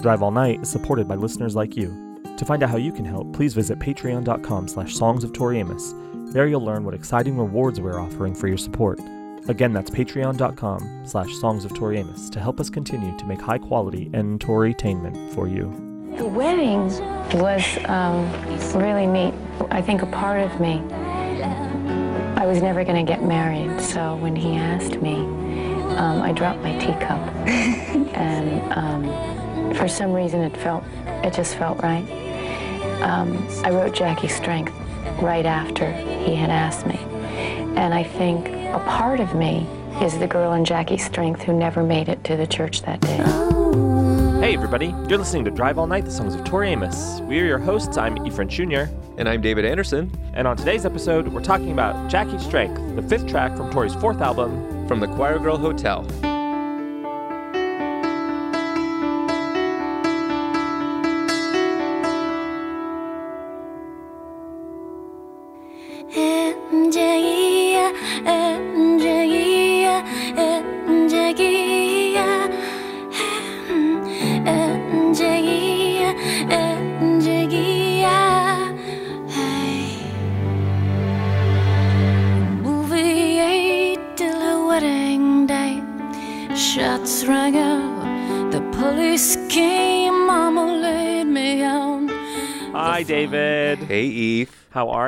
Drive All Night is supported by listeners like you. To find out how you can help, please visit patreon.com slash songs of Tori Amos. There you'll learn what exciting rewards we're offering for your support. Again, that's patreon.com slash songs of Tori Amos to help us continue to make high quality and Torytainment for you. The wedding was um, really neat. I think a part of me, I was never going to get married, so when he asked me, um, I dropped my teacup. and um, for some reason, it felt, it just felt right. Um, I wrote Jackie Strength right after he had asked me. And I think a part of me is the girl in Jackie Strength who never made it to the church that day. Hey, everybody. You're listening to Drive All Night, the songs of Tori Amos. We are your hosts. I'm Ephraim Jr. And I'm David Anderson. And on today's episode, we're talking about Jackie Strength, the fifth track from Tori's fourth album, From the Choir Girl Hotel.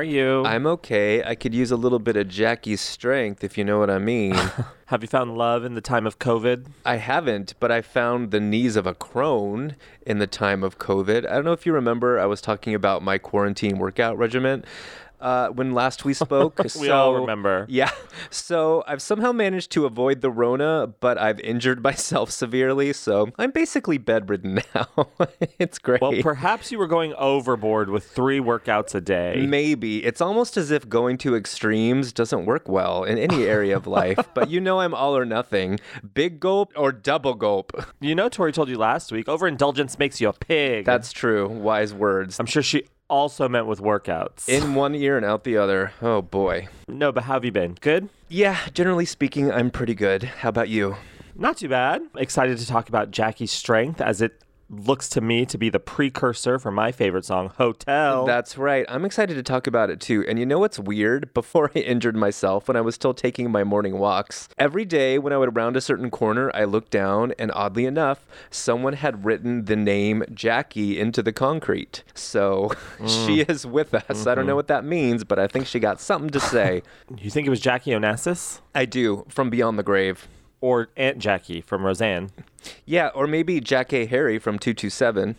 Are you? I'm okay. I could use a little bit of Jackie's strength, if you know what I mean. Have you found love in the time of COVID? I haven't, but I found the knees of a crone in the time of COVID. I don't know if you remember, I was talking about my quarantine workout regimen. Uh, when last we spoke, We all So- remember. Yeah, so I've somehow managed to avoid the Rona, but I've injured myself severely, so I'm basically bedridden now. it's great. Well, perhaps you were going overboard with three workouts a day. Maybe. It's almost as if going to extremes doesn't work well in any area of life. But you know I'm all or nothing. Big gulp or double gulp. You know, Tori told you last week, overindulgence makes you a pig. That's true. Wise words. I'm sure she also meant with workouts. In one ear and out the other. Oh boy. no, but how have you been? Good? Yeah, generally speaking, I'm pretty good. How about you? Not too bad. Excited to talk about Jackie's strength as it looks to me to be the precursor for my favorite song, Hotel. That's right. I'm excited to talk about it too. And you know what's weird? Before I injured myself, when I was still taking my morning walks, every day when I would round a certain corner, I looked down, and oddly enough, someone had written the name Jackie into the concrete. So she mm. is with us. I don't mm-hmm. know what that means, but I think she got something to say. you think it was Jackie Onassis? I do, from beyond the grave. Or Aunt Jackie from Roseanne? Yeah, or maybe Jackée Harry from 227.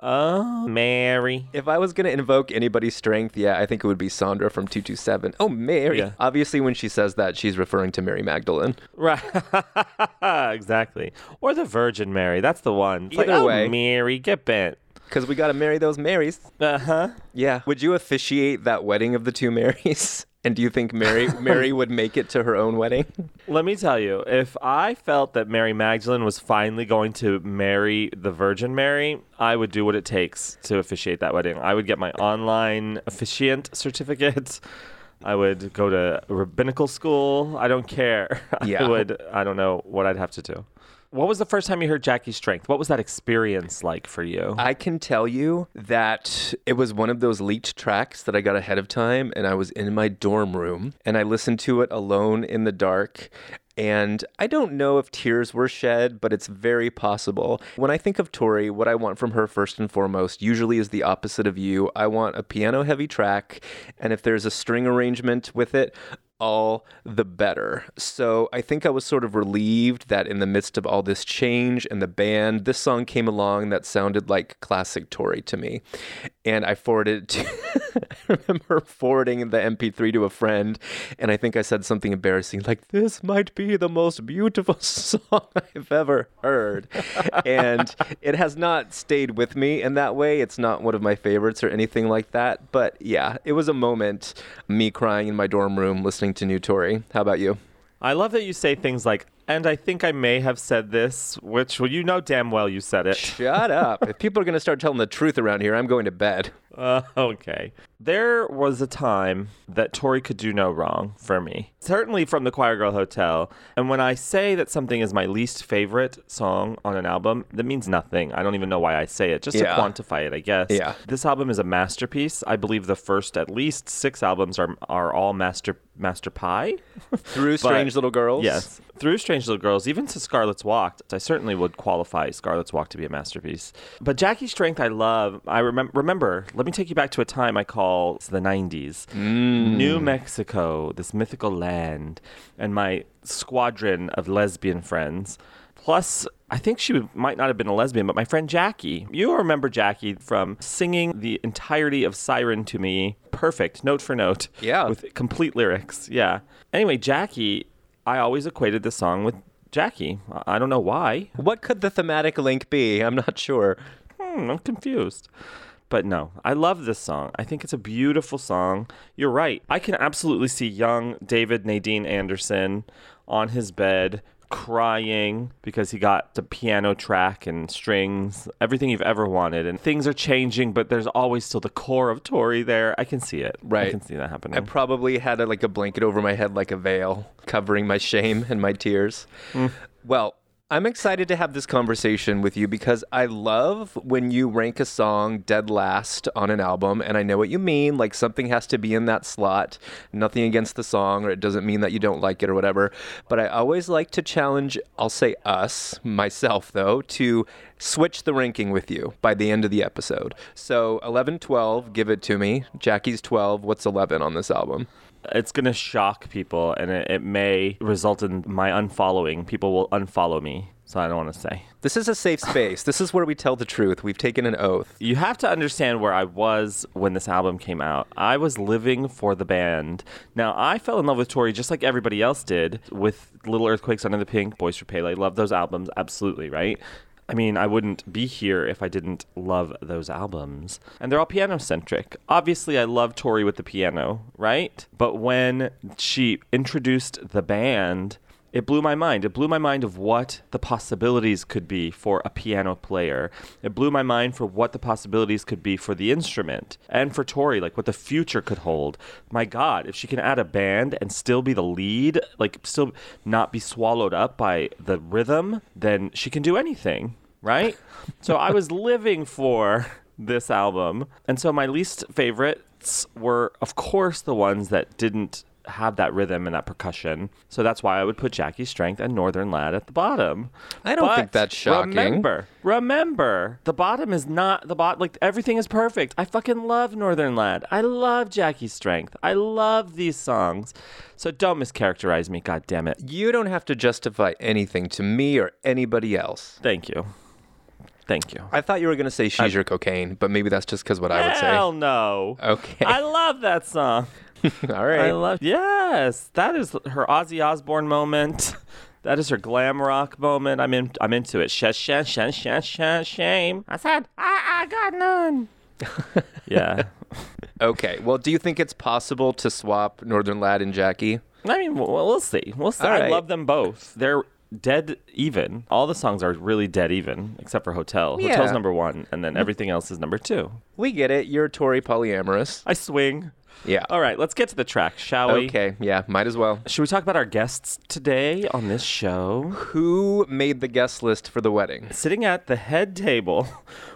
Oh, Mary. If I was going to invoke anybody's strength, yeah, I think it would be Sandra from 227. Oh, Mary. Yeah. Obviously, when she says that, she's referring to Mary Magdalene. Right. exactly. Or the Virgin Mary. That's the one. It's like, Either oh, way. Mary, get bent. Because we got to marry those Marys. Uh huh. Yeah. Would you officiate that wedding of the two Marys? And do you think Mary Mary would make it to her own wedding? Let me tell you, if I felt that Mary Magdalene was finally going to marry the Virgin Mary, I would do what it takes to officiate that wedding. I would get my online officiant certificate. I would go to rabbinical school. I don't care. I Yeah. would. I don't know what I'd have to do. What was the first time you heard Jackie's Strength? What was that experience like for you? I can tell you that it was one of those leaked tracks that I got ahead of time, and I was in my dorm room and I listened to it alone in the dark. And I don't know if tears were shed, but it's very possible. When I think of Tori, what I want from her first and foremost usually is the opposite of you. I want a piano heavy track, and if there's a string arrangement with it, all the better. So I think I was sort of relieved that in the midst of all this change and the band, this song came along that sounded like classic Tori to me. And I forwarded to, I remember forwarding the MP3 to a friend, and I think I said something embarrassing like, This might be the most beautiful song I've ever heard. and it has not stayed with me in that way. It's not one of my favorites or anything like that. But yeah, it was a moment, me crying in my dorm room listening to New Tori. How about you? I love that you say things like, and I think I may have said this, which, well, you know damn well you said it. Shut up. if people are going to start telling the truth around here, I'm going to bed. Uh, okay. There was a time that Tori could do no wrong for me. Certainly from the Choir Girl Hotel. And when I say that something is my least favorite song on an album, that means nothing. I don't even know why I say it, just Yeah. to quantify it, I guess. Yeah. This album is a masterpiece. I believe the first at least six albums are are all master master pie. Through Strange Little Girls. Yes. Through Strange Little Girls, even to Scarlet's Walk, I certainly would qualify Scarlet's Walk to be a masterpiece. But Jackie's Strength, I love. I remem- remember, let me take you back to a time I call the 90s. New Mexico, this mythical land, and my squadron of lesbian friends. Plus, I think she would- might not have been a lesbian, but my friend Jackie. You remember Jackie from singing the entirety of Siren to me, perfect, note for note. Yeah. With complete lyrics. Yeah. Anyway, Jackie, I always equated this song with Jackie. I I don't know why. What could the thematic link be? I'm not sure. Hmm, I'm confused. But no, I love this song. I think it's a beautiful song. You're right. I can absolutely see young David Nadine Anderson on his bed crying because he got the piano track and strings, everything you've ever wanted. And things are changing, but there's always still the core of Tori there. I can see it. Right. I can see that happening. I probably had a, like a blanket over my head, like a veil, covering my shame and my tears. Mm. Well, I'm excited to have this conversation with you because I love when you rank a song dead last on an album, and I know what you mean. Like something has to be in that slot. Nothing against the song, or it doesn't mean that you don't like it or whatever. But I always like to challenge, I'll say us, myself though, to switch the ranking with you by the end of the episode. So 11, 12, give it to me. Jackie's 12. What's 11 on this album? It's going to shock people and it, it may result in my unfollowing. People will unfollow me. So I don't want to say. This is a safe space. This is where we tell the truth. We've taken an oath. You have to understand where I was when this album came out. I was living for the band. Now, I fell in love with Tori just like everybody else did with Little Earthquakes Under the Pink, Boys for Pele. I love those albums, absolutely, right? I mean, I wouldn't be here if I didn't love those albums. And they're all piano centric. Obviously, I love Tori with the piano, right? But when she introduced the band, it blew my mind. It blew my mind of what the possibilities could be for a piano player. It blew my mind for what the possibilities could be for the instrument and for Tori, like what the future could hold. My God, if she can add a band and still be the lead, like still not be swallowed up by the rhythm, then she can do anything, right? so I was living for this album. And so my least favorites were, of course, the ones that didn't have that rhythm and that percussion. So that's why I would put Jackie's Strength and Northern Lad at the bottom. I don't think that's shocking. Remember, remember, the bottom is not the bottom. Like everything is perfect. I fucking love Northern Lad. I love Jackie's Strength. I love these songs. So don't mischaracterize me. God damn it. You don't have to justify anything to me or anybody else. Thank you. Thank you. I thought you were going to say she's your cocaine, but maybe that's just because what I would say. Hell no. Okay. I love that song. All I love. Yes, that is her Ozzy Osbourne moment. That is her glam rock moment. I'm in. I'm into it. Sh- sh- sh- sh- sh- shame. I said I, I got none. yeah. okay. Well, do you think it's possible to swap Northern Lad and Jackie? I mean, we'll, we'll see. We'll see. All I right. love them both. They're dead even. All the songs are really dead even, except for Hotel. Yeah. Hotel's number one, and then everything else is number two. We get it. You're Tori polyamorous. I swing. Yeah. All right, let's get to the track, shall we? Okay. Yeah. Might as well. Should we talk about our guests today on this show? Who made the guest list for the wedding? Sitting at the head table,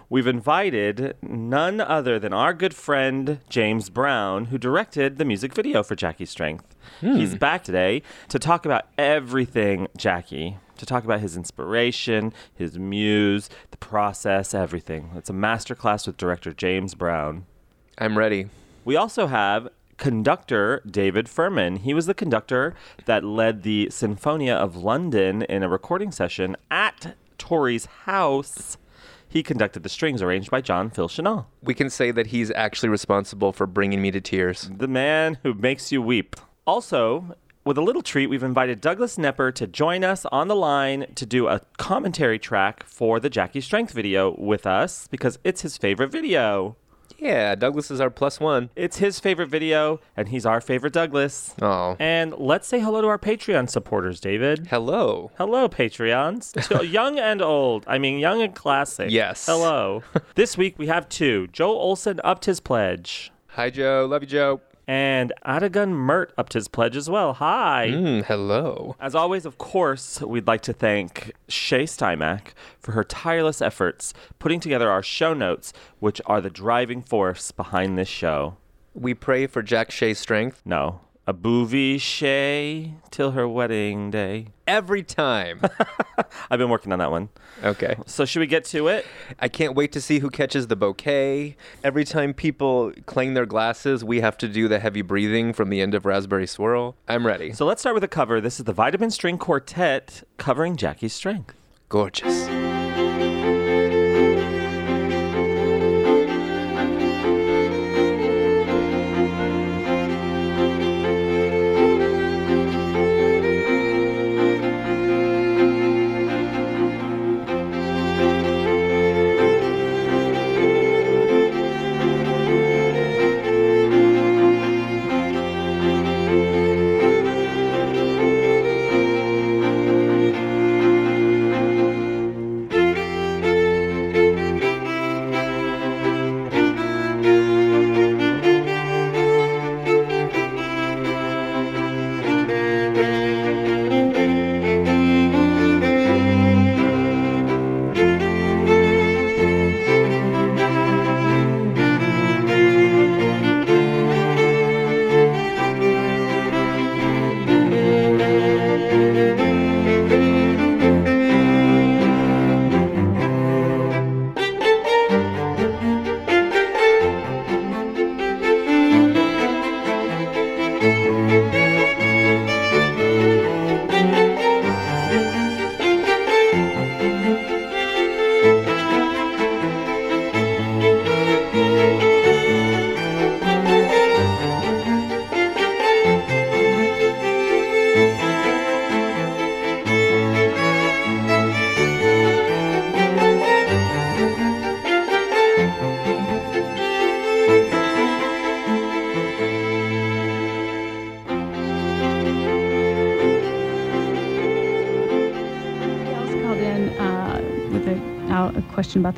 we've invited none other than our good friend James Brown, who directed the music video for Jackie's Strength. Hmm. He's back today to talk about everything Jackie, to talk about his inspiration, his muse, the process, everything. It's a masterclass with director James Brown. I'm ready. We also have conductor David Firman. He was the conductor that led the Sinfonia of London in a recording session at Tori's house. He conducted the strings arranged by John Phil Shenale, We can say that he's actually responsible for bringing me to tears. the man who makes you weep. Also, with a little treat, we've invited Douglas Nepper to join us on the line to do a commentary track for the Jackie Strength video with us because it's his favorite video. Yeah, Douglas is our plus one. It's his favorite video, and he's our favorite Douglas. Oh. And let's say hello to our Patreon supporters, David. Hello. Hello, Patreons. To young and old. I mean, young and classic. Yes. Hello. this week we have two. Joe Olson upped his pledge. Hi, Joe. Love you, Joe. And Adagun Mert upped his pledge as well. Hi. Mm, hello. As always, of course, we'd like to thank Shay Stymack for her tireless efforts putting together our show notes, which are the driving force behind this show. We pray for Jack Shay's strength No, a boovie Shay till her wedding day. every time. I've been working on that one. okay. So, should we get to it? I can't wait to see who catches the bouquet. Every time people clang their glasses, we have to do the heavy breathing from the end of Raspberry Swirl. I'm ready. So, let's start with the cover. This is the Vitamin String Quartet covering Jackie's Strength. Gorgeous.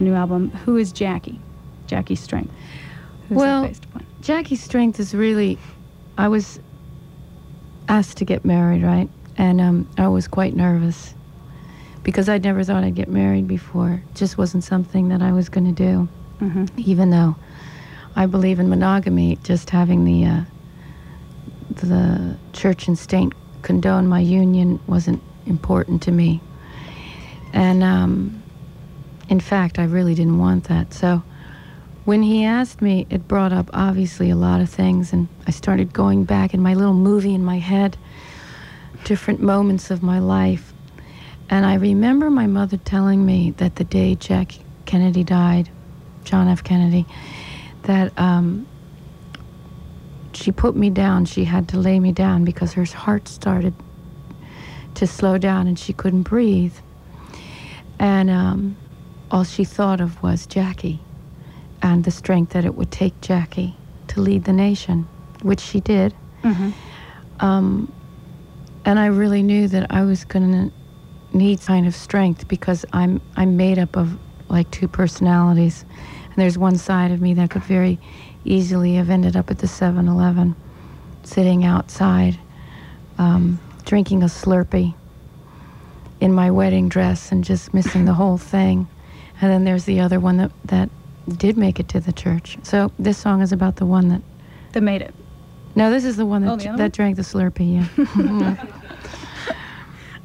The new album. Who is Jackie? Jackie's strength. Who's Well- based upon? Jackie's strength is really, I was asked to get married, right? And um, I was quite nervous because I'd never thought I'd get married before. It just wasn't something that I was going to do, hmm even though I believe in monogamy. Just having the uh, the church and state condone my union wasn't important to me. And um, in fact, I really didn't want that. So when he asked me, it brought up obviously a lot of things, and I started going back in my little movie in my head, different moments of my life. And I remember my mother telling me that the day Jack Kennedy died, John F. Kennedy, that um, she put me down. She had to lay me down because her heart started to slow down and she couldn't breathe. And um, all she thought of was Jackie and the strength that it would take Jackie to lead the nation, which she did. hmm Um, and I really knew that I was going to need kind of strength because I'm I'm made up of like two personalities, and there's one side of me that could very easily have ended up at the 7-Eleven, sitting outside, um, drinking a Slurpee in my wedding dress and just missing the whole thing. And then there's the other one that that did make it to the church. So this song is about the one that That made it. no, this is the one that, Oh, the other that one? drank the Slurpee. Yeah,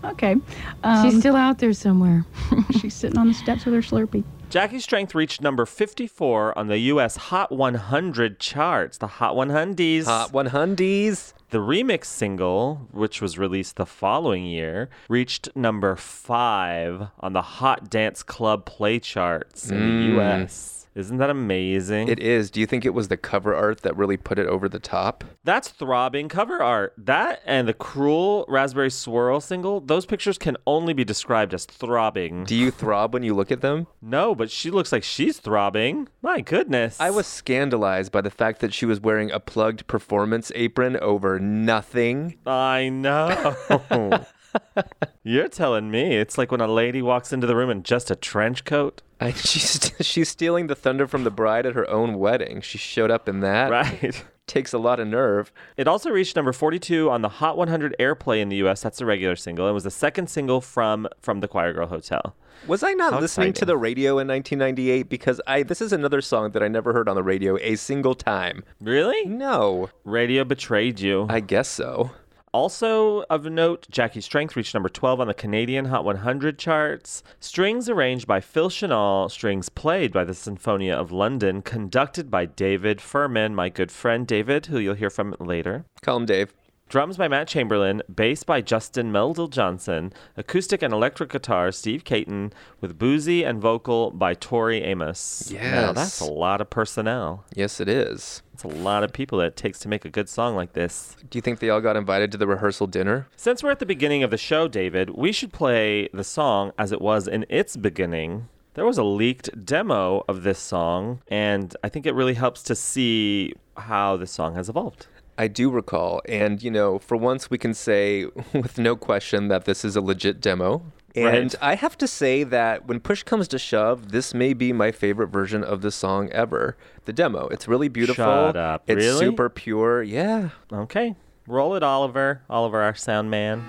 Okay. Um, she's still out there somewhere. she's sitting on the steps with her Slurpee. Jackie's Strength reached number 54 on the U.S. Hot 100 charts, the Hot 100s. Hot one hundies. The remix single, which was released the following year, reached number five on the Hot Dance Club play charts in the mm. U.S. Isn't that amazing? It is. Do you think it was the cover art that really put it over the top? That's throbbing cover art. That and the Cruel Raspberry Swirl single, those pictures can only be described as throbbing. Do you throb when you look at them? No, but she looks like she's throbbing. My goodness. I was scandalized by the fact that she was wearing a plugged performance apron over nothing. I know. You're telling me it's like when a lady walks into the room in just a trench coat, I, she's she's stealing the thunder from the bride at her own wedding. She showed up in that. right? Takes a lot of nerve. It also reached number 42 on the Hot 100 airplay in the US. That's the regular single. It was the second single from from the Choir Girl Hotel. Was I not How listening to the radio in 1998? Because I this is another song that I never heard on the radio a single time. Really? No, Radio betrayed you. I guess so. Also of note, Jackie Strength reached number 12 on the Canadian Hot 100 charts. Strings arranged by Phil Shenale, strings played by the Sinfonia of London, conducted by David Firman, my good friend David, who you'll hear from later. Call him Dave. Drums by Matt Chamberlain, bass by Justin Meldal Johnson, acoustic and electric guitar Steve Caton, with boozy and vocal by Tori Amos. Now, that's a lot of personnel. Yes, it is. It's a lot of people that it takes to make a good song like this. Do you think they all got invited to the rehearsal dinner? Since we're at the beginning of the show, David, we should play the song as it was in its beginning. There was a leaked demo of this song, and I think it really helps to see how the song has evolved. I do recall, and you know, for once we can say with no question that this is a legit demo. And Right. I have to say that when push comes to shove, this may be my favorite version of the song ever. The demo. It's really beautiful. Shut up. It's Really? super pure. Yeah. Okay, roll it, Oliver. Oliver, our sound man.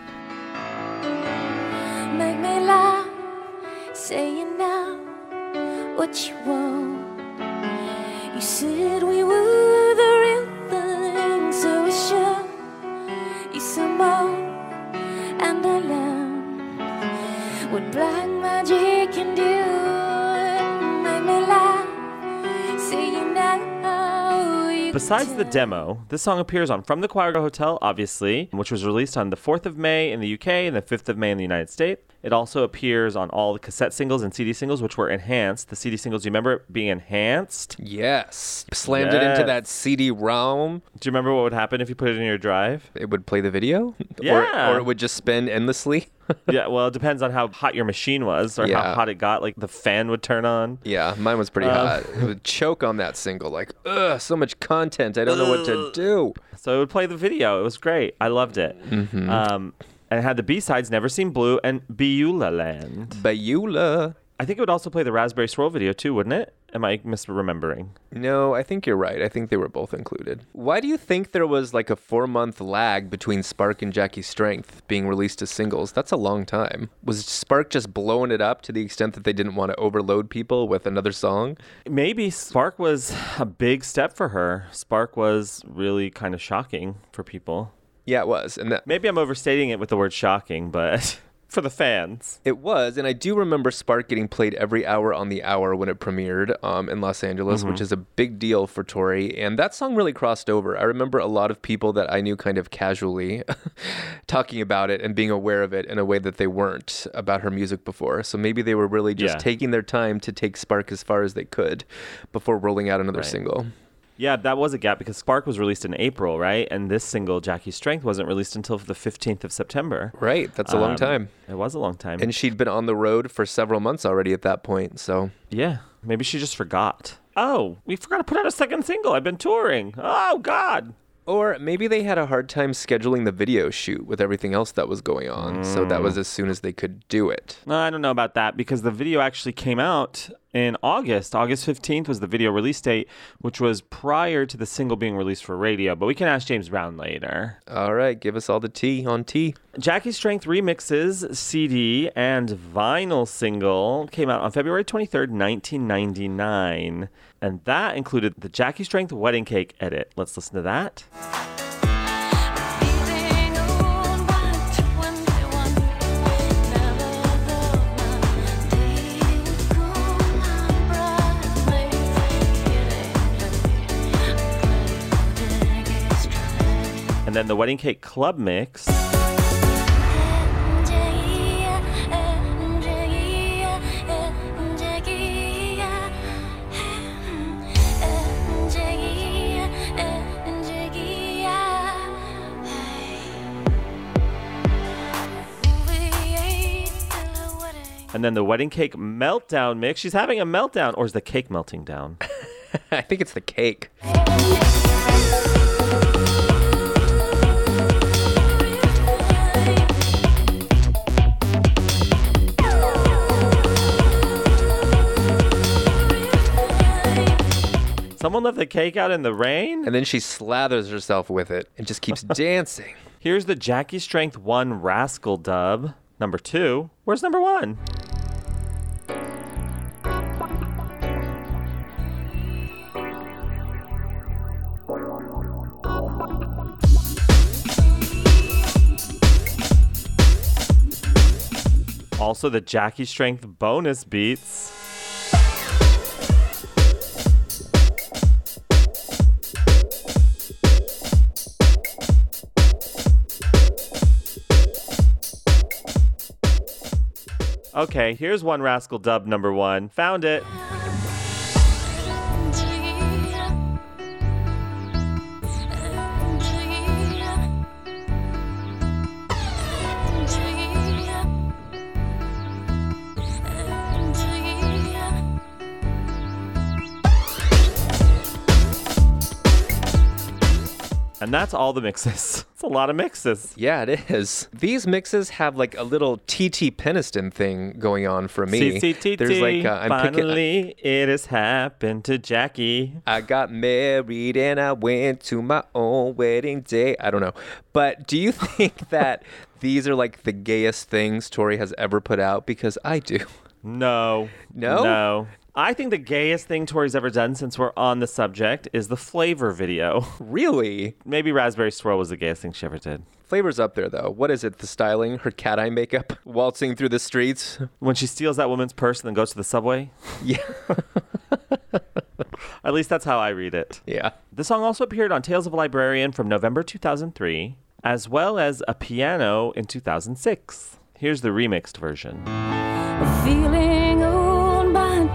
Make me laugh, saying now what you want. You said Besides the demo, this song appears on From the Choir Hotel, obviously, which was released on the 4th of May in the UK and the 5th of May in the United States. It also appears on all the cassette singles and CD singles, which were enhanced. The CD singles, do you remember it being enhanced? Yes. Slammed it into that CD ROM. Do you remember what would happen if you put it in your drive? It would play the video. Yeah. Or, or it would just spin endlessly. yeah, well, it depends on how hot your machine was or how hot it got. Like the fan would turn on. yeah, mine was pretty Um, hot. It would choke on that single. Like, ugh, so much content. I don't know what to do. So it would play the video. It was great. I loved it. Mm-hmm. Um, and it had the B sides Never Seen Blue and Beulah Land. Bayula. I think it would also play the Raspberry Swirl video too, wouldn't it? Am I misremembering? No, I think you're right. I think they were both included. Why do you think there was like a four month lag between Spark and Jackie's Strength being released as singles? That's a long time. Was Spark just blowing it up to the extent that they didn't want to overload people with another song? Maybe Spark was a big step for her. Spark was really kind of shocking for people. Yeah, it was. And that Maybe I'm overstating it with the word shocking, but for the fans. it was. And I do remember Spark getting played every hour on the hour when it premiered um, in Los Angeles, which is a big deal for Tori. And that song really crossed over. I remember a lot of people that I knew kind of casually talking about it and being aware of it in a way that they weren't about her music before. So maybe they were really just Yeah. taking their time to take Spark as far as they could before rolling out another Right. single. Yeah, that was a gap because Spark was released in April, right? And this single, Jackie's Strength, wasn't released until the 15th of September. Right. That's a long Um, time. It was a long time. And she'd been on the road for several months already at that point. So yeah, maybe she just forgot. Oh, we forgot to put out a second single. I've been touring. Oh, God. Or maybe they had a hard time scheduling the video shoot with everything else that was going on. So that was mm. as soon as they could do it. No, I don't know about that because the video actually came out in August. August 15th was the video release date, which was prior to the single being released for radio. But we can ask James Brown later. All right, give us all the tea on tea. Jackie Strength Remixes CD and vinyl single came out on February 23rd, 1999. And that included the Jackie Strength Wedding Cake edit. Let's listen to that. Feeling old by 21, never thought my day would go my bridesmaids. And then the Wedding Cake Club Mix. And then the wedding cake meltdown mix. She's having a meltdown, or is the cake melting down? I think it's the cake. Someone left the cake out in the rain? And then she slathers herself with it and just keeps dancing. Here's the Jackie Strength 1 Rascal dub. Number 2. Where's number 1? Also, the Jackie Strength bonus beats. Okay, here's one Rascal dub number one. Found it. And that's all the mixes. It's a lot of mixes. Yeah, it is. These mixes have like a little TT Peniston thing going on for me. CCTT. There's like uh, I'm picking. Finally, it has happened to Jackie. I got married and I went to my own wedding day. I don't know. But do you think that these are like the gayest things Tori has ever put out? Because I do. No. No? No. I think the gayest thing Tori's ever done since we're on the subject is the flavor video. Really? Maybe Raspberry Swirl was the gayest thing she ever did. Flavor's up there though. What is it? The styling? Her cat eye makeup? Waltzing through the streets? When she steals that woman's purse and then goes to the subway. Yeah. At least that's how I read it. yeah. The song also appeared on Tales of a Librarian from November 2003, as well as a piano in 2006. Here's the remixed version.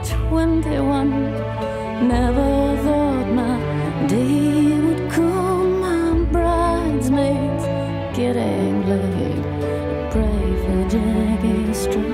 Feeling old by 21. Never thought my day would come. My bridesmaids getting laid. Pray for Jackie Straight.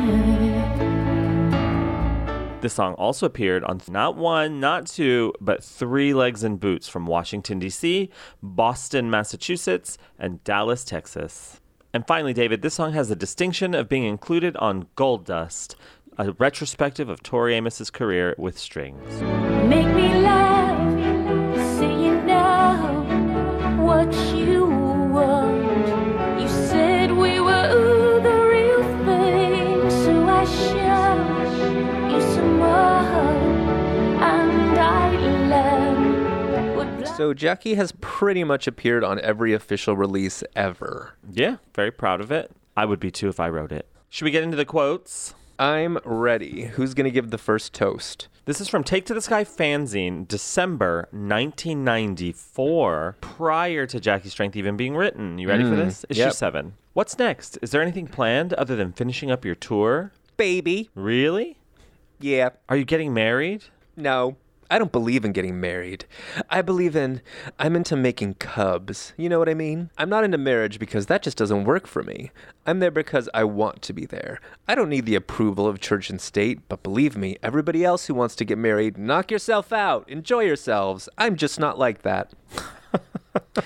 This song also appeared on not one, not two, but three Legs and Boots from Washington, D.C., Boston, Massachusetts, and Dallas, Texas. And finally, David, this song has the distinction of being included on Gold Dust, a retrospective of Tori Amos's career with strings. Make me laugh, say you know what you want. You said we were the real thing, so I showed you some more, and I learned what So Jackie has pretty much appeared on every official release ever. Yeah, very proud of it. I would be too if I wrote it. Should we get into the quotes? I'm ready. Who's going to give the first toast? This is from Take to the Sky fanzine, December 1994, prior to Jackie Strength even being written. You ready for mm, this? Issue yep. 7. What's next? Is there anything planned other than finishing up your tour? Baby. Really? Yeah. Are you getting married? No. I don't believe in getting married. I believe in I'm into making cubs. You know what I mean? I'm not into marriage because that just doesn't work for me. I'm there because I want to be there. I don't need the approval of church and state, but believe me, everybody else who wants to get married, knock yourself out. Enjoy yourselves. I'm just not like that.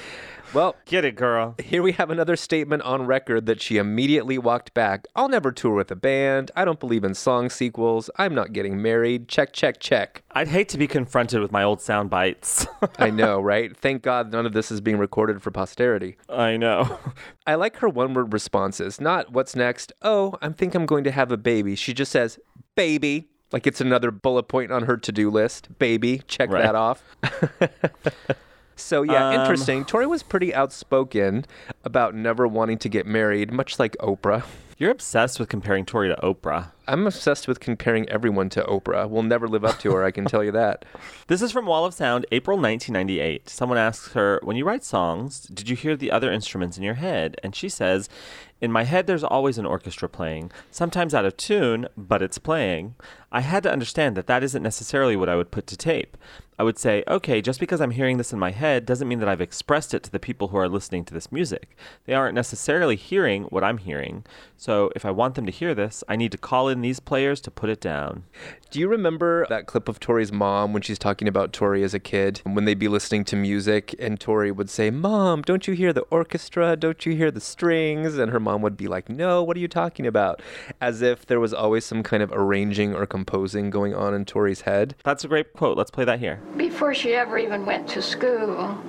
well, Get it, girl. here we have another statement on record that she immediately walked back. I'll never tour with a band. I don't believe in song sequels. I'm not getting married. Check, check, check. I'd hate to be confronted with my old sound bites. I know, right? Thank God none of this is being recorded for posterity. I know. I like her one word responses, not what's next. Oh, I think I'm going to have a baby. She just says, baby. Like it's another bullet point on her to do list. Baby, check Right. that off. so, yeah, Um, interesting. Tori was pretty outspoken about never wanting to get married, much like Oprah. You're obsessed with comparing Tori to Oprah. I'm obsessed with comparing everyone to Oprah. We'll never live up to her, I can tell you that. This is from Wall of Sound, April 1998. Someone asks her, When you write songs, did you hear the other instruments in your head? And she says, In my head, there's always an orchestra playing, sometimes out of tune, but it's playing. I had to understand that that isn't necessarily what I would put to tape. I would say, okay, just because I'm hearing this in my head doesn't mean that I've expressed it to the people who are listening to this music. They aren't necessarily hearing what I'm hearing. So if I want them to hear this, I need to call in these players to put it down. Do you remember that clip of Tori's mom when she's talking about Tori as a kid? When they'd be listening to music and Tori would say, Mom, don't you hear the orchestra? Don't you hear the strings? And her mom would be like, No, what are you talking about? As if there was always some kind of arranging or composing going on in Tori's head. That's a great quote. Let's play that here. Before she ever even went to school,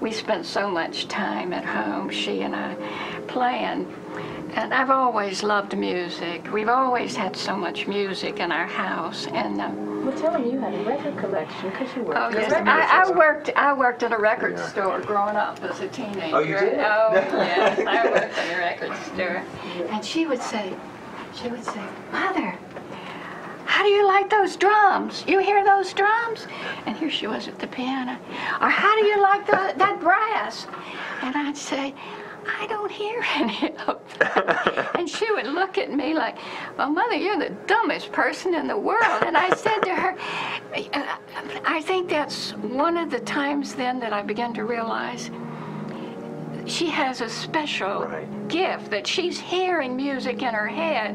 we spent so much time at home, she and I, playing. And I've always loved music. We've always had so much music in our house. And uh, Well, tell me you had a record collection because you worked oh at a yes, record I, I worked. I worked at a record store growing up as a teenager. Oh, you did? Oh yes, I worked at a record store. And she would say, she would say, Mother. How do you like those drums? You hear those drums? And here she was at the piano. Or how do you like the, that brass? And I'd say, I don't hear any of and she would look at me like, Well, Mother, you're the dumbest person in the world. And I said to her, "Uh, I think that's one of the times then that I began to realize she has a special gift that she's hearing music in her head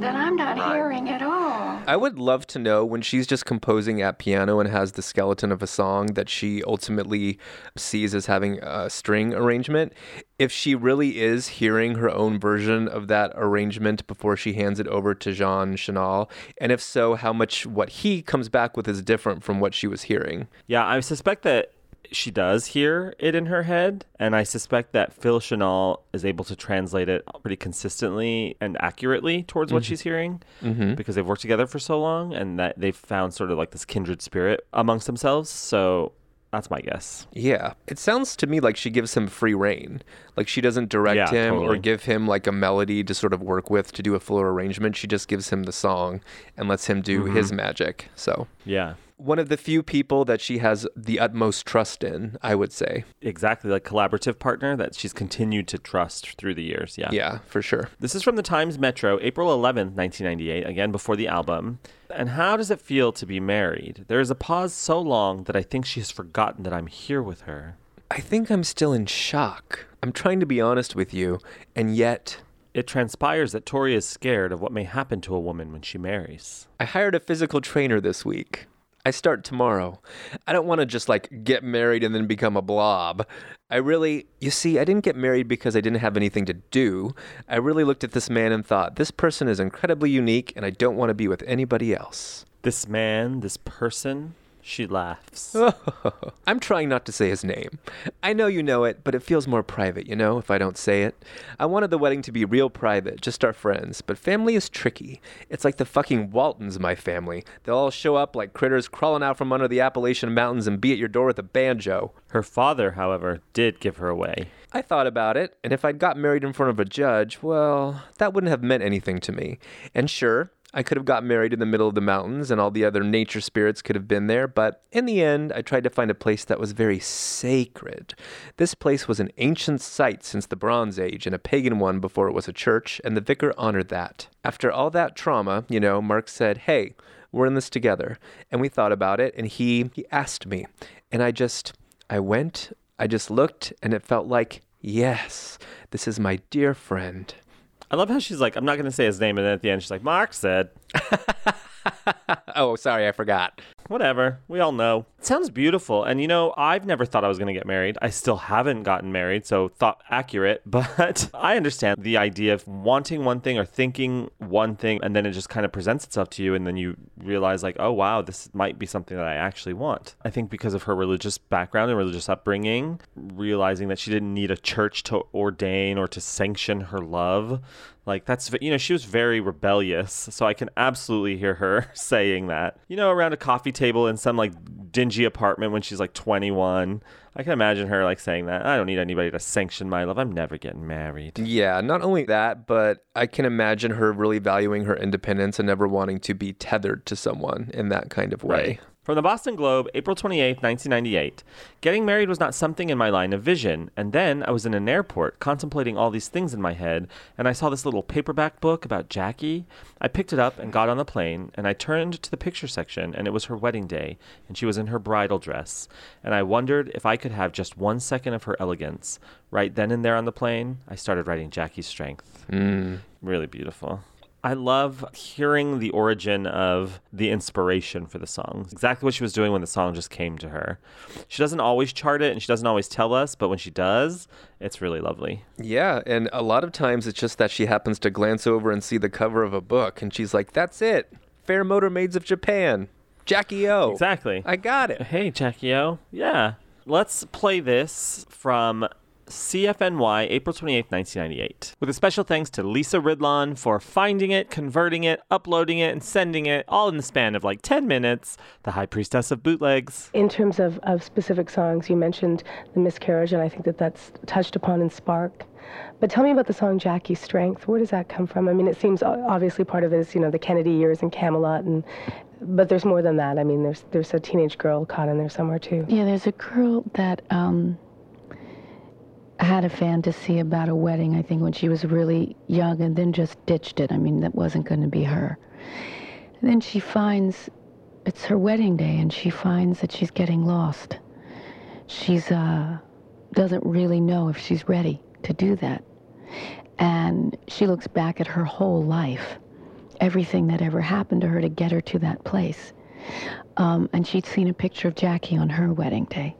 that I'm not hearing at all. I would love to know when she's just composing at piano and has the skeleton of a song that she ultimately sees as having a string arrangement, if she really is hearing her own version of that arrangement before she hands it over to Jean Shenale, and if so, how much what he comes back with is different from what she was hearing. Yeah, I suspect that she does hear it in her head, and I suspect that Phil Shenale is able to translate it pretty consistently and accurately towards what mm-hmm. she's hearing mm-hmm. because they've worked together for so long and that they've found sort of like this kindred spirit amongst themselves. So that's my guess. Yeah, it sounds to me like she gives him free reign. Like she doesn't direct Yeah, him or give him like a melody to sort of work with to do a fuller arrangement. She just gives him the song and lets him do mm-hmm. his magic. So, Yeah. One of the few people that she has the utmost trust in, I would say. Exactly, like collaborative partner that she's continued to trust through the years. Yeah. Yeah, for sure. This is from the Times Metro, April 11th, 1998, again before the album. And how does it feel to be married? There is a pause so long that I think she has forgotten that I'm here with her. I think I'm still in shock. I'm trying to be honest with you, and yet It transpires that Tori is scared of what may happen to a woman when she marries. I hired a physical trainer this week. I start tomorrow. I don't want to just like get married and then become a blob. I really, you see, I didn't get married because I didn't have anything to do. I really looked at this man and thought, this person is incredibly unique and I don't want to be with anybody else. This man, this person, she laughs. I'm trying not to say his name. I know you know it, but it feels more private, you know, if I don't say it. I wanted the wedding to be real private, just our friends, but family is tricky. It's like the fucking Waltons, my family. They'll all show up like critters crawling out from under the Appalachian Mountains and be at your door with a banjo. Her father, however, did give her away. I thought about it, and if I'd got married in front of a judge, well, that wouldn't have meant anything to me. And sure, I could have got married in the middle of the mountains and all the other nature spirits could have been there, but in the end, I tried to find a place that was very sacred. This place was an ancient site since the Bronze Age and a pagan one before it was a church, and the vicar honored that. After all that trauma, you know, Mark said, Hey, we're in this together. And we thought about it, and he, he asked me. And I just, I went, I just looked, and it felt like, yes, this is my dear friend. I love how she's like, I'm not going to say his name. And then at the end, she's like, Mark said, oh, sorry, I forgot. whatever. We all know. Sounds beautiful. And you know, I've never thought I was going to get married. I still haven't gotten married, so thought accurate. But I understand the idea of wanting one thing or thinking one thing, and then it just kind of presents itself to you, and then you realize, like, oh, wow, this might be something that I actually want. I think because of her religious background and religious upbringing, realizing that she didn't need a church to ordain or to sanction her love. Like that's you know she was very rebellious, so I can absolutely hear her saying that. You know, around a coffee table in some like dingy apartment when she's like 21. I can imagine her like saying that. I don't need anybody to sanction my love. I'm never getting married. Yeah, not only that, but I can imagine her really valuing her independence and never wanting to be tethered to someone in that kind of way. From the Boston Globe, April 28, 1998. Getting married was not something in my line of vision. And then I was in an airport contemplating all these things in my head, and I saw this little paperback book about Jackie. I picked it up and got on the plane, and I turned to the picture section, and it was her wedding day, and she was in her bridal dress. And I wondered if I could have just one second of her elegance. Right then and there on the plane, I started writing Jackie's Strength. Mm. Really beautiful. I love hearing the origin of the inspiration for the song. Exactly what she was doing when the song just came to her. She doesn't always chart it and she doesn't always tell us, but when she does, it's really lovely. Yeah, and a lot of times it's just that she happens to glance over and see the cover of a book and she's like, that's it. Fair Motor Maids of Japan. Jackie O. Exactly. I got it. Hey, Jackie O. Yeah. Let's play this from CFNY, April 28th, 1998. With a special thanks to Lisa Ridlon for finding it, converting it, uploading it, and sending it all in the span of like 10 minutes. The High Priestess of Bootlegs. In terms of, of specific songs, you mentioned The Miscarriage, and I think that that's touched upon in Spark. But tell me about the song Jackie's Strength. Where does that come from? I mean, it seems obviously part of it is, you know, the Kennedy years and Camelot, and but there's more than that. I mean, there's there's a teenage girl caught in there somewhere too. Yeah, there's a girl that um, had a fantasy about a wedding, I think, when she was really young and then just ditched it. I mean, that wasn't going to be her. And then she finds it's her wedding day and she finds that she's getting lost. She's, uh, doesn't really know if she's ready to do that. And she looks back at her whole life, everything that ever happened to her to get her to that place. Um, and she'd seen a picture of Jackie on her wedding day.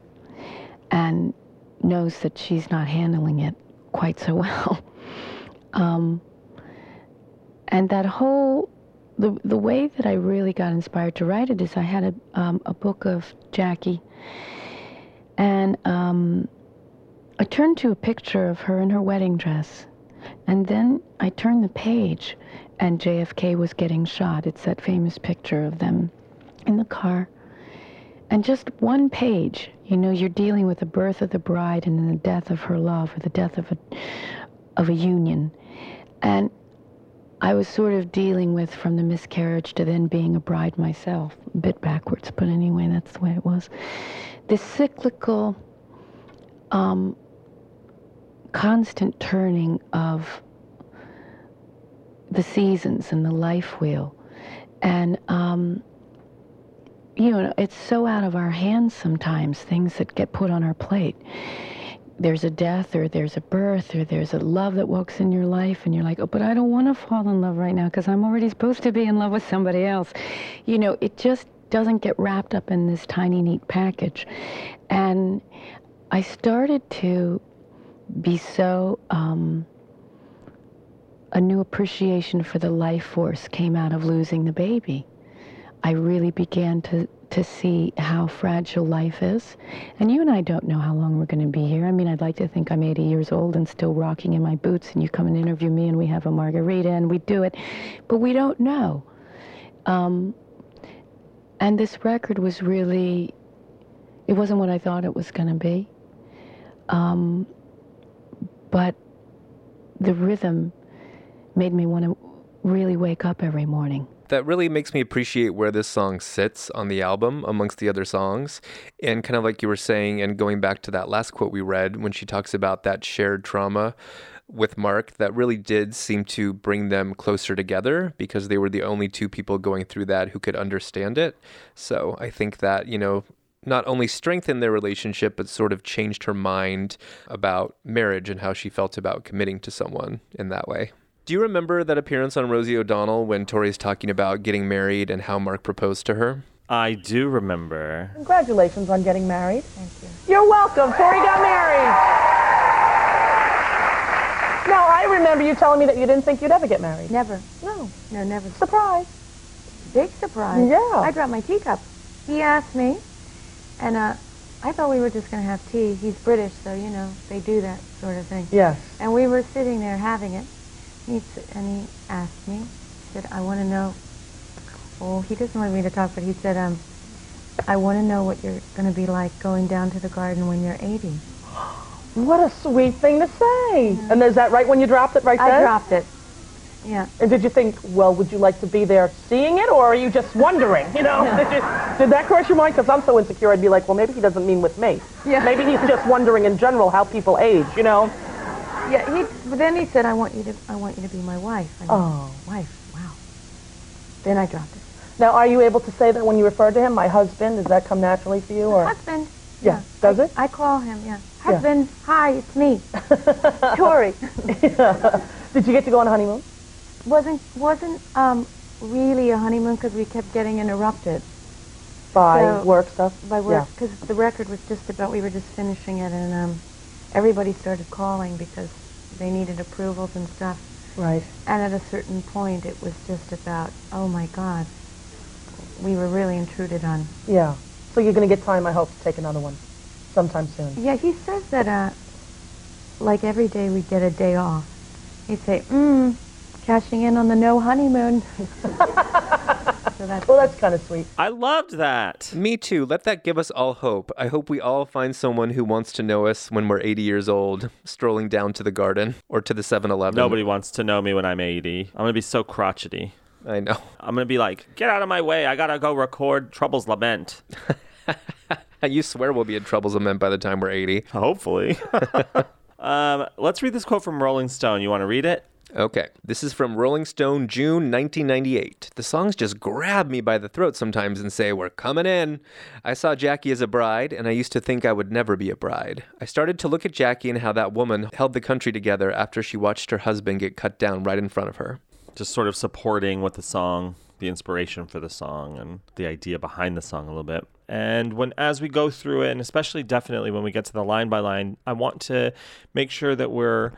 And knows that she's not handling it quite so well. Um, and that whole, the, the way that I really got inspired to write it is I had a, um, a book of Jackie, and um, I turned to a picture of her in her wedding dress. And then I turned the page, and JFK was getting shot. It's that famous picture of them in the car. And just one page, you know, you're dealing with the birth of the bride and then the death of her love or the death of a, of a union. And I was sort of dealing with from the miscarriage to then being a bride myself, a bit backwards, but anyway, that's the way it was. This cyclical, um, constant turning of the seasons and the life wheel. And um, you know, it's so out of our hands sometimes, things that get put on our plate. There's a death, or there's a birth, or there's a love that walks in your life, and you're like, oh, but I don't want to fall in love right now because I'm already supposed to be in love with somebody else. You know, it just doesn't get wrapped up in this tiny, neat package. And I started to be so, um, a new appreciation for the life force came out of losing the baby. I really began to, to see how fragile life is. And you and I don't know how long we're going to be here. I mean, I'd like to think I'm 80 years old and still rocking in my boots, and you come and interview me, and we have a margarita, and we do it. But we don't know. Um, and this record was really, it wasn't what I thought it was going to be. Um, but the rhythm made me want to really wake up every morning that really makes me appreciate where this song sits on the album amongst the other songs. And kind of like you were saying, and going back to that last quote we read when she talks about that shared trauma with Mark, that really did seem to bring them closer together because they were the only two people going through that who could understand it. So I think that, you know, not only strengthened their relationship, but sort of changed her mind about marriage and how she felt about committing to someone in that way. Do you remember that appearance on Rosie O'Donnell when Tori's talking about getting married and how Mark proposed to her? I do remember. Congratulations on getting married. Thank you. You're welcome. Tori got married. Now, I remember you telling me that you didn't think you'd ever get married. Never. No. No, never. Surprise. Big surprise. Yeah. I dropped my teacup. He asked me, and uh, I thought we were just going to have tea. He's British, so, you know, they do that sort of thing. Yes. And we were sitting there having it. He, and he asked me, he said, I want to know, oh, he doesn't want me to talk, but he said, um, I want to know what you're going to be like going down to the garden when you're 80. What a sweet thing to say. Yeah. And is that right when you dropped it right there? I dropped it. Yeah. And did you think, well, would you like to be there seeing it, or are you just wondering? You know, did, you, did that cross your mind? Because I'm so insecure, I'd be like, well, maybe he doesn't mean with me. Yeah. Maybe he's just wondering in general how people age. You know. Yeah, he, but then he said, I want you to, I want you to be my wife. I mean, oh. Wife, wow. Then I dropped it. Now, are you able to say that when you refer to him, my husband? Does that come naturally for you? Or? Husband. Yeah. yeah. Does I, it? I call him, yeah. Husband, yeah. hi, it's me. Tori. yeah. Did you get to go on a honeymoon? wasn't wasn't um, really a honeymoon because we kept getting interrupted By So- work stuff? by work because the record was just about we were just finishing it and um, everybody started calling because they needed approvals and stuff. Right. And at a certain point, it was just about oh my God, we were really intruded on. Yeah. So you're going to get time, I hope, to take another one sometime soon. Yeah, he says that uh, like every day we get a day off. He'd say, mm, cashing in on the no honeymoon. so that's Well, that's kind of sweet. I loved that. Me too. Let that give us all hope. I hope we all find someone who wants to know us when we're 80 years old, strolling down to the garden or to the 7 Eleven. Nobody wants to know me when I'm 80. I'm going to be so crotchety. I know. I'm going to be like, get out of my way. I got to go record Trouble's Lament. You swear we'll be in Trouble's Lament by the time we're 80. Hopefully. um, let's read this quote from Rolling Stone. You want to read it? Okay, this is from Rolling Stone, June 1998. The songs just grab me by the throat sometimes and say, We're coming in. I saw Jackie as a bride, and I used to think I would never be a bride. I started to look at Jackie and how that woman held the country together after she watched her husband get cut down right in front of her. Just sort of supporting what the song, the inspiration for the song, and the idea behind the song a little bit. And when as we go through it, and especially definitely when we get to the line by line, I want to make sure that we're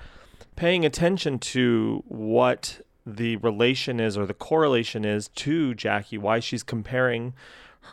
paying attention to what the relation is or the correlation is to Jackie, why she's comparing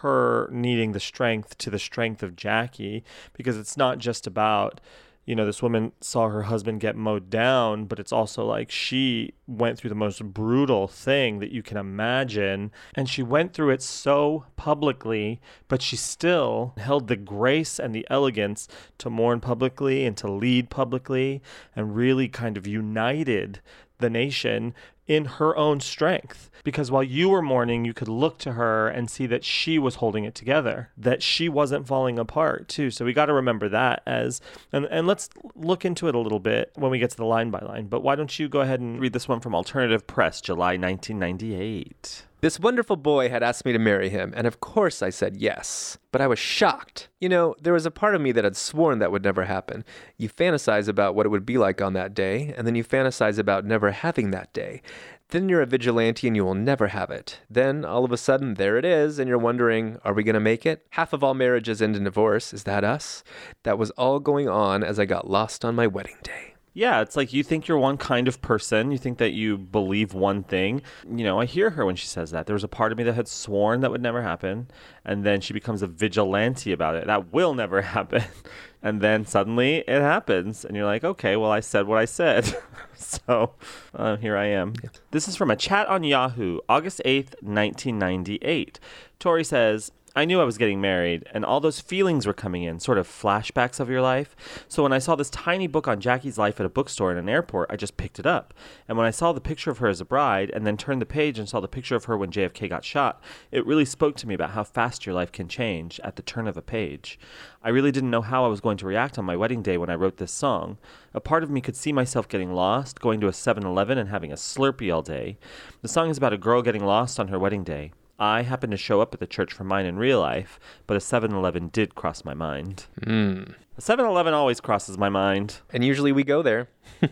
her needing the strength to the strength of Jackie, because it's not just about, you know, this woman saw her husband get mowed down, but it's also like she went through the most brutal thing that you can imagine. And she went through it so publicly, but she still held the grace and the elegance to mourn publicly and to lead publicly and really kind of united the nation in her own strength. Because while you were mourning, you could look to her and see that she was holding it together, that she wasn't falling apart too. So we got to remember that as, and, and let's look into it a little bit when we get to the line by line. But why don't you go ahead and read this one from Alternative Press, July 1998. This wonderful boy had asked me to marry him, and of course I said yes. But I was shocked. You know, there was a part of me that had sworn that would never happen. You fantasize about what it would be like on that day, and then you fantasize about never having that day. Then you're a vigilante and you will never have it. Then all of a sudden, there it is, and you're wondering, are we going to make it? Half of all marriages end in divorce. Is that us? That was all going on as I got lost on my wedding day. Yeah, it's like you think you're one kind of person. You think that you believe one thing. You know, I hear her when she says that. There was a part of me that had sworn that would never happen. And then she becomes a vigilante about it. That will never happen. And then suddenly it happens. And you're like, okay, well, I said what I said. so uh, here I am. This is from a chat on Yahoo, August 8th, 1998. Tori says, I knew I was getting married, and all those feelings were coming in, sort of flashbacks of your life. So when I saw this tiny book on Jackie's life at a bookstore in an airport, I just picked it up. And when I saw the picture of her as a bride, and then turned the page and saw the picture of her when JFK got shot, it really spoke to me about how fast your life can change at the turn of a page. I really didn't know how I was going to react on my wedding day when I wrote this song. A part of me could see myself getting lost, going to a 7 Eleven and having a Slurpee all day. The song is about a girl getting lost on her wedding day. I happened to show up at the church for mine in real life, but a 7 Eleven did cross my mind. Mm. A 7 Eleven always crosses my mind. And usually we go there.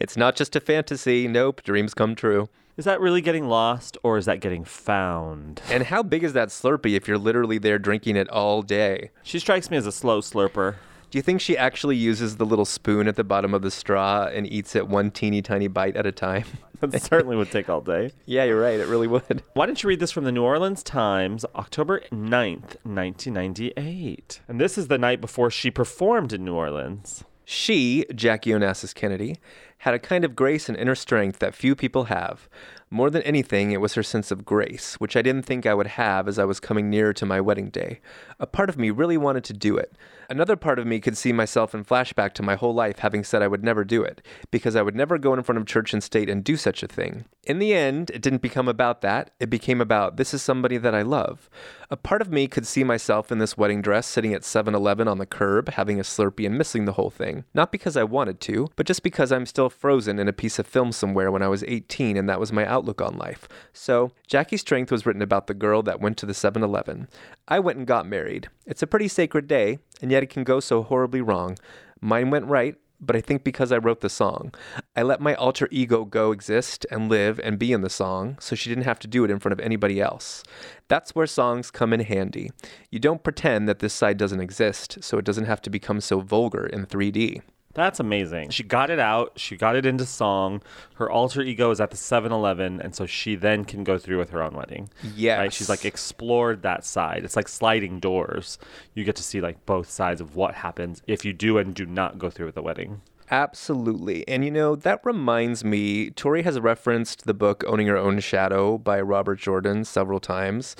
it's not just a fantasy. Nope, dreams come true. Is that really getting lost, or is that getting found? And how big is that Slurpee if you're literally there drinking it all day? She strikes me as a slow slurper. Do you think she actually uses the little spoon at the bottom of the straw and eats it one teeny tiny bite at a time? That certainly would take all day. Yeah, you're right. It really would. Why don't you read this from the New Orleans Times, October 9th, 1998? And this is the night before she performed in New Orleans. She, Jackie Onassis Kennedy, had a kind of grace and inner strength that few people have. More than anything, it was her sense of grace, which I didn't think I would have as I was coming nearer to my wedding day. A part of me really wanted to do it. Another part of me could see myself in flashback to my whole life having said I would never do it, because I would never go in front of church and state and do such a thing. In the end, it didn't become about that. It became about this is somebody that I love. A part of me could see myself in this wedding dress sitting at 7 Eleven on the curb, having a Slurpee and missing the whole thing. Not because I wanted to, but just because I'm still frozen in a piece of film somewhere when I was 18 and that was my outlook on life. So, Jackie's Strength was written about the girl that went to the 7 Eleven. I went and got married. It's a pretty sacred day, and yet it can go so horribly wrong. Mine went right, but I think because I wrote the song. I let my alter ego go exist and live and be in the song, so she didn't have to do it in front of anybody else. That's where songs come in handy. You don't pretend that this side doesn't exist, so it doesn't have to become so vulgar in 3D. That's amazing. She got it out. She got it into song. Her alter ego is at the 7 Eleven, and so she then can go through with her own wedding. Yes. Right? She's like explored that side. It's like sliding doors. You get to see like both sides of what happens if you do and do not go through with the wedding. Absolutely. And you know, that reminds me, Tori has referenced the book Owning Your Own Shadow by Robert Jordan several times.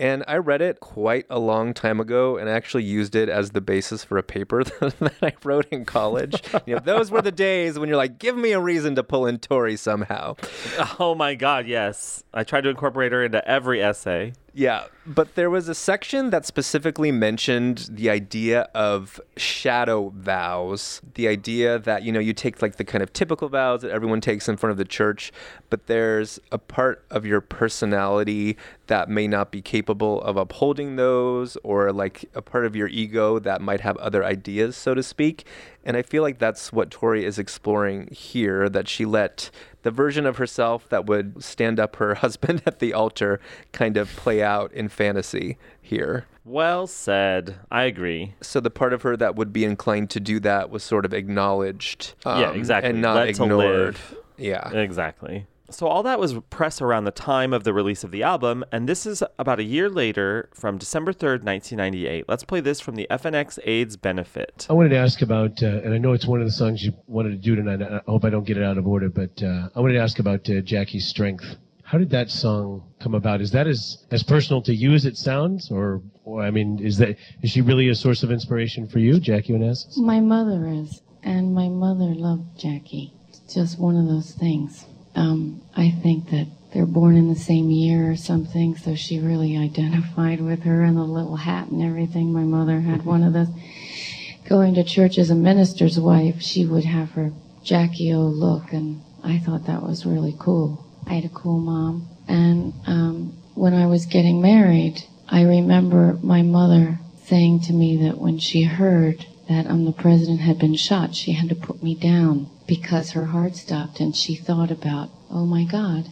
And I read it quite a long time ago and I actually used it as the basis for a paper that I wrote in college. you know, those were the days when you're like, give me a reason to pull in Tori somehow. Oh my God, yes. I tried to incorporate her into every essay. Yeah, but there was a section that specifically mentioned the idea of shadow vows. The idea that, you know, you take like the kind of typical vows that everyone takes in front of the church, but there's a part of your personality that may not be capable of upholding those, or like a part of your ego that might have other ideas, so to speak. And I feel like that's what Tori is exploring here that she let the version of herself that would stand up her husband at the altar kind of play out in fantasy here. Well said. I agree. So the part of her that would be inclined to do that was sort of acknowledged. yeah, um, exactly. And not Let ignored. Yeah. Exactly. So all that was press around the time of the release of the album, and this is about a year later from December 3rd, 1998. Let's play this from the FNX AIDS benefit. I wanted to ask about, uh, and I know it's one of the songs you wanted to do tonight. I hope I don't get it out of order, but uh, I wanted to ask about uh, Jackie's Strength. How did that song come about? Is that as, as personal to you as it sounds, or, or I mean, is that is she really a source of inspiration for you, Jackie Onassis? My mother is, and my mother loved Jackie. It's just one of those things. Um, I think that they're born in the same year or something, so she really identified with her and the little hat and everything. My mother had one of those. Going to church as a minister's wife, she would have her Jackie O look, and I thought that was really cool. I had a cool mom. And um, when I was getting married, I remember my mother saying to me that when she heard that um, the president had been shot, she had to put me down because her heart stopped and she thought about, oh my God,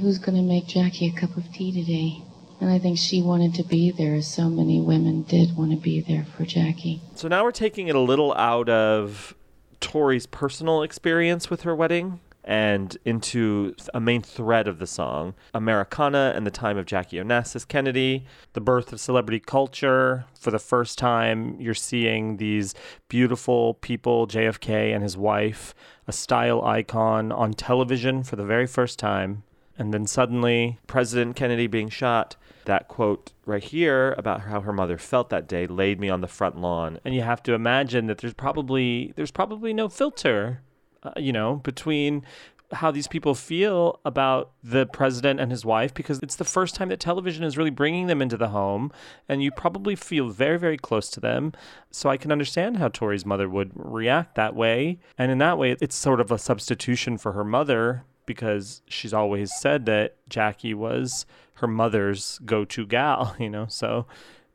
who's going to make Jackie a cup of tea today? And I think she wanted to be there, as so many women did want to be there for Jackie. So now we're taking it a little out of Tori's personal experience with her wedding and into a main thread of the song Americana and the time of Jackie Onassis Kennedy, the birth of celebrity culture. For the first time, you're seeing these beautiful people, JFK and his wife, a style icon on television for the very first time. And then suddenly, President Kennedy being shot. That quote right here about how her mother felt that day laid me on the front lawn. And you have to imagine that there's probably there's probably no filter uh, you know, between how these people feel about the president and his wife because it's the first time that television is really bringing them into the home and you probably feel very very close to them. So i can understand how tori's mother would react that way. And in that way it's sort of a substitution for her mother because she's always said that jackie was her mother's go-to gal you know? So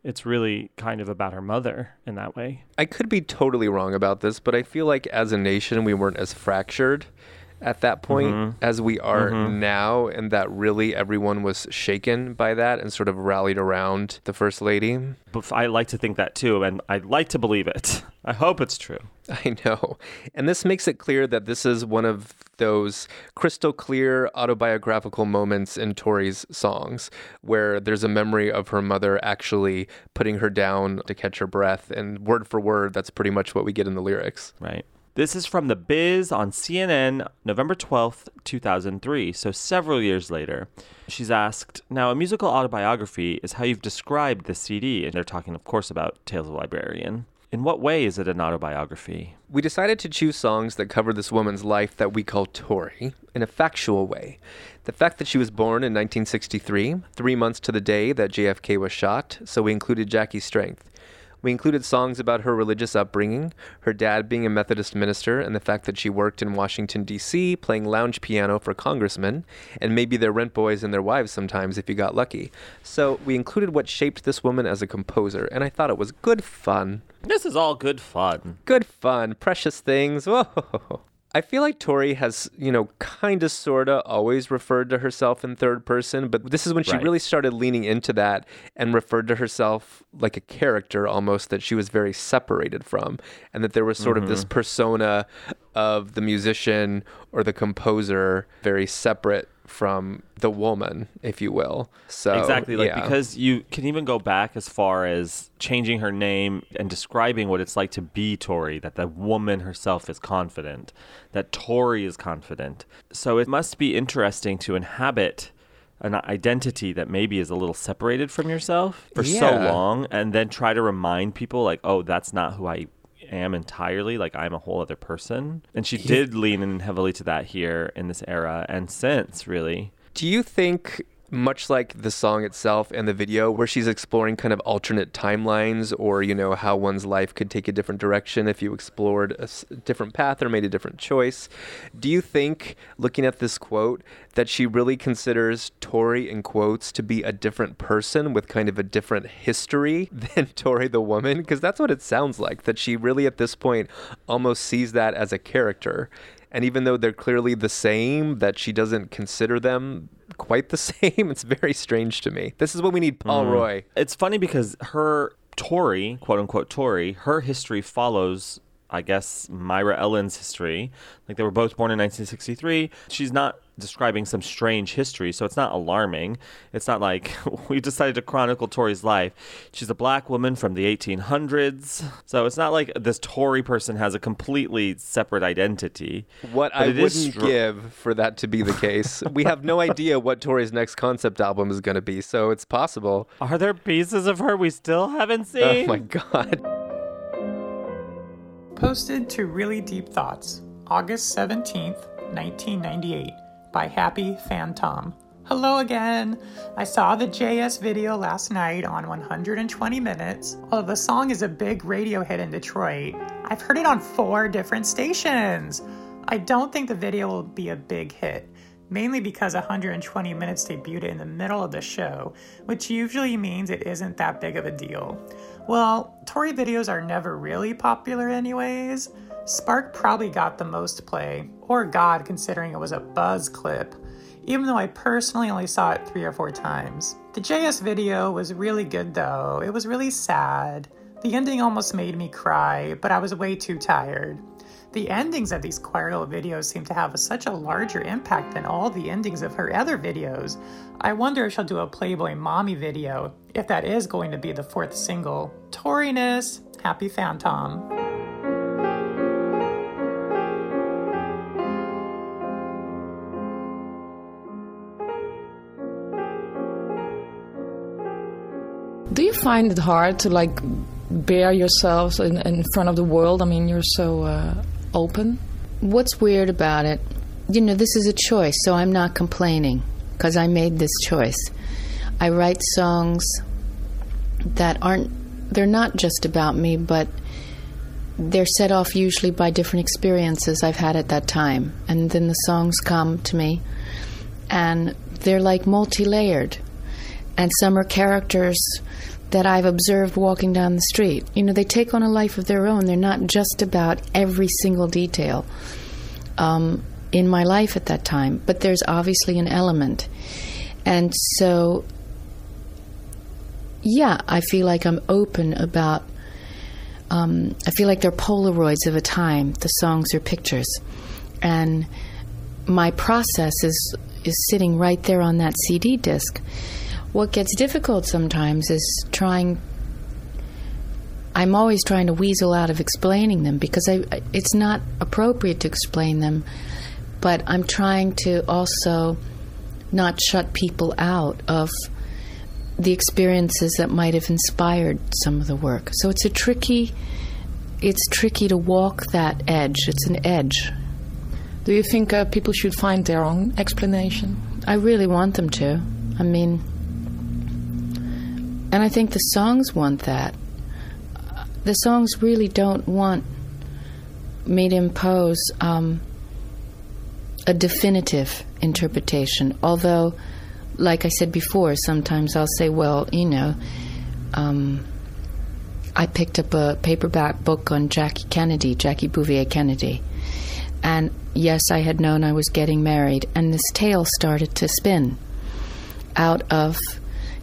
it's really kind of about her mother in that way. I could be totally wrong about this, but I feel like as a nation, we weren't as fractured at that point Mhm. as we are Mhm. now, and that really everyone was shaken by that and sort of rallied around the First Lady. But I like to think that too, and I'd like to believe it. I hope it's true. I know. And this makes it clear that this is one of those crystal clear autobiographical moments in Tori's songs where there's a memory of her mother actually putting her down to catch her breath. And word for word, that's pretty much what we get in the lyrics. Right. This is from The Biz on CNN, November 12th, 2003, so several years later. She's asked, Now, a musical autobiography is how you've described the CD, and they're talking, of course, about Tales of Librarian. In what way is it an autobiography? We decided to choose songs that cover this woman's life that we call Tori in a factual way. The fact that she was born in 1963, three months to the day that JFK was shot, so we included Jackie's Strength. We included songs about her religious upbringing, her dad being a Methodist minister, and the fact that she worked in Washington, D.C., playing lounge piano for congressmen, and maybe their rent boys and their wives sometimes if you got lucky. So we included what shaped this woman as a composer, and I thought it was good fun. This is all good fun. Good fun. Precious things. Whoa. I feel like Tori has, you know, kind of, sort of always referred to herself in third person, but this is when she Right. really started leaning into that and referred to herself like a character almost that she was very separated from, and that there was sort of this Mhm. persona of the musician or the composer very separate from the woman, if you will. So exactly like yeah. because you can even go back as far as changing her name and describing what it's like to be Tori that the woman herself is confident that Tori is confident so it must be interesting to inhabit an identity that maybe is a little separated from yourself for so long and then try to remind people like oh that's not who I am entirely like I'm a whole other person. And she did lean in heavily to that here in this era and since really. Do you think, much like the song itself and the video, where she's exploring kind of alternate timelines or, you know, how one's life could take a different direction if you explored a different path or made a different choice, do you think, looking at this quote, that she really considers Tori, in quotes, to be a different person with kind of a different history than Tori the woman? Because that's what it sounds like, that she really at this point almost sees that as a character. And even though they're clearly the same, that she doesn't consider them quite the same. It's very strange to me. This is what we need Paul Mm. Roy. It's funny because her Tori, quote unquote Tori, her history follows, I guess, Myra Ellen's history. Like they were both born in 1963. She's not describing some strange history, so it's not alarming. It's not like we decided to chronicle Tori's life. She's a black woman from the 1800s. So it's not like this Tori person has a completely separate identity. What But I wouldn't str- give for that to be the case. we have no idea what Tori's next concept album is going to be, so it's possible. Are there pieces of her we still haven't seen? Oh my god. Posted to Really Deep Thoughts, August 17th, 1998, by Happy Phantom. Hello again! I saw the JS video last night on 120 Minutes. Although the song is a big radio hit in Detroit, I've heard it on four different stations. I don't think the video will be a big hit, mainly because 120 Minutes debuted in the middle of the show, which usually means it isn't that big of a deal. Well, Tori videos are never really popular, anyways. Spark probably got the most play, or God, considering it was a buzz clip, even though I personally only saw it three or four times. The JS video was really good, though. It was really sad. The ending almost made me cry, but I was way too tired. The endings of these girl videos seem to have such a larger impact than all the endings of her other videos. I wonder if she'll do a Playboy Mommy video, if that is going to be the fourth single. Toriness, Happy Phantom. Do you find it hard to like bear yourselves in, in front of the world? I mean, you're so uh, open. What's weird about it? You know, this is a choice, so I'm not complaining because I made this choice. I write songs that aren't, they're not just about me, but they're set off usually by different experiences I've had at that time. And then the songs come to me, and they're like multi layered. And some are characters that I've observed walking down the street. You know, they take on a life of their own. They're not just about every single detail um, in my life at that time, but there's obviously an element. And so, yeah, I feel like I'm open about. Um, I feel like they're Polaroids of a time. The songs are pictures, and my process is is sitting right there on that CD disc. What gets difficult sometimes is trying. I'm always trying to weasel out of explaining them because I, it's not appropriate to explain them, but I'm trying to also not shut people out of the experiences that might have inspired some of the work. So it's a tricky it's tricky to walk that edge. It's an edge. Do you think uh, people should find their own explanation? I really want them to. I mean, and I think the songs want that. the songs really don't want me to impose um, a definitive interpretation. Although, like I said before, sometimes I'll say, well, you know, um, I picked up a paperback book on Jackie Kennedy, Jackie Bouvier Kennedy. And yes, I had known I was getting married, and this tale started to spin out of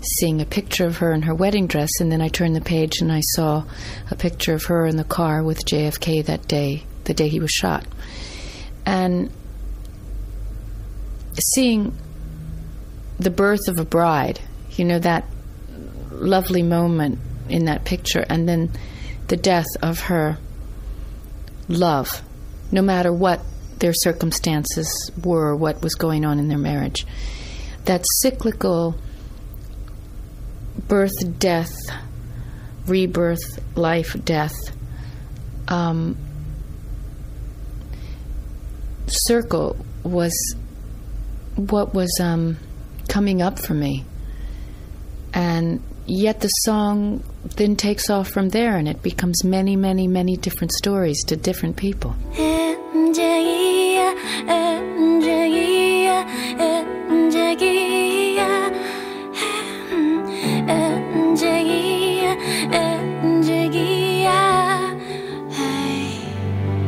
seeing a picture of her in her wedding dress, and then I turned the page and I saw a picture of her in the car with JFK that day, the day he was shot. And seeing the birth of a bride, you know, that lovely moment in that picture, and then the death of her love, no matter what their circumstances were, what was going on in their marriage. That cyclical birth, death, rebirth, life, death um, circle was what was um, coming up for me. And yet the song then takes off from there and it becomes many, many, many different stories to different people.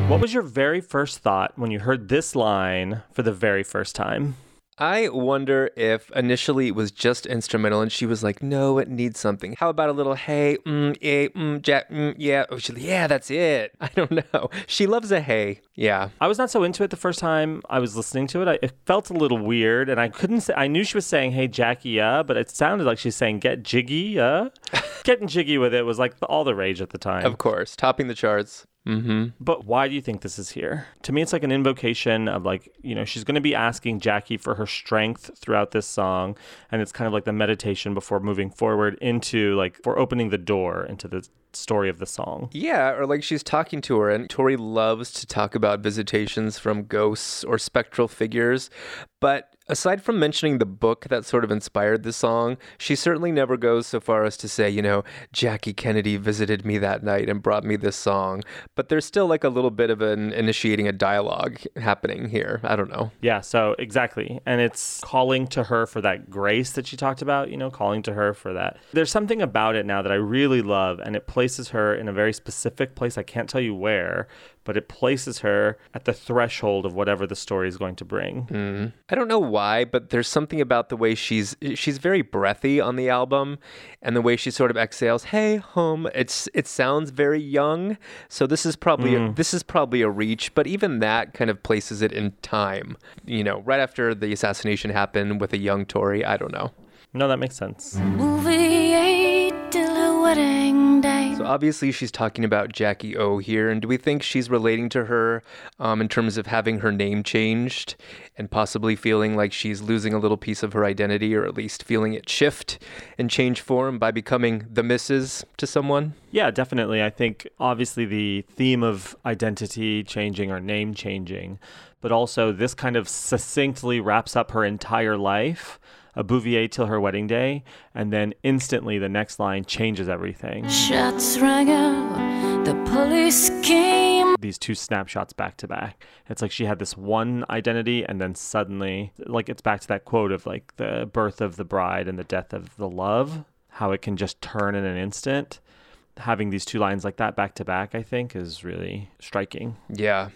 What was your very first thought when you heard this line for the very first time? I wonder if initially it was just instrumental and she was like, no, it needs something. How about a little, hey, mm, eh, mm, jack, mm, yeah. Oh, yeah, that's it. I don't know. She loves a hey. Yeah. I was not so into it the first time I was listening to it. I, it felt a little weird and I couldn't say, I knew she was saying, hey, Jackie, yeah, but it sounded like she's saying, get jiggy, yeah. Getting jiggy with it was like all the rage at the time. Of course. Topping the charts. Mm-hmm. But why do you think this is here? To me, it's like an invocation of like, you know, she's going to be asking Jackie for her strength throughout this song. And it's kind of like the meditation before moving forward into like, for opening the door into the story of the song. Yeah, or like she's talking to her, and Tori loves to talk about visitations from ghosts or spectral figures. But aside from mentioning the book that sort of inspired the song, she certainly never goes so far as to say, you know, Jackie Kennedy visited me that night and brought me this song. But there's still like a little bit of an initiating a dialogue happening here. I don't know. Yeah, so exactly. And it's calling to her for that grace that she talked about, you know, calling to her for that. There's something about it now that I really love, and it places her in a very specific place. I can't tell you where, but it places her at the threshold of whatever the story is going to bring. Mm. I don't know why, but there's something about the way she's she's very breathy on the album, and the way she sort of exhales, "Hey, home." It's it sounds very young, so this is probably mm. a, this is probably a reach, but even that kind of places it in time. You know, right after the assassination happened with a young Tori. I don't know. No, that makes sense. Bouvier till her wedding day. So obviously she's talking about Jackie O here, and do we think she's relating to her um, in terms of having her name changed and possibly feeling like she's losing a little piece of her identity, or at least feeling it shift and change form by becoming the Mrs. to someone? Yeah, definitely. I think obviously the theme of identity changing or name changing, but also this kind of succinctly wraps up her entire life a Bouvier till her wedding day, and then instantly the next line changes everything. Shots rang out, the police came. These two snapshots back to back. It's like she had this one identity, and then suddenly, like it's back to that quote of like the birth of the bride and the death of the love, how it can just turn in an instant having these two lines like that back to back, I think, is really striking. Yeah.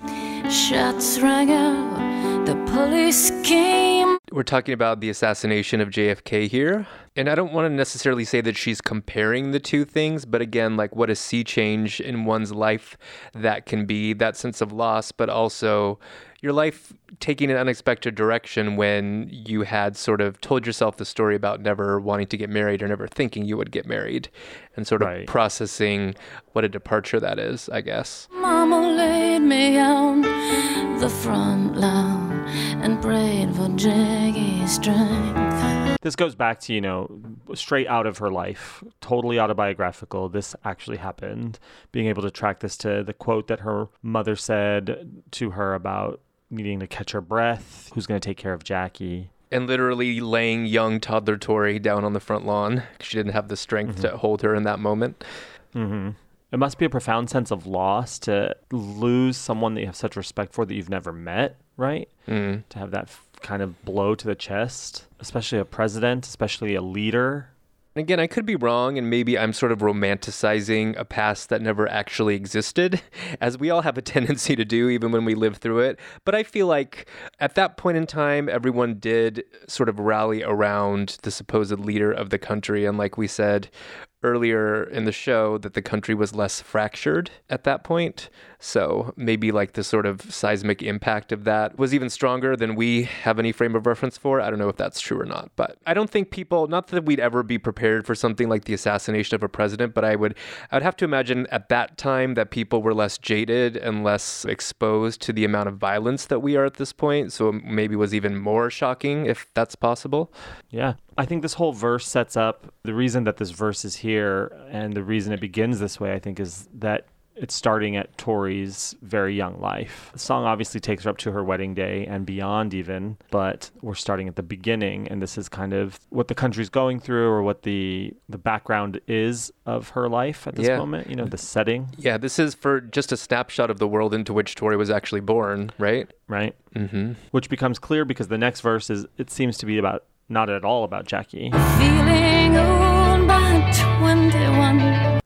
Shots rang out, the police came. We're talking about the assassination of JFK here. And I don't want to necessarily say that she's comparing the two things, but again, like what a sea change in one's life that can be, that sense of loss, but also your life taking an unexpected direction when you had sort of told yourself the story about never wanting to get married or never thinking you would get married and sort of right. processing what a departure that is, I guess. Mama laid me on the front lawn and prayed for Jackie's strength. This goes back to, you know, straight out of her life, totally autobiographical. This actually happened. Being able to track this to the quote that her mother said to her about needing to catch her breath, who's going to take care of Jackie. And literally laying young toddler Tori down on the front lawn because she didn't have the strength mm-hmm. to hold her in that moment. Mm-hmm. it must be a profound sense of loss to lose someone that you have such respect for that you've never met, right? Mm. To have that f- kind of blow to the chest, especially a president, especially a leader. Again, I could be wrong, and maybe I'm sort of romanticizing a past that never actually existed, as we all have a tendency to do, even when we live through it. But I feel like at that point in time, everyone did sort of rally around the supposed leader of the country. And like we said earlier in the show, that the country was less fractured at that point. So maybe like the sort of seismic impact of that was even stronger than we have any frame of reference for. I don't know if that's true or not, but I don't think people, not that we'd ever be prepared for something like the assassination of a president, but I would, I would have to imagine at that time that people were less jaded and less exposed to the amount of violence that we are at this point. So maybe was even more shocking if that's possible. Yeah. I think this whole verse sets up the reason that this verse is here and the reason it begins this way, I think, is that it's starting at Tori's very young life. The song obviously takes her up to her wedding day and beyond, even, but we're starting at the beginning, and this is kind of what the country's going through or what the the background is of her life at this Yeah. moment. You know, the setting. Yeah, this is for just a snapshot of the world into which Tori was actually born, right? Right. Mm-hmm. Which becomes clear because the next verse is it seems to be about not at all about Jackie.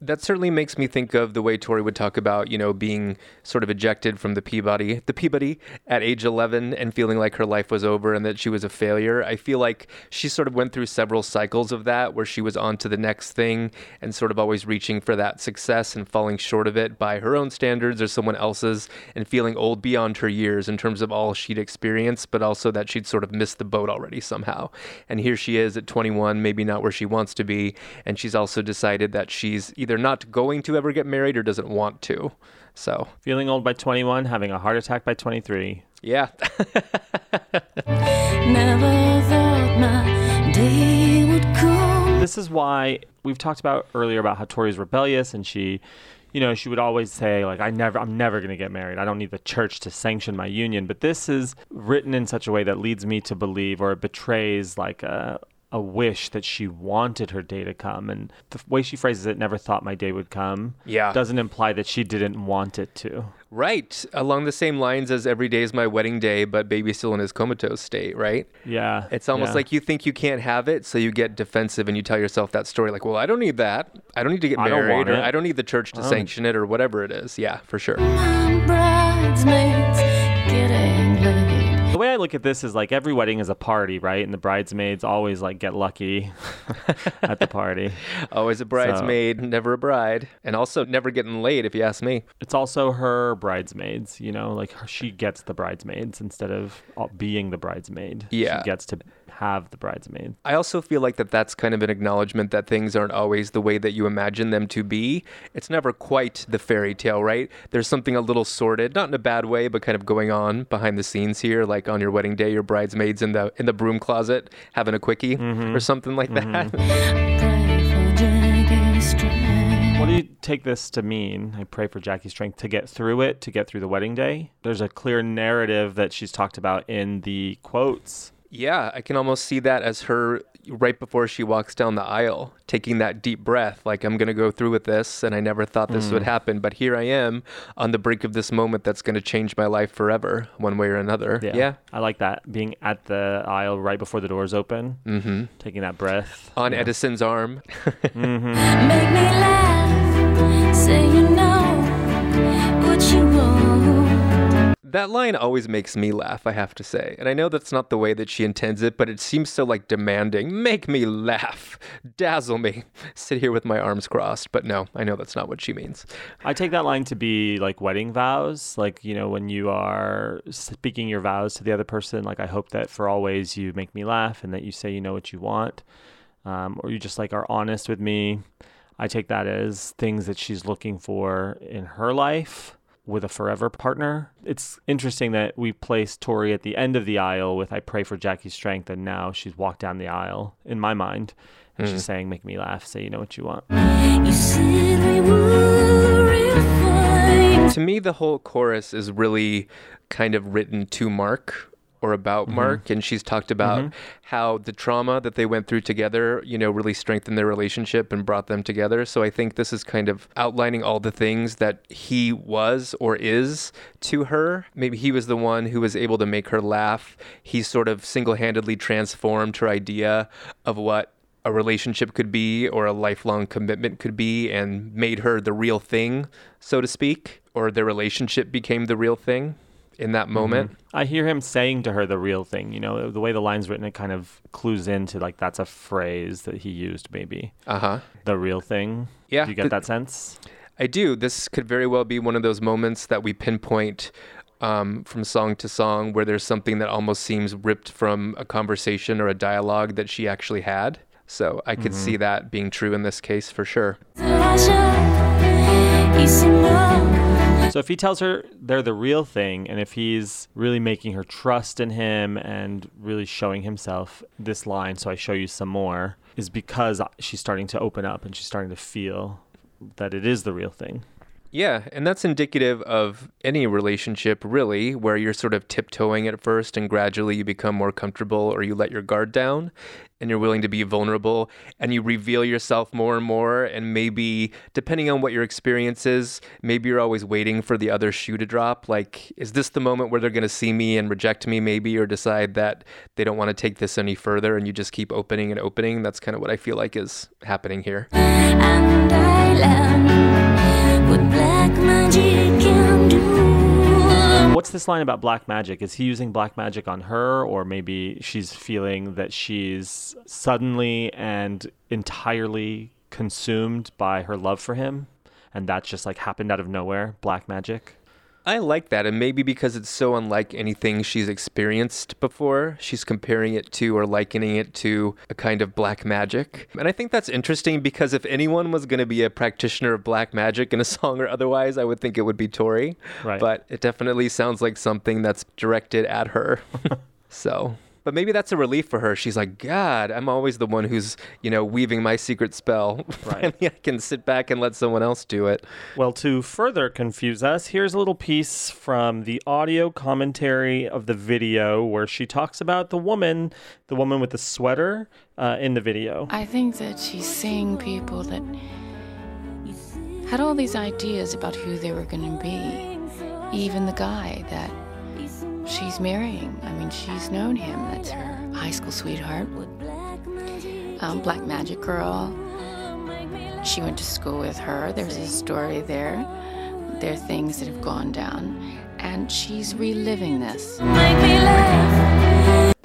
That certainly makes me think of the way Tori would talk about, you know, being sort of ejected from the Peabody, the Peabody at age 11 and feeling like her life was over and that she was a failure. I feel like she sort of went through several cycles of that where she was on to the next thing and sort of always reaching for that success and falling short of it by her own standards or someone else's and feeling old beyond her years in terms of all she'd experienced, but also that she'd sort of missed the boat already somehow. And here she is at 21, maybe not where she wants to be. And she's also decided that she's either not going to ever get married or doesn't want to. So, Feeling old by 21, having a heart attack by 23. yeah. Never thought my day would come. This is why we've talked about earlier about how Tori's rebellious and she, you know, she would always say like I never I'm never going to get married. I don't need the church to sanction my union, but this is written in such a way that leads me to believe or it betrays like a a wish that she wanted her day to come and the way she phrases it never thought my day would come Yeah. doesn't imply that she didn't want it to Right. Along the same lines as every day is my wedding day, but baby's still in his comatose state, right? yeah It's almost yeah. like you think you can't have it, so you get defensive and you tell yourself that story like, well, I don't need that. I don't need to get I don't married want or it. I don't need the church to I don't- sanction it or whatever it is. Yeah, for sure. The way I look at this is like every wedding is a party, right? And the bridesmaids always like get lucky at the party. Always a bridesmaid, never a bride. And also never getting laid, if you ask me. It's also her bridesmaids, you know, like she gets the bridesmaids instead of uh, being the bridesmaid. Yeah. She gets to have the bridesmaid. I also feel like that that's kind of an acknowledgement that things aren't always the way that you imagine them to be. It's never quite the fairy tale, right? There's something a little sordid, not in a bad way, but kind of going on behind the scenes here, like on your wedding day, your bridesmaids in the in the broom closet having a quickie mm-hmm. or something like that. Jackie mm-hmm. Strand. What do you take this to mean? I pray for Jackie's strength to get through it, to get through the wedding day. There's a clear narrative that she's talked about in the quotes. Yeah, I can almost see that as her right before she walks down the aisle, taking that deep breath, like, I'm going to go through with this, and I never thought this would Mm. happen, but here I am on the brink of this moment that's going to change my life forever, one way or another. Yeah. yeah. I like that. Being at the aisle right before the doors open, mm-hmm. taking that breath. On Edison's arm. Mm-hmm. That line always makes me laugh, I have to say. And I know that's not the way that she intends it, but it seems so like demanding. Make me laugh. Dazzle me. Sit here with my arms crossed. But no, I know that's not what she means. I take that line to be like wedding vows. Like, you know, when you are speaking your vows to the other person, like, I hope that for always you make me laugh and that you say you know what you want. Um, or you just like are honest with me. I take that as things that she's looking for in her life with a forever partner. It's interesting that we placed Tori at the end of the aisle with I pray for Jackie's strength, and now she's walked down the aisle in my mind. And Mm. she's saying, Make me laugh, say you know what you want. You said we were real fine. To me, the whole chorus is really kind of written to Mark or about Mark, and she's talked about Mhm. how the trauma that they went through together, you know, really strengthened their relationship and brought them together. So I think this is kind of outlining all the things that he was or is to her. Maybe he was the one who was able to make her laugh. He sort of single handedly transformed her idea of what a relationship could be or a lifelong commitment could be and made her the real thing, so to speak, or their relationship became the real thing in that moment. Mhm. I hear him saying to her the real thing. You know, the way the line's written, it kind of clues into like that's a phrase that he used, maybe. Uh huh. The real thing. Yeah, Do you get th- that sense? I do. This could very well be one of those moments that we pinpoint um, from song to song where there's something that almost seems ripped from a conversation or a dialogue that she actually had. So I could Mhm. see that being true in this case for sure. So if he tells her they're the real thing, and if he's really making her trust in him and really showing himself, this line, so I show you some more, is because she's starting to open up and she's starting to feel that it is the real thing. Yeah, and that's indicative of any relationship, really, where you're sort of tiptoeing at first and gradually you become more comfortable or you let your guard down and you're willing to be vulnerable and you reveal yourself more and more. And maybe, depending on what your experience is, maybe you're always waiting for the other shoe to drop. Like, is this the moment where they're going to see me and reject me, maybe, or decide that they don't want to take this any further and you just keep opening and opening? That's kind of what I feel like is happening here. What's this line about black magic? Is he using black magic on her, or maybe she's feeling that she's suddenly and entirely consumed by her love for him, and that just like happened out of nowhere? Black magic. I like that, and maybe because it's so unlike anything she's experienced before, she's comparing it to or likening it to a kind of black magic. And I think that's interesting because if anyone was going to be a practitioner of black magic in a song or otherwise, I would think it would be Tori. Right. But it definitely sounds like something that's directed at her. so. But maybe that's a relief for her. She's like, God, I'm always the one who's, you know, weaving my secret spell. Right. Finally, I can sit back and let someone else do it. Well, to further confuse us, here's a little piece from the audio commentary of the video where she talks about the woman, the woman with the sweater uh, in the video. I think that she's seeing people that had all these ideas about who they were going to be. Even the guy that she's marrying. I mean, she's known him. That's her high school sweetheart. Um, Black Magic Girl. She went to school with her. There's a story there. There are things that have gone down. And she's reliving this.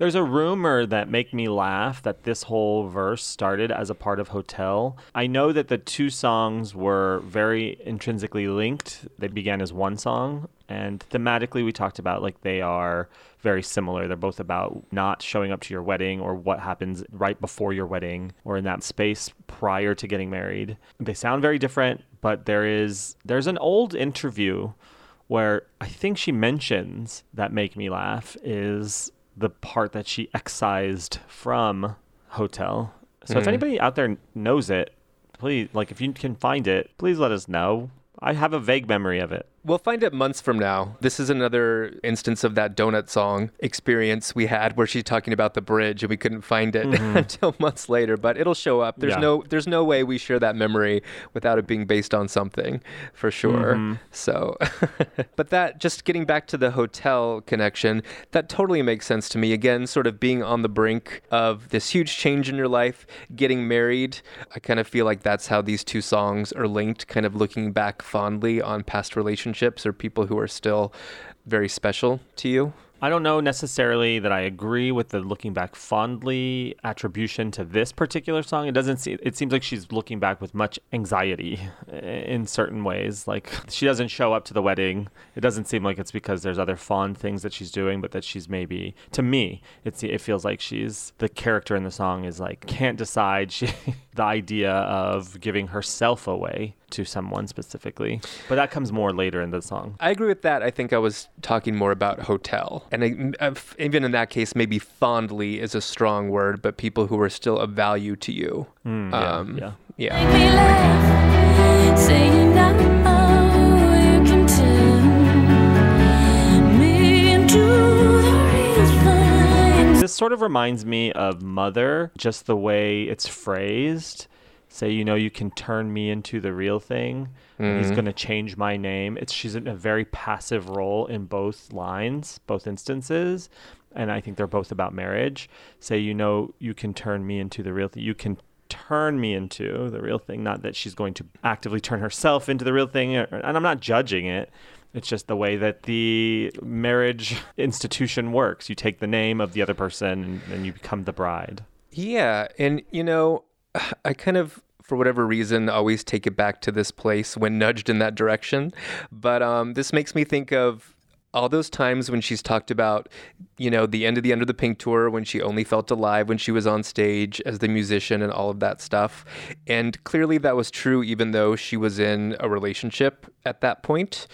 There's a rumor that make me laugh that this whole verse started as a part of Hotel. I know that the two songs were very intrinsically linked. They began as one song, and thematically we talked about like they are very similar. They're both about not showing up to your wedding or what happens right before your wedding or in that space prior to getting married. They sound very different, but there is there's an old interview where I think she mentions that make me laugh is the part that she excised from Hotel. So if Mhm. anybody out there knows it, please like if you can find it, please let us know. I have a vague memory of it. We'll find it months from now. This is another instance of that donut song experience we had where she's talking about the bridge and we couldn't find it Mhm. until months later, but it'll show up. There's Yeah. no there's no way we share that memory without it being based on something for sure. Mhm. So but that just getting back to the hotel connection, that totally makes sense to me. Again, sort of being on the brink of this huge change in your life, getting married. I kind of feel like that's how these two songs are linked, kind of looking back fondly on past relationships or people who are still very special to you. I don't know necessarily that I agree with the looking back fondly attribution to this particular song. It doesn't see it seems like she's looking back with much anxiety in certain ways. Like she doesn't show up to the wedding. It doesn't seem like it's because there's other fond things that she's doing, but that she's maybe to me, it's it feels like she's the character in the song is like can't decide. She the idea of giving herself away to someone specifically. But that comes more later in the song. I agree with that. I think I was talking more about hotel. And I, even in that case, maybe fondly is a strong word, but people who are still of value to you. Mm, yeah, um, yeah. yeah. Saying now you can turn me into the real sort of reminds me of Mother, just the way it's phrased. Say, you know, you can turn me into the real thing. and He's mm-hmm. going to change my name. It's she's in a very passive role in both lines, both instances, and I think they're both about marriage. Say, you know, you can turn me into the real thing. You can turn me into the real thing. Not that she's going to actively turn herself into the real thing, and I'm not judging it. It's just the way that the marriage institution works. You take the name of the other person, and then you become the bride. Yeah, and you know, I kind of for whatever reason always take it back to this place when nudged in that direction. But um, this makes me think of all those times when she's talked about, you know, the end of the Under the Pink tour when she only felt alive when she was on stage as the musician and all of that stuff. And clearly that was true even though she was in a relationship at that point.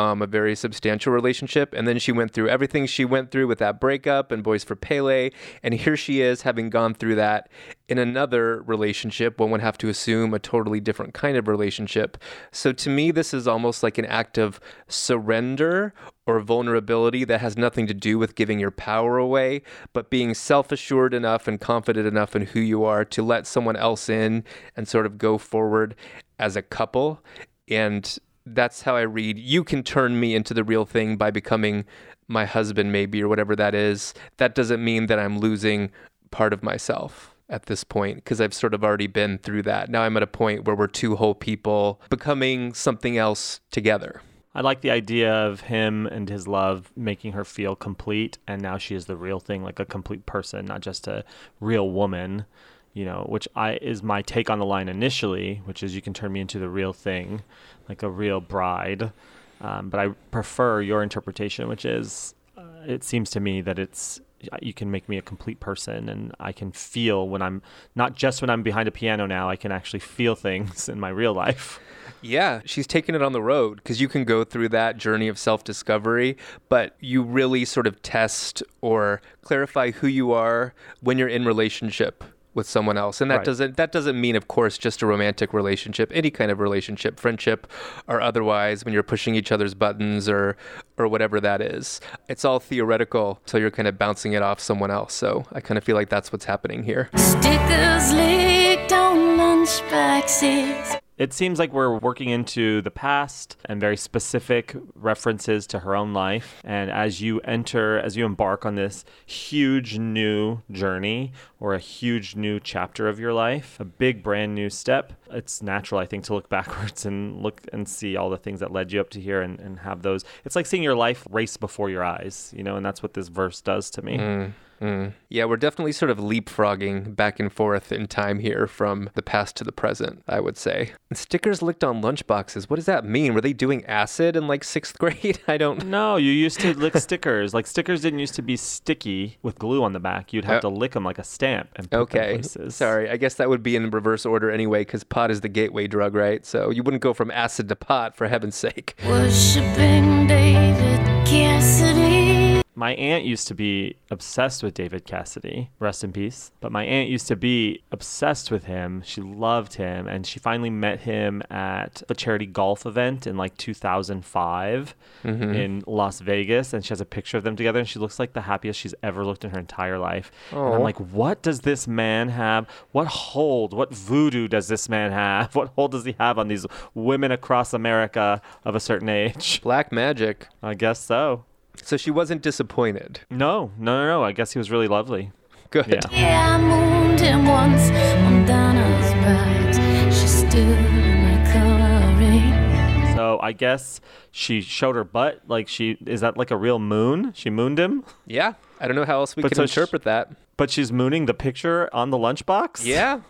Um, a very substantial relationship. And then she went through everything she went through with that breakup and Boys for Pele. And here she is having gone through that in another relationship. One would have to assume a totally different kind of relationship. So to me, this is almost like an act of surrender or vulnerability that has nothing to do with giving your power away, but being self assured enough and confident enough in who you are to let someone else in and sort of go forward as a couple. And that's how I read. You can turn me into the real thing by becoming my husband, maybe, or whatever that is. That doesn't mean that I'm losing part of myself at this point because I've sort of already been through that. Now I'm at a point where we're two whole people becoming something else together. I like the idea of him and his love making her feel complete, and now she is the real thing, like a complete person, not just a real woman. You know, which I is my take on the line initially, which is you can turn me into the real thing, like a real bride. Um, but I prefer your interpretation, which is uh, it seems to me that it's you can make me a complete person and I can feel when I'm not just when I'm behind a piano now, I can actually feel things in my real life. Yeah, she's taking it on the road because you can go through that journey of self discovery, but you really sort of test or clarify who you are when you're in relationship with someone else and that Right. doesn't that doesn't mean of course just a romantic relationship any kind of relationship friendship or otherwise when you're pushing each other's buttons or or whatever that is it's all theoretical until you're kind of bouncing it off someone else so i kind of feel like that's what's happening here Stickers licked on lunch boxes. It seems like we're working into the past and very specific references to her own life. And as you enter, as you embark on this huge new journey or a huge new chapter of your life, a big brand new step, it's natural, I think, to look backwards and look and see all the things that led you up to here and, and have those. It's like seeing your life race before your eyes, you know, and that's what this verse does to me. Mm, mm. Yeah, we're definitely sort of leapfrogging back and forth in time here from the past to the present, I would say. And stickers licked on lunchboxes. What does that mean? Were they doing acid in like sixth grade? I don't No, you used to lick stickers. Like stickers didn't used to be sticky with glue on the back. You'd have Uh, to lick them like a stamp and put them Okay. places. Sorry. I guess that would be in reverse order anyway, because pot is the gateway drug, right? So you wouldn't go from acid to pot, for heaven's sake. Worshipping David Cassidy. My aunt used to be obsessed with David Cassidy, rest in peace. But my aunt used to be obsessed with him. She loved him, and she finally met him at the charity golf event in like 2005 Mhm. in Las Vegas. And she has a picture of them together, and she looks like the happiest she's ever looked in her entire life. And I'm like, what does this man have? What hold? What voodoo does this man have? What hold does he have on these women across America of a certain age? Black magic. I guess so. So she wasn't disappointed. No, no, no, no. I guess he was really lovely. Good. Yeah. Yeah, I mooned him once on Donna's bags. She stood in my coloring. So I guess she showed her butt. Like she is that like a real moon? She mooned him. Yeah. I don't know how else we But can so sh- interpret that. But she's mooning the picture on the lunchbox. Yeah.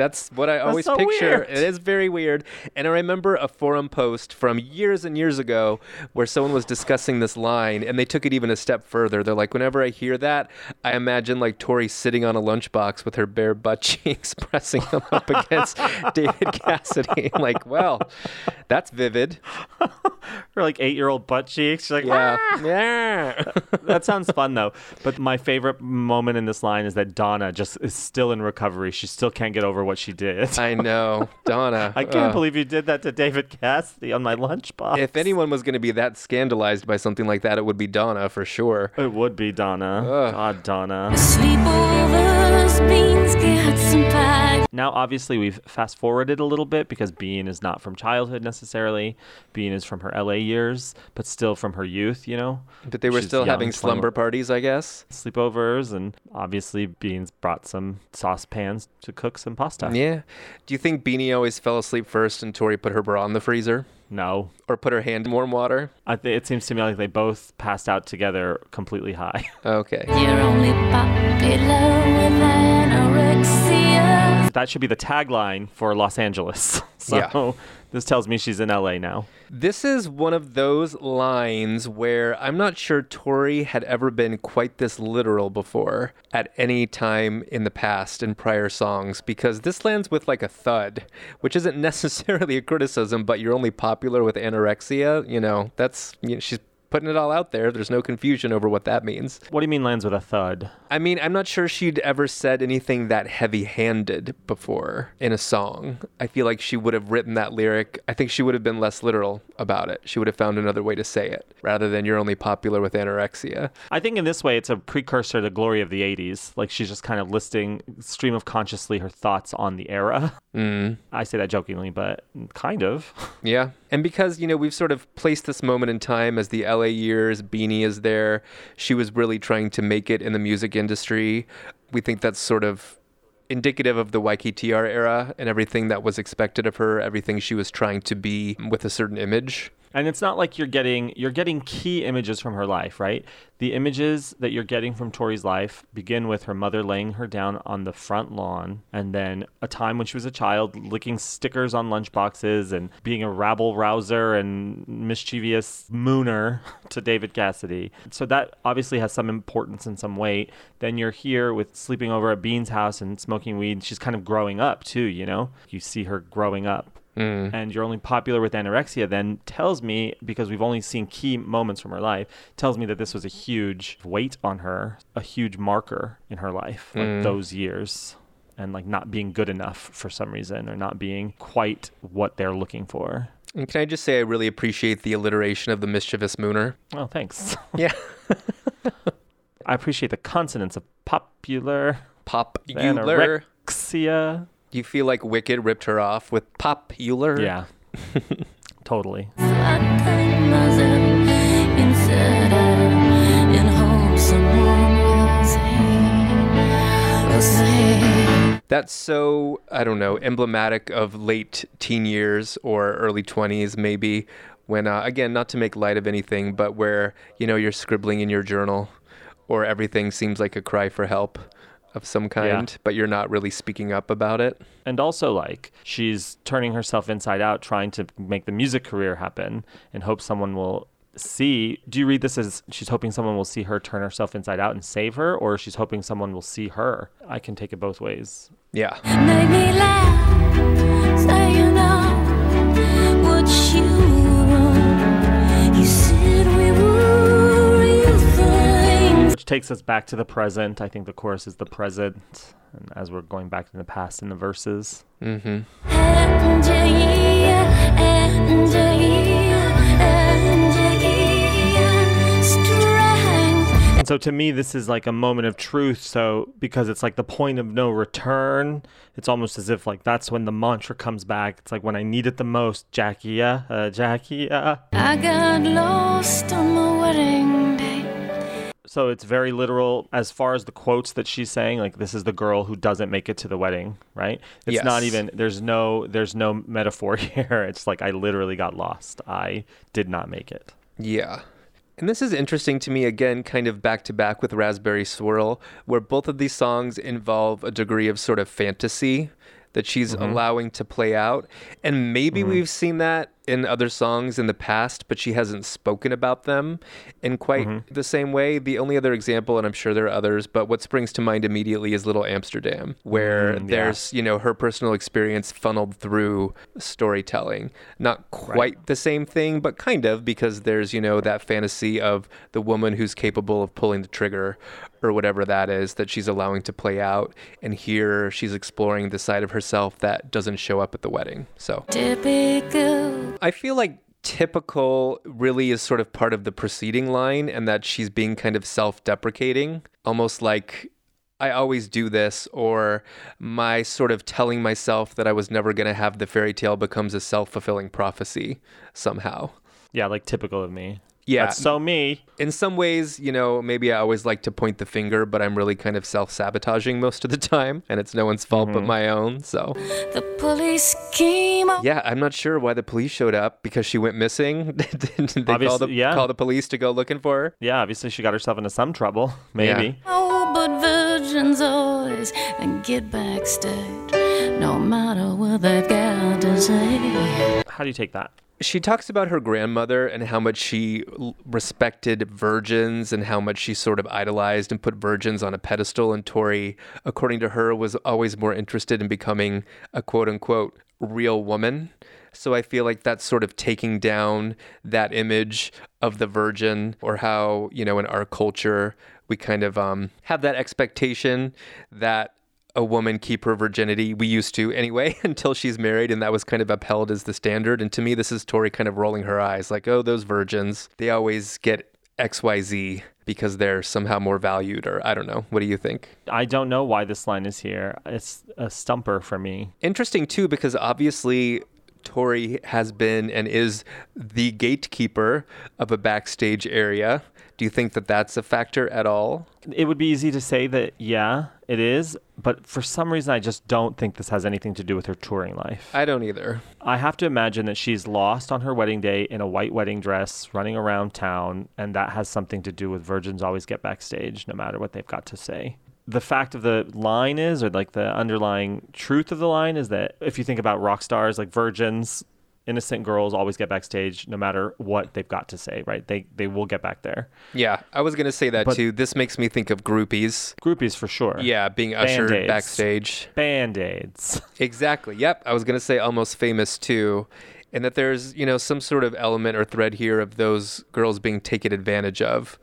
That's what I always so picture. weird. It is very weird. And I remember a forum post from years and years ago where someone was discussing this line and they took it even a step further. They're like, whenever I hear that, I imagine like Tori sitting on a lunchbox with her bare butt cheeks pressing them up against David Cassidy. I'm like, well, That's vivid. Her like eight year old butt cheeks. She's like, Yeah. "Ah!" Yeah. that sounds fun though. But my favorite moment in this line is that Donna just is still in recovery. She still can't get over what she did. I know. Donna. I can't Ugh. believe you did that to David Cassidy on my lunchbox. If anyone was going to be that scandalized by something like that, it would be Donna for sure. It would be Donna. God, Donna. Sleepovers, beans, get some pie. Now, obviously, we've fast forwarded a little bit because Bean is not from childhood necessarily. Bean is from her LA years, but still from her youth, you know? But they were She's still young, having 21 slumber parties, I guess. Sleepovers, and obviously, Beans brought some saucepans to cook some pasta. Yeah. Do you think Beanie always fell asleep first and Tori put her bra in the freezer? No. Or put her hand in warm water? I th- it seems to me like they both passed out together completely high. Okay. You're only popular with anorexia. that should be the tagline for Los Angeles. so Yeah. This tells me she's in LA now. This is one of those lines where I'm not sure Tori had ever been quite this literal before at any time in the past in prior songs because this lands with like a thud, which isn't necessarily a criticism, but you're only popular with anorexia. You know, that's, you know, she's putting it all out there. There's no confusion over what that means. What do you mean lands with a thud? I mean, I'm not sure she'd ever said anything that heavy handed before in a song. I feel like she would have written that lyric. I think she would have been less literal about it. She would have found another way to say it rather than you're only popular with anorexia. I think in this way, it's a precursor to Glory of the 80s. Like she's just kind of listing stream of consciously her thoughts on the era. Mm. I say that jokingly, but kind of. Yeah. And because, you know, we've sort of placed this moment in time as the Years, Beanie is there. She was really trying to make it in the music industry. We think that's sort of indicative of the YKTR era and everything that was expected of her, everything she was trying to be with a certain image. And it's not like you're getting you're getting key images from her life, right? The images that you're getting from Tori's life begin with her mother laying her down on the front lawn, and then a time when she was a child licking stickers on lunchboxes and being a rabble rouser and mischievous mooner to David Cassidy. So that obviously has some importance and some weight. Then you're here with sleeping over at Bean's house and smoking weed. She's kind of growing up too, you know? You see her growing up and you're only popular with anorexia then tells me because we've only seen key moments from her life tells me that this was a huge weight on her a huge marker in her life like Mm. those years and like not being good enough for some reason or not being quite what they're looking for And can I just say I really appreciate the alliteration of the mischievous mooner? oh thanks Yeah. i appreciate the consonants of popular Popular. anorexia You feel like Wicked ripped her off with popular? yeah totally Instead of in home, someone will say, will say. That's so, I don't know, emblematic of late teen years or early 20s, maybe, when, uh, again, not to make light of anything, but where, you know, you're scribbling in your journal or everything seems like a cry for help of some kind, but you're not really speaking up about it. and also like she's turning herself inside out trying to make the music career happen and hope someone will see do you read this as she's hoping someone will see her turn herself inside out and save her or she's hoping someone will see her i can take it both ways Yeah. Make me laugh, say you know which takes us back to the present i think the chorus is the present and as we're going back in the past in the verses mm-hmm And so to me, this is like a moment of truth. So because it's like the point of no return, it's almost as if like that's when the mantra comes back. It's like when I need it the most, Jackie, yeah, uh, Jackie, yeah. I got lost on my wedding day. So it's very literal as far as the quotes that she's saying. Like this is the girl who doesn't make it to the wedding, right? It's not even. There's no. There's no metaphor here. It's like I literally got lost. I did not make it. Yeah. And this is interesting to me, again, kind of back to back with Raspberry Swirl, where both of these songs involve a degree of sort of fantasy that she's mm-hmm. allowing to play out. And maybe mm-hmm. we've seen that in other songs in the past, but she hasn't spoken about them in quite Mm-hmm. the same way. The only other example, and I'm sure there are others, but what springs to mind immediately is Little Amsterdam, where Mm, yeah. there's, you know, her personal experience funneled through storytelling. Not quite the same thing, but kind of, because there's, you know, that fantasy of the woman who's capable of pulling the trigger or whatever that is that she's allowing to play out. And here she's exploring the side of herself that doesn't show up at the wedding. So Typical. I feel like typical really is sort of part of the preceding line and that she's being kind of self-deprecating, almost like I always do this or my sort of telling myself that I was never going to have the fairy tale becomes a self-fulfilling prophecy somehow. Yeah, like typical of me. Yeah. That's so me. In some ways, you know, maybe I always like to point the finger, but I'm really kind of self-sabotaging most of the time and it's no one's fault but mm-hmm. my own, so The police came up. Yeah, I'm not sure why the police showed up because she went missing. Did they call the, yeah. call the police to go looking for her? Yeah, obviously she got herself into some trouble. Maybe. Oh, but virgins always get backstage, no matter what they've got to say. How do you take that? She talks about her grandmother and how much she respected virgins and how much she sort of idolized and put virgins on a pedestal. And Tori, according to her, was always more interested in becoming a quote unquote real woman. So I feel like that's sort of taking down that image of the virgin or how, you know, in our culture, we kind of um, have that expectation that a woman keep her virginity. We used to anyway until she's married, and that was kind of upheld as the standard. And to me, this is Tori kind of rolling her eyes like, oh, those virgins, they always get XYZ because they're somehow more valued, or I don't know. What do you think? I don't know why this line is here. It's a stumper for me. Interesting too, because obviously Tori has been and is the gatekeeper of a backstage area. Do you think that that's a factor at all? It would be easy to say that, yeah, it is, but for some reason, I just don't think this has anything to do with her touring life. I don't either. I have to imagine that she's lost on her wedding day in a white wedding dress, running around town, and that has something to do with virgins always get backstage, no matter what they've got to say. The fact of the line is, or like the underlying truth of the line, is that if you think about rock stars like virgins, innocent girls always get backstage, no matter what they've got to say, right? They they will get back there. Yeah, I was gonna say that But- too. This makes me think of groupies. Groupies for sure. Yeah, being ushered Band-Aids. backstage. Band aids. Exactly. Yep. I was going to say almost famous too. And that there's, you know, some sort of element or thread here of those girls being taken advantage of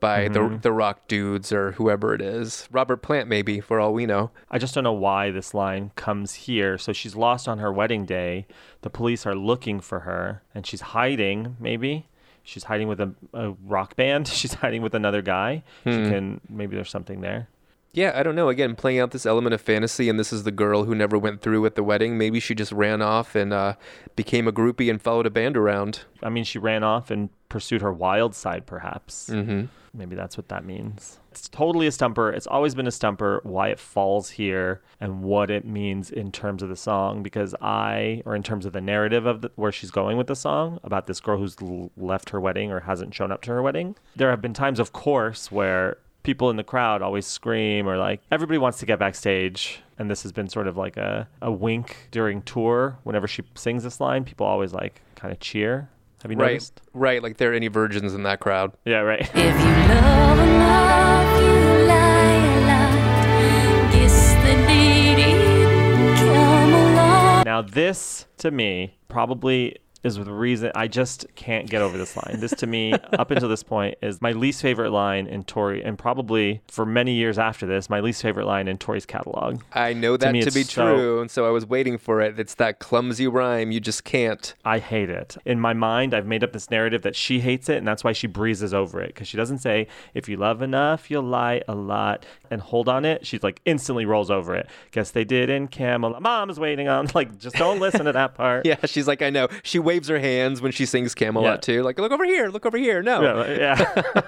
by the Mhm. the rock dudes or whoever it is. Robert Plant maybe for all we know. I just don't know why this line comes here. So she's lost on her wedding day. The police are looking for her, and she's hiding. Maybe she's hiding with a, a rock band. She's hiding with another guy. She Hmm. can. Maybe there's something there. Yeah, I don't know. Again, playing out this element of fantasy, and this is the girl who never went through with the wedding. Maybe she just ran off and uh, became a groupie and followed a band around. I mean, she ran off and pursued her wild side, perhaps. Mm-hmm. Maybe that's what that means. It's totally a stumper. It's always been a stumper. Why it falls here and what it means in terms of the song, because I, or in terms of the narrative of the, where she's going with the song about this girl who's l- left her wedding or hasn't shown up to her wedding. There have been times, of course, where people in the crowd always scream or like everybody wants to get backstage. And this has been sort of like a, a wink during tour. Whenever she sings this line, people always like kind of cheer. Have you right, noticed? right. Like there are any virgins in that crowd. Yeah, right. If you love enough, you lie a lot. Guess the day didn't come along. Now, this to me probably is the reason I just can't get over this line. This to me, up until this point, is my least favorite line in Tori, and probably for many years after this, my least favorite line in Tori's catalog. I know that me, to, be so- true, and so I was waiting for it. It's that clumsy rhyme. You just can't. I hate it. In my mind, I've made up this narrative that she hates it, and that's why she breezes over it. Because she doesn't say, if you love enough, you'll lie a lot and hold on it. She's like, instantly rolls over it. Guess they did in Camelot. Mom's waiting on. Like, just don't listen to that part. Yeah, she's like, I know. She waves her hands when she sings Camelot Yeah. too. Like, look over here, look over here. No. Yeah,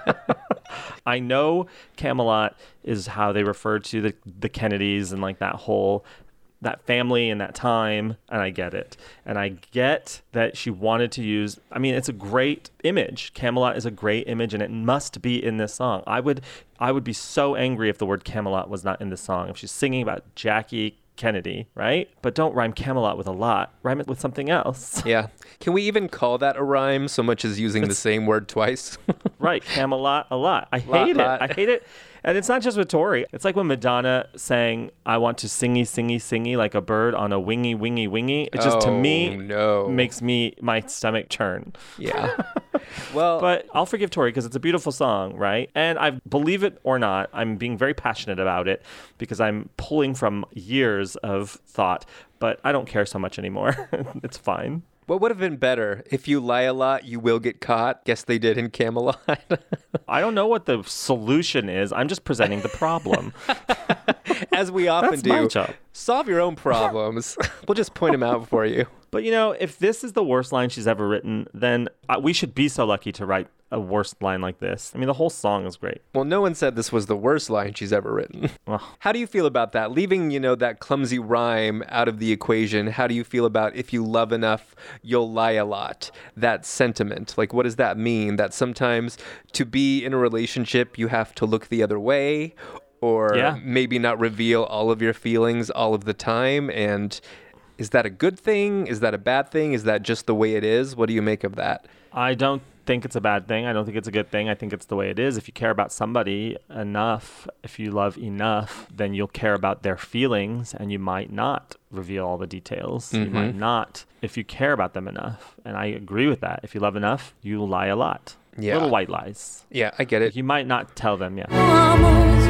yeah. I know Camelot is how they refer to the the Kennedys and like that whole that family and that time and I get it. And I get that she wanted to use I mean it's a great image. Camelot is a great image and it must be in this song. I would I would be so angry if the word Camelot was not in this song. If she's singing about Jackie Kennedy, right? But don't rhyme Camelot with a lot. Rhyme it with something else. Yeah. Can we even call that a rhyme so much as using the same word twice? right. Camelot a lot. I Lot, hate lot. it. I hate it. And it's not just with Tori. It's like when Madonna sang, I want to singy, singy, singy like a bird on a wingy, wingy, wingy. It just, to Oh, me, no. makes me, my stomach churn. Yeah. well, but I'll forgive Tori because it's a beautiful song, right? And I believe it or not, I'm being very passionate about it because I'm pulling from years of thought, but I don't care so much anymore. it's fine. What would have been better? If you lie a lot, you will get caught. Guess they did in Camelot. I don't know what the solution is. I'm just presenting the problem. As we often do. Solve your own problems. we'll just point them out for you. But you know, if this is the worst line she's ever written, then uh, we should be so lucky to write a worst line like this. I mean, the whole song is great. Well, no one said this was the worst line she's ever written. How do you feel about that? Leaving, you know, that clumsy rhyme out of the equation. How do you feel about if you love enough, you'll lie a lot? That sentiment. Like, what does that mean? That sometimes to be in a relationship, you have to look the other way or Yeah. maybe not reveal all of your feelings all of the time. And is that a good thing? Is that a bad thing? Is that just the way it is? What do you make of that? I don't think it's a bad thing. I don't think it's a good thing. I think it's the way it is. If you care about somebody enough, if you love enough, then you'll care about their feelings and you might not reveal all the details. You might Mhm. not if you care about them enough. And I agree with that. If you love enough, you lie a lot. Yeah. Little white lies. Yeah, I get it. You might not tell them, yeah. Almost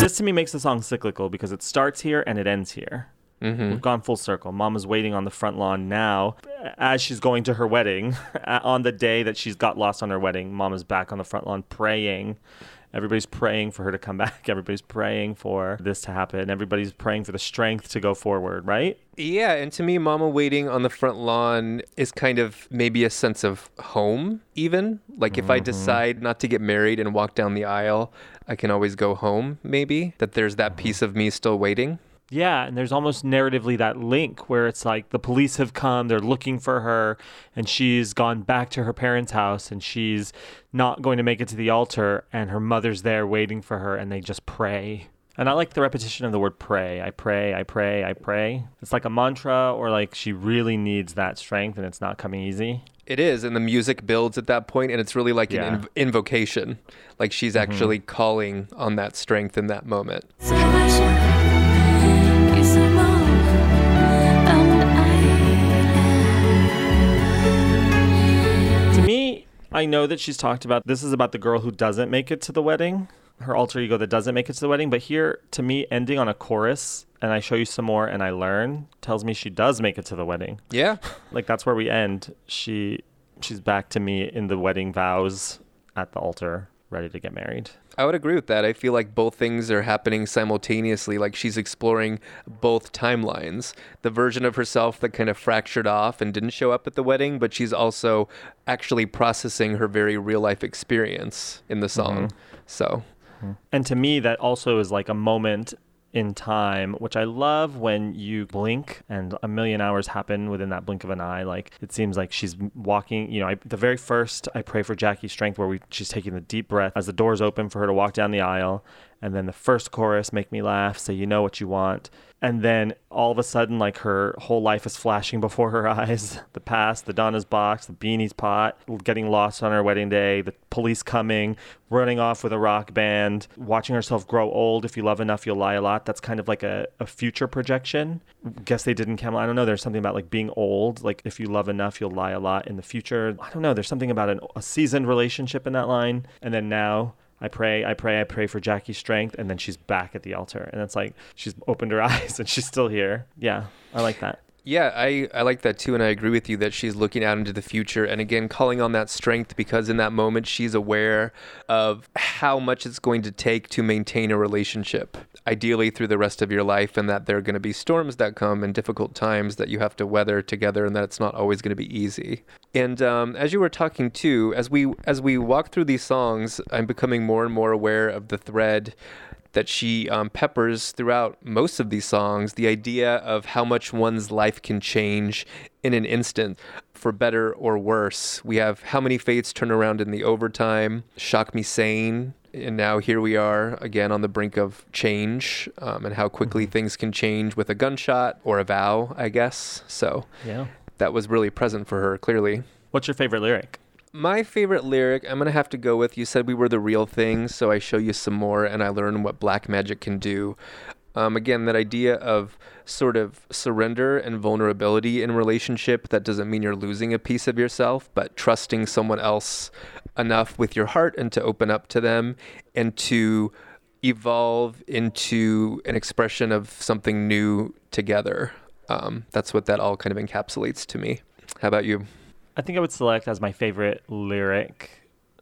This to me makes the song cyclical because it starts here and it ends here. Mm-hmm. We've gone full circle. Mama's waiting on the front lawn now as she's going to her wedding. on the day that she's got lost on her wedding, Mama's back on the front lawn praying. Everybody's praying for her to come back. Everybody's praying for this to happen. Everybody's praying for the strength to go forward, right? Yeah, and to me, Mama waiting on the front lawn is kind of maybe a sense of home, even. Like if I mm-hmm. decide not to get married and walk down the aisle, I can always go home, maybe. That there's that mm-hmm. piece of me still waiting. Yeah, and there's almost narratively that link where it's like the police have come, they're looking for her, and she's gone back to her parents' house and she's not going to make it to the altar, and her mother's there waiting for her, and they just pray. And I like the repetition of the word pray. I pray, I pray, I pray. It's like a mantra, or like she really needs that strength and it's not coming easy. It is, and the music builds at that point, and it's really like Yeah. an inv- invocation. Like she's mm-hmm. actually calling on that strength in that moment. I know that she's talked about this is about the girl who doesn't make it to the wedding, her alter ego that doesn't make it to the wedding. But here, to me, ending on a chorus and I show you some more and I learn tells me she does make it to the wedding. Yeah. Like that's where we end. She she's back to me in the wedding vows at the altar, ready to get married. I would agree with that. I feel like both things are happening simultaneously. Like she's exploring both timelines. The version of herself that kind of fractured off and didn't show up at the wedding, but she's also actually processing her very real life experience in the song. Mm-hmm. So, And to me, that also is like a moment in time, which I love when you blink and a million hours happen within that blink of an eye. Like it seems like she's walking, you know, I, the very first I pray for Jackie's strength where we she's taking the deep breath as the doors open for her to walk down the aisle. And then the first chorus, make me laugh, say you know what you want. And then all of a sudden, like her whole life is flashing before her eyes. The past, the Donna's box, the beanie's pot, getting lost on her wedding day, the police coming, running off with a rock band, watching herself grow old. If you love enough, you'll lie a lot. That's kind of like a, a future projection. Guess they didn't Camelot. I don't know. There's something about like being old. Like if you love enough, you'll lie a lot in the future. I don't know. There's something about an, a seasoned relationship in that line. And then now I pray, I pray, I pray for Jackie's strength, and then she's back at the altar, and it's like she's opened her eyes and she's still here. Yeah, I like that. Yeah, I, I like that too, and I agree with you that she's looking out into the future and again calling on that strength because in that moment she's aware of how much it's going to take to maintain a relationship, ideally through the rest of your life, and that there are going to be storms that come and difficult times that you have to weather together, and that it's not always going to be easy. And um, as you were talking too, as we as we walk through these songs, I'm becoming more and more aware of the thread that she um, peppers throughout most of these songs the idea of how much one's life can change in an instant for better or worse. We have How Many Fates Turn Around in the Overtime, Shock Me Sane, and now here we are again on the brink of change um, and how quickly Mm-hmm. things can change with a gunshot or a vow, I guess. So Yeah. that was really present for her, clearly. What's your favorite lyric? My favorite lyric, I'm going to have to go with You said we were the real thing, so I show you some more and I learn what black magic can do. Um, again, that idea of sort of surrender and vulnerability in relationship. That doesn't mean you're losing a piece of yourself, but trusting someone else enough with your heart and to open up to them and to evolve into an expression of something new together. Um, that's what that all kind of encapsulates to me. How about you? I think I would select as my favorite lyric.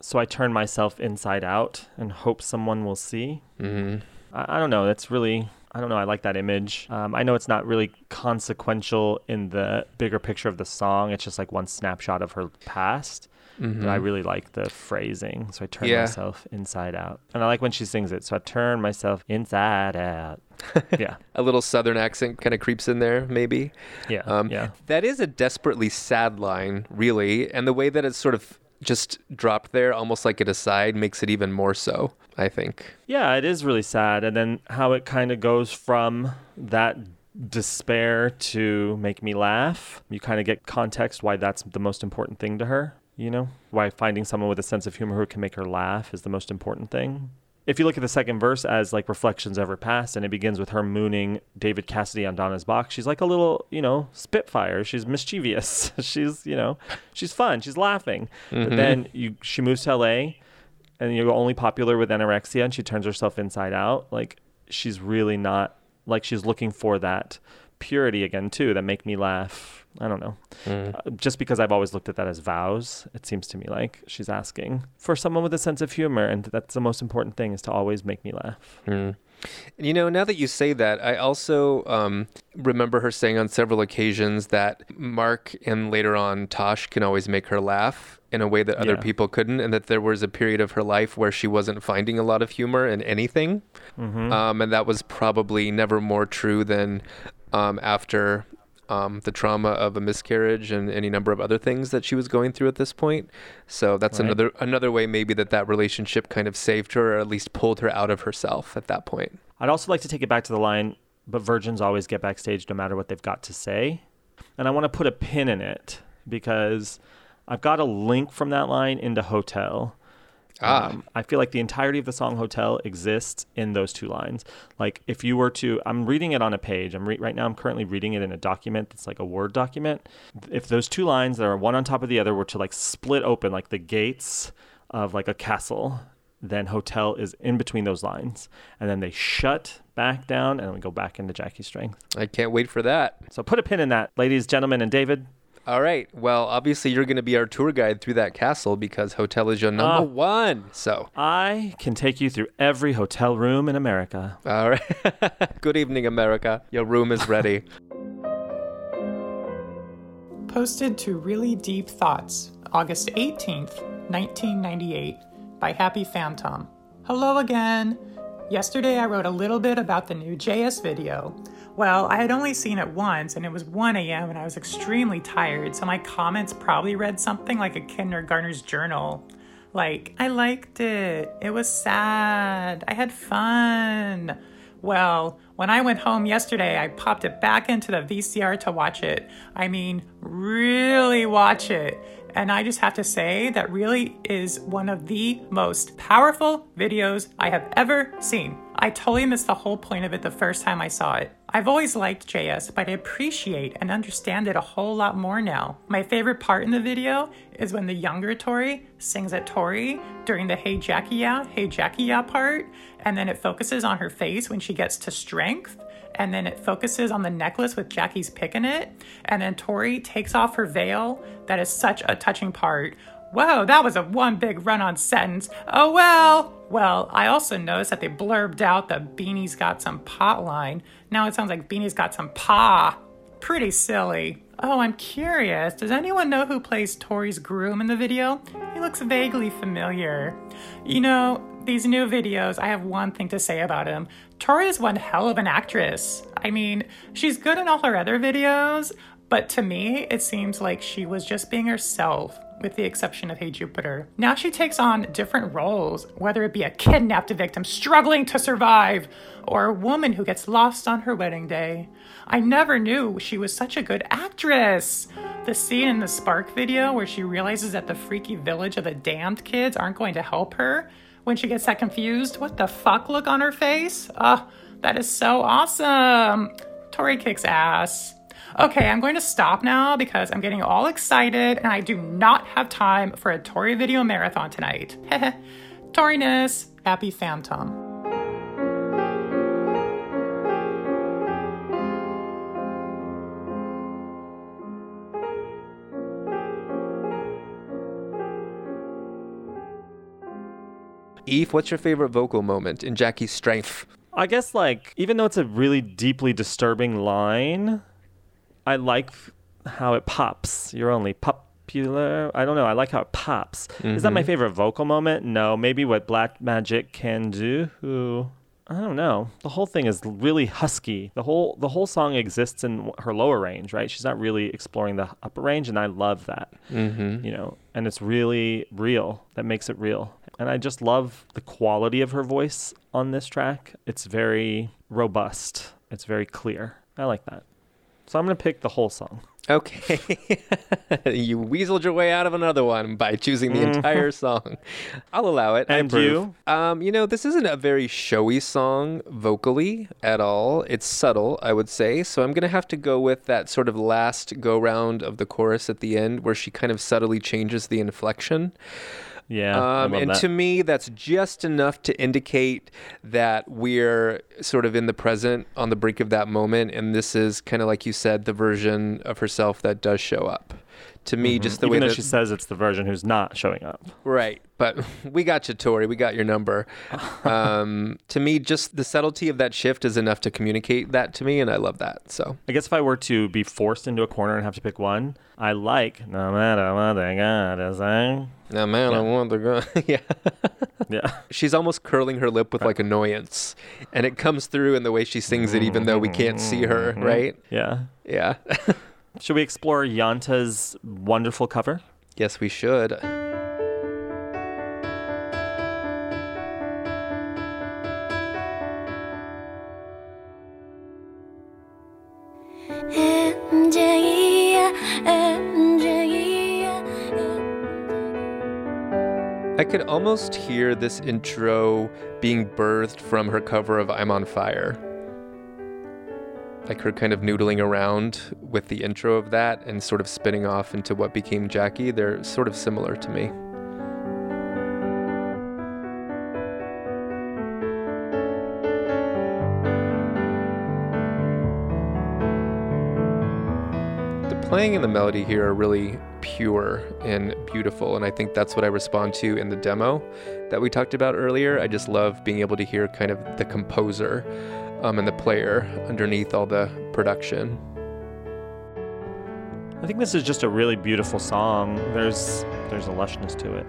So I turn myself inside out and hope someone will see. Mm-hmm. I, I don't know. That's really, I don't know. I like that image. Um, I know it's not really consequential in the bigger picture of the song. It's just like one snapshot of her past. But I really like the phrasing. So I turn Yeah. myself inside out. And I like when she sings it. So I turn myself inside out. yeah. a little southern accent kind of creeps in there, maybe. Yeah, Um, yeah. That is a desperately sad line, really, and the way that it's sort of just dropped there, almost like an aside, makes it even more so. I think. Yeah, it is really sad. And then how it kind of goes from that despair to make me laugh. You kind of get context why that's the most important thing to her, you know? Why finding someone with a sense of humor who can make her laugh is the most important thing. If you look at the second verse as like reflections of her past, and it begins with her mooning David Cassidy on Donna's box, she's like a little, you know, spitfire. She's mischievous. she's, you know, she's fun. She's laughing. But Mhm. then you, she moves to LA, and you're only popular with anorexia and she turns herself inside out like she's really not like she's looking for that purity again too that make me laugh i don't know Mm. uh, just because i've always looked at that as vows it seems to me like she's asking for someone with a sense of humor and that's the most important thing is to always make me laugh Mm. You know, now that you say that, I also um, remember her saying on several occasions that Mark and later on Tash can always make her laugh in a way that other Yeah. people couldn't, and that there was a period of her life where she wasn't finding a lot of humor in anything. Mhm. Um, and that was probably never more true than um, after um, the trauma of a miscarriage and any number of other things that she was going through at this point. So that's Right. another another way maybe that that relationship kind of saved her or at least pulled her out of herself at that point. I'd also like to take it back to the line, but virgins always get backstage no matter what they've got to say. And I want to put a pin in it because I've got a link from that line into Hotel. Ah. Um, I feel like the entirety of the song Hotel exists in those two lines. Like if you were to, I'm reading it on a page. I'm re- right now. I'm currently reading it in a document that's like a Word document. If those two lines that are one on top of the other were to like split open like the gates of like a castle, then Hotel is in between those lines, and then they shut back down, and we go back into Jackie's strength. I can't wait for that. So put a pin in that, ladies, gentlemen, and David. All right. Well, obviously you're going to be our tour guide through that castle because Hotel is your number Ah. one. So I can take you through every hotel room in America. All right. Good evening, America. Your room is ready. Posted to Really Deep Thoughts, August 18th, 1998, by Happy Phantom. Hello again! Yesterday I wrote a little bit about the new JS video. Well, I had only seen it once and it was 1 a.m. and I was extremely tired, so my comments probably read something like a kindergartner's journal. Like, I liked it. It was sad. I had fun. Well, when I went home yesterday, I popped it back into the VCR to watch it. I mean, really watch it. And I just have to say that really is one of the most powerful videos I have ever seen. I totally missed the whole point of it the first time I saw it. I've always liked JS, but I appreciate and understand it a whole lot more now. My favorite part in the video is when the younger Tori sings at Tori during the Hey Jackie Yeah, Hey Jackie Yeah part, and then it focuses on her face when she gets to strength and then it focuses on the necklace with Jackie's pick in it, and then Tori takes off her veil. That is such a touching part. Whoa, that was a one big run on sentence. Oh well. Well, I also noticed that they blurbed out the Beanie's got some pot line. Now it sounds like Beanie's got some pa. Pretty silly. Oh, I'm curious. Does anyone know who plays Tori's groom in the video? He looks vaguely familiar. You know, these new videos, I have one thing to say about him. Tori is one hell of an actress. I mean, she's good in all her other videos, but to me, it seems like she was just being herself, with the exception of Hey Jupiter. Now she takes on different roles, whether it be a kidnapped victim struggling to survive, or a woman who gets lost on her wedding day. I never knew she was such a good actress. The scene in the Spark video where she realizes that the freaky village of the damned kids aren't going to help her, when she gets that confused, what the fuck look on her face? Oh, that is so awesome. Tori kicks ass. Okay, I'm going to stop now because I'm getting all excited and I do not have time for a Tori video marathon tonight. Toriness, happy Phantom. Eve, what's your favorite vocal moment in Jackie's Strength? I guess like even though it's a really deeply disturbing line, I like how it pops. You're only popular. I don't know. I like how it pops. Is that my Mhm. favorite vocal moment? No. Maybe what Black Magic can do. Who I don't know. The whole thing is really husky. The whole the whole song exists in her lower range, right? She's not really exploring the upper range, and I love that. Mhm. You know, and it's really real. That makes it real. And I just love the quality of her voice on this track. It's very robust. It's very clear. I like that. So I'm gonna pick the whole song. Okay. you weaseled your way out of another one by choosing the Mhm. entire song. I'll allow it. I And approve. Um, you know, this isn't a very showy song vocally at all. It's subtle, I would say. So I'm going to have to go with that sort of last go round of the chorus at the end where she kind of subtly changes the inflection. Yeah, Um, and that. to me, that's just enough to indicate that we're sort of in the present on the brink of that moment. And this is kind of like you said, the version of herself that does show up. To me, Mhm. just the Even way that she says it's the version who's not showing up. Right. But we got you, Tori. We got your number. um, to me, just the subtlety of that shift is enough to communicate that to me, and I love that. So I guess if I were to be forced into a corner and have to pick one, I like no matter what they gotta say. No man, I want the go. yeah. Yeah. She's almost curling her lip with like annoyance, and it comes through in the way she sings it, even though we can't see her. Mhm. Right? Yeah. Yeah. Should we explore Yanta's wonderful cover? Yes, we should. MJ야, MJ야. I could almost hear this intro being birthed from her cover of I'm on Fire. Like her kind of noodling around with the intro of that and sort of spinning off into what became Jackie. They're sort of similar to me. The playing and the melody here are really pure and beautiful, and I think that's what I respond to in the demo that we talked about earlier. I just love being able to hear kind of the composer um, and the player underneath all the production. I think this is just a really beautiful song. There's there's a lushness to it.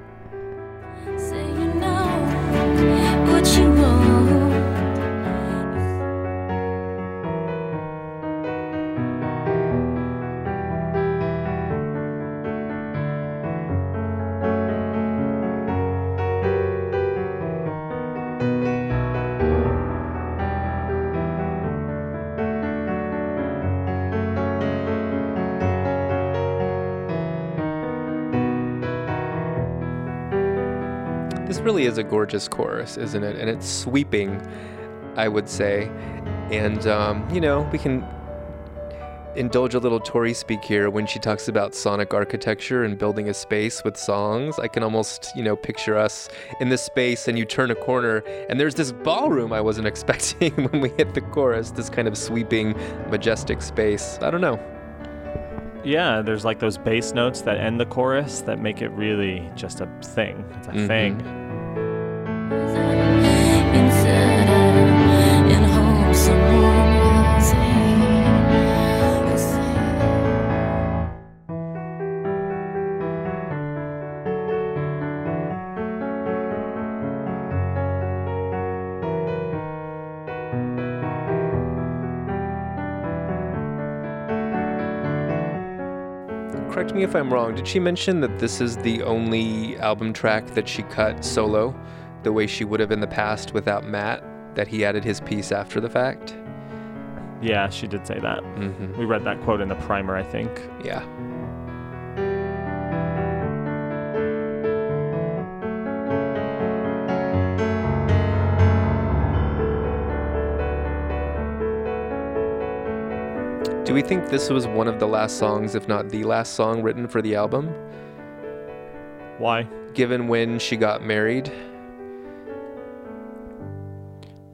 Is a gorgeous chorus, isn't it? And it's sweeping, I would say. And, um, you know, we can indulge a little Tori speak here when she talks about sonic architecture and building a space with songs. I can almost, you know, picture us in this space and you turn a corner and there's this ballroom I wasn't expecting when we hit the chorus, this kind of sweeping, majestic space. I don't know. Yeah, there's like those bass notes that end the chorus that make it really just a thing. It's a Mhm. thing correct me if I'm wrong, did she mention that this is the only album track that she cut solo? The way she would have in the past without Matt? That he added his piece after the fact. Yeah, she did say that. Mm-hmm. We read that quote in the primer, I think. Yeah. Do we think this was one of the last songs, if not the last song written for the album? Why? Given when she got married?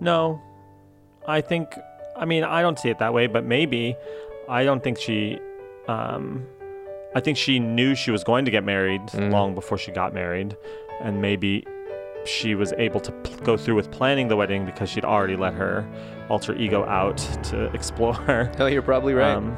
No. I think, I mean, I don't see it that way, but maybe. I don't think she, um, I think she knew she was going to get married long before she got married. And maybe she was able to p- go through with planning the wedding because she'd already let her alter ego out to explore. Oh, you're probably right. Um,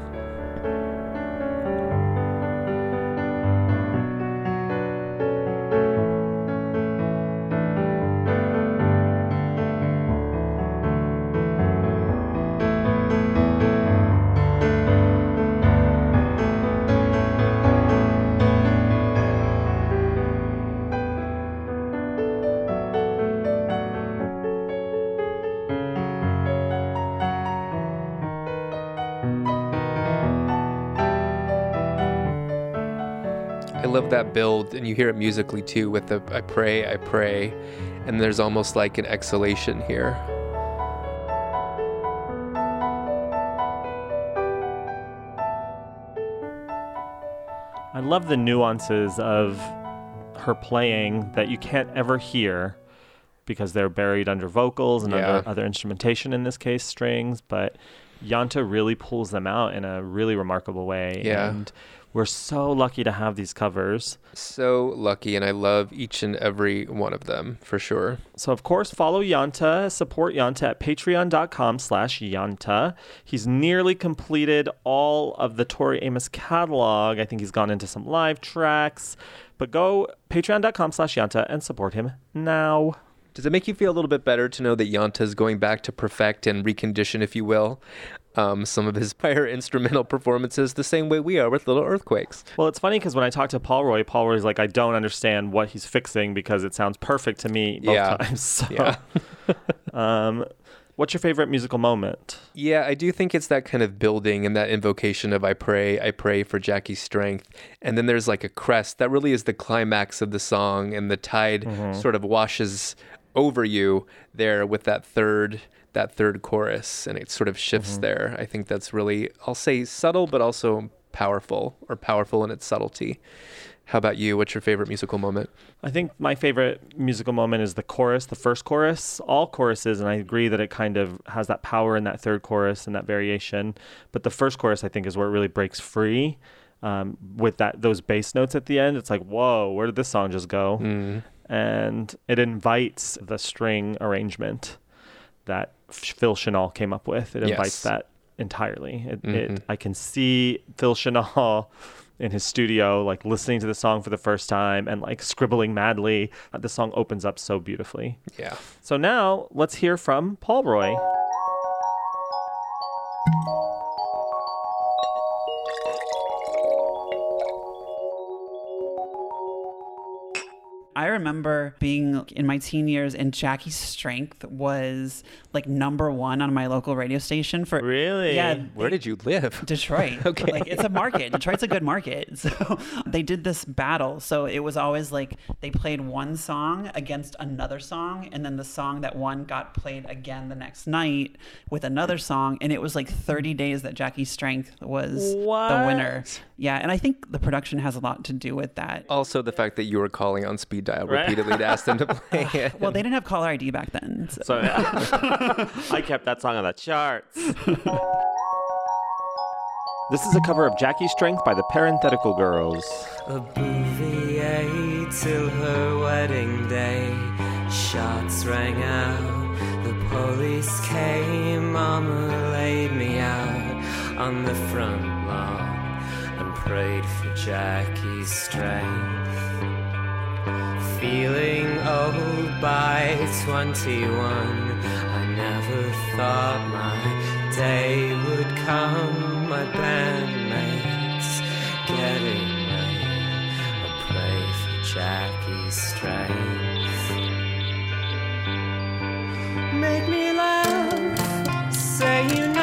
build, and you hear it musically too with the I pray, I pray, and there's almost like an exhalation here. I love the nuances of her playing that you can't ever hear because they're buried under vocals and Yeah. under other instrumentation, in this case, strings. But Yanta really pulls them out in a really remarkable way. Yeah. And we're so lucky to have these covers. So lucky, and I love each and every one of them for sure. So of course, follow Yanta, support Yanta at patreon.com slash Yanta. He's nearly completed all of the Tori Amos catalog. I think he's gone into some live tracks. But go patreon.com slash Yanta and support him now. Does it make you feel a little bit better to know that Yanta is going back to perfect and recondition, if you will, um, some of his prior instrumental performances the same way we are with Little Earthquakes? Well, it's funny because when I talk to Paul Roy, Paul Roy's like, I don't understand what he's fixing because it sounds perfect to me both Yeah. times. So, Yeah. um, what's your favorite musical moment? Yeah, I do think it's that kind of building and that invocation of I pray, I pray for Jackie's strength. And then there's like a crest that really is the climax of the song, and the tide Mhm. sort of washes over you there with that third that third chorus and it sort of shifts Mhm. there. I think that's really I'll say subtle but also powerful or powerful in its subtlety. How about you? What's your favorite musical moment? I think my favorite musical moment is the chorus, the first chorus, all choruses, and I agree that it kind of has that power in that third chorus and that variation. But the first chorus, I think, is where it really breaks free um, with that those bass notes at the end. It's like, whoa, where did this song just go? And it invites the string arrangement that Phil Shenale came up with. It invites Yes. that entirely. It, Mhm. it I can see Phil Shenale in his studio, like listening to the song for the first time and like scribbling madly. Uh, The song opens up so beautifully. Yeah. So now let's hear from Paul Roy. I remember being in my teen years and Jackie's Strength was like number one on my local radio station for really yeah Where did you live? Detroit. Okay. Like it's a market. Detroit's a good market. So they did this battle. So it was always like they played one song against another song and then the song that won got played again the next night with another song and it was like 30 days that Jackie's Strength was the winner. Yeah, and I think the production has a lot to do with that. Also the fact that you were calling on speed dial Right. repeatedly to ask them to play it. Well, they didn't have caller ID back then. So, So I kept that song on the charts. This is a cover of Jackie's Strength by the Parenthetical Girls. A Bouvier till her wedding day. Shots rang out, the police came. Mama laid me out on the front lawn and prayed for Jackie's strength. Feeling old by 21, I never thought my day would come. My bandmates getting late. I pray for Jackie's strength. Make me laugh, say you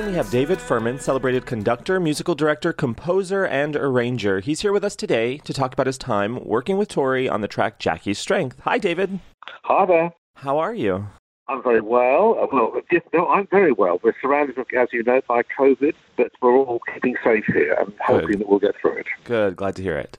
line, we have David Firman, celebrated conductor, musical director, composer, and arranger. He's here with us today to talk about his time working with Tori on the track Jackie's Strength. Hi, David. Hi there. How are you? I'm very well. Uh, Well, yes, no, I'm very well. We're surrounded, as you know, by COVID, but we're all keeping safe here and hoping that we'll get through it. Good. Glad to hear it.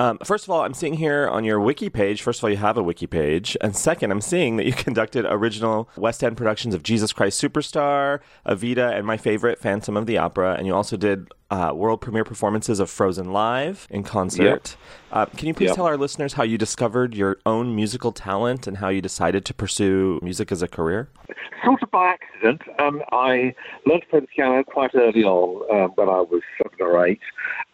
Um, first of all, I'm seeing here on your wiki page. First of all, you have a wiki page, and second, I'm seeing that you conducted original West End productions of Jesus Christ Superstar, Evita, and my favorite, Phantom of the Opera. And you also did uh, world premiere performances of Frozen live in concert. Uh, can you please Yep. tell our listeners how you discovered your own musical talent and how you decided to pursue music as a career? Sort of by accident, um, I learned to play the piano quite early on um, when I was seven or eight,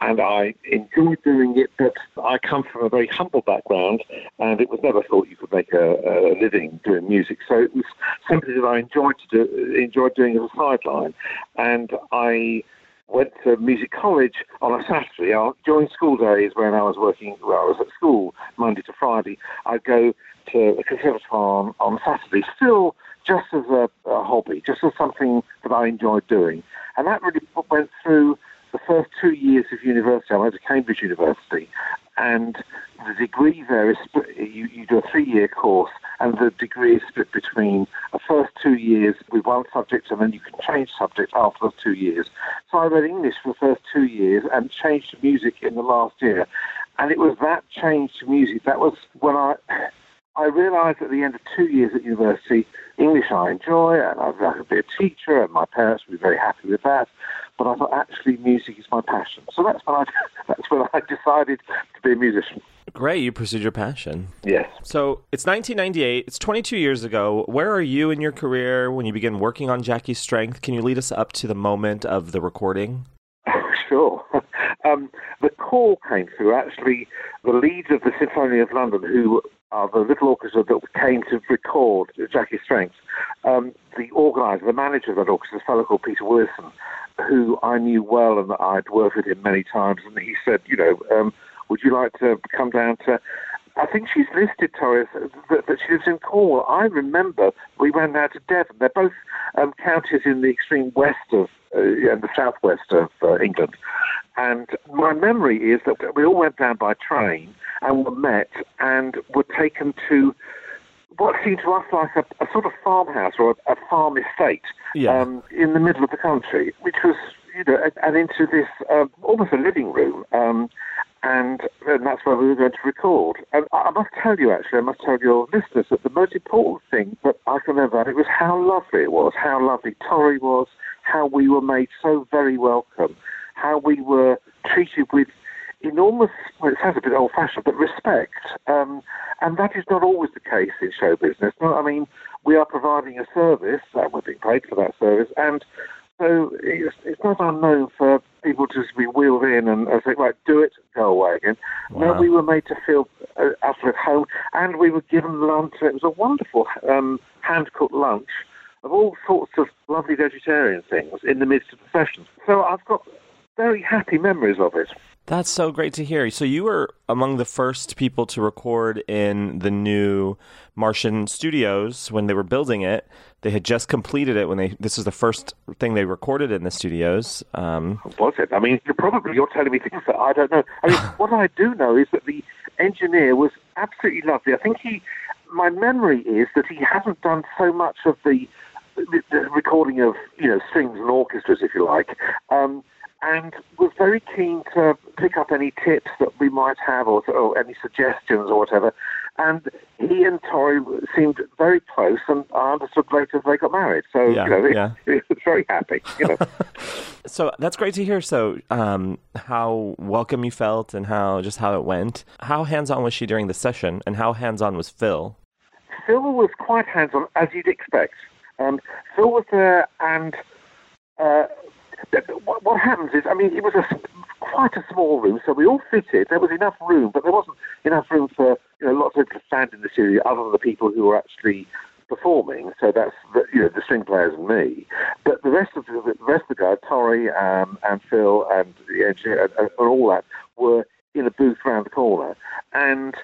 and I enjoyed doing it. But I come from a very humble background, and it was never thought you could make a, a living doing music. So it was something that I enjoyed to do, enjoyed doing as a sideline, and I went to music college on a Saturday during school days when I was working, where I was at school Monday to Friday. I'd go to a conservatoire on, on Saturday, still just as a, a hobby, just as something that I enjoyed doing. And that really went through the first two years of university. I went to Cambridge University, and the degree there is you, you do a three-year course, and the degree is split between the first two years with one subject, and then you can change subject after those two years. So I read English for the first two years and changed to music in the last year. And it was that change to music that was when I I realised at the end of two years at university, English I enjoy, and I, I could be a teacher, and my parents would be very happy with that. But I thought actually music is my passion. So that's when I that's when I decided to be a musician. Great, you pursued your passion. Yes. So it's 1998. It's 22 years ago. Where are you in your career when you begin working on Jackie's Strength? Can you lead us up to the moment of the recording? Sure. Um, the call came through actually the leads of the Sinfonia of London, who are the little orchestra that came to record Jackie Strength. Um, the organizer, the manager of that orchestra, a fellow called Peter Willison, who I knew well and I'd worked with him many times. And he said, you know, um, would you like to come down to I think she's listed, Torres, that, that she lives in Cornwall. I remember we went down to Devon. They're both um, counties in the extreme west of uh, and the southwest of uh, England. And my memory is that we all went down by train and were met and were taken to what seemed to us like a, a sort of farmhouse or a, a farm estate Yeah. um, in the middle of the country, which was, you know, and, into this um, almost a living room. Um, and, and that's where we were going to record. And I I must tell you, actually, I must tell your listeners that the most important thing that I can remember about it was how lovely it was, how lovely Tori was, how we were made so very welcome, how we were treated with enormous, well, it sounds a bit old fashioned, but respect. Um, and that is not always the case in show business. No, I mean, we are providing a service, and we're being paid for that service, and so it's, it's not unknown for people to just be wheeled in and, and say, right, do it, go away again. No, we were made to feel uh, at home, and we were given lunch. It was a wonderful um, hand-cooked lunch of all sorts of lovely vegetarian things in the midst of the sessions. So I've got very happy memories of it. That's so great to hear. So you were among the first people to record in the new Martian Studios when they were building it. They had just completed it when they. This was the first thing they recorded in the studios. Um, Was it? I mean, you're probably you're telling me things that I don't know. I mean, what I do know is that the engineer was absolutely lovely. I think he, my memory is that he hasn't done so much of the, the, the recording of you know strings and orchestras, if you like, um, and was very keen to pick up any tips that we might have or, or any suggestions or whatever. And he and Tori seemed very close, and I understood later they got married. So Yeah, you know, yeah. he was very happy. You know. so that's great to hear. So um, how welcome you felt and how just how it went. How hands on was she during the session, and how hands on was Phil? Phil was quite hands-on, as you'd expect. Um, Phil was there, and uh, th- th- what, happens is, I mean, it was a, quite a small room, so we all fitted. There was enough room, but there wasn't enough room for you know lots of people to stand in the studio, other than the people who were actually performing. So that's the, you know the string players and me. But the rest of the, the rest of the guys, Tori um, and Phil and the engineer and, and all that, were in a booth round the corner, and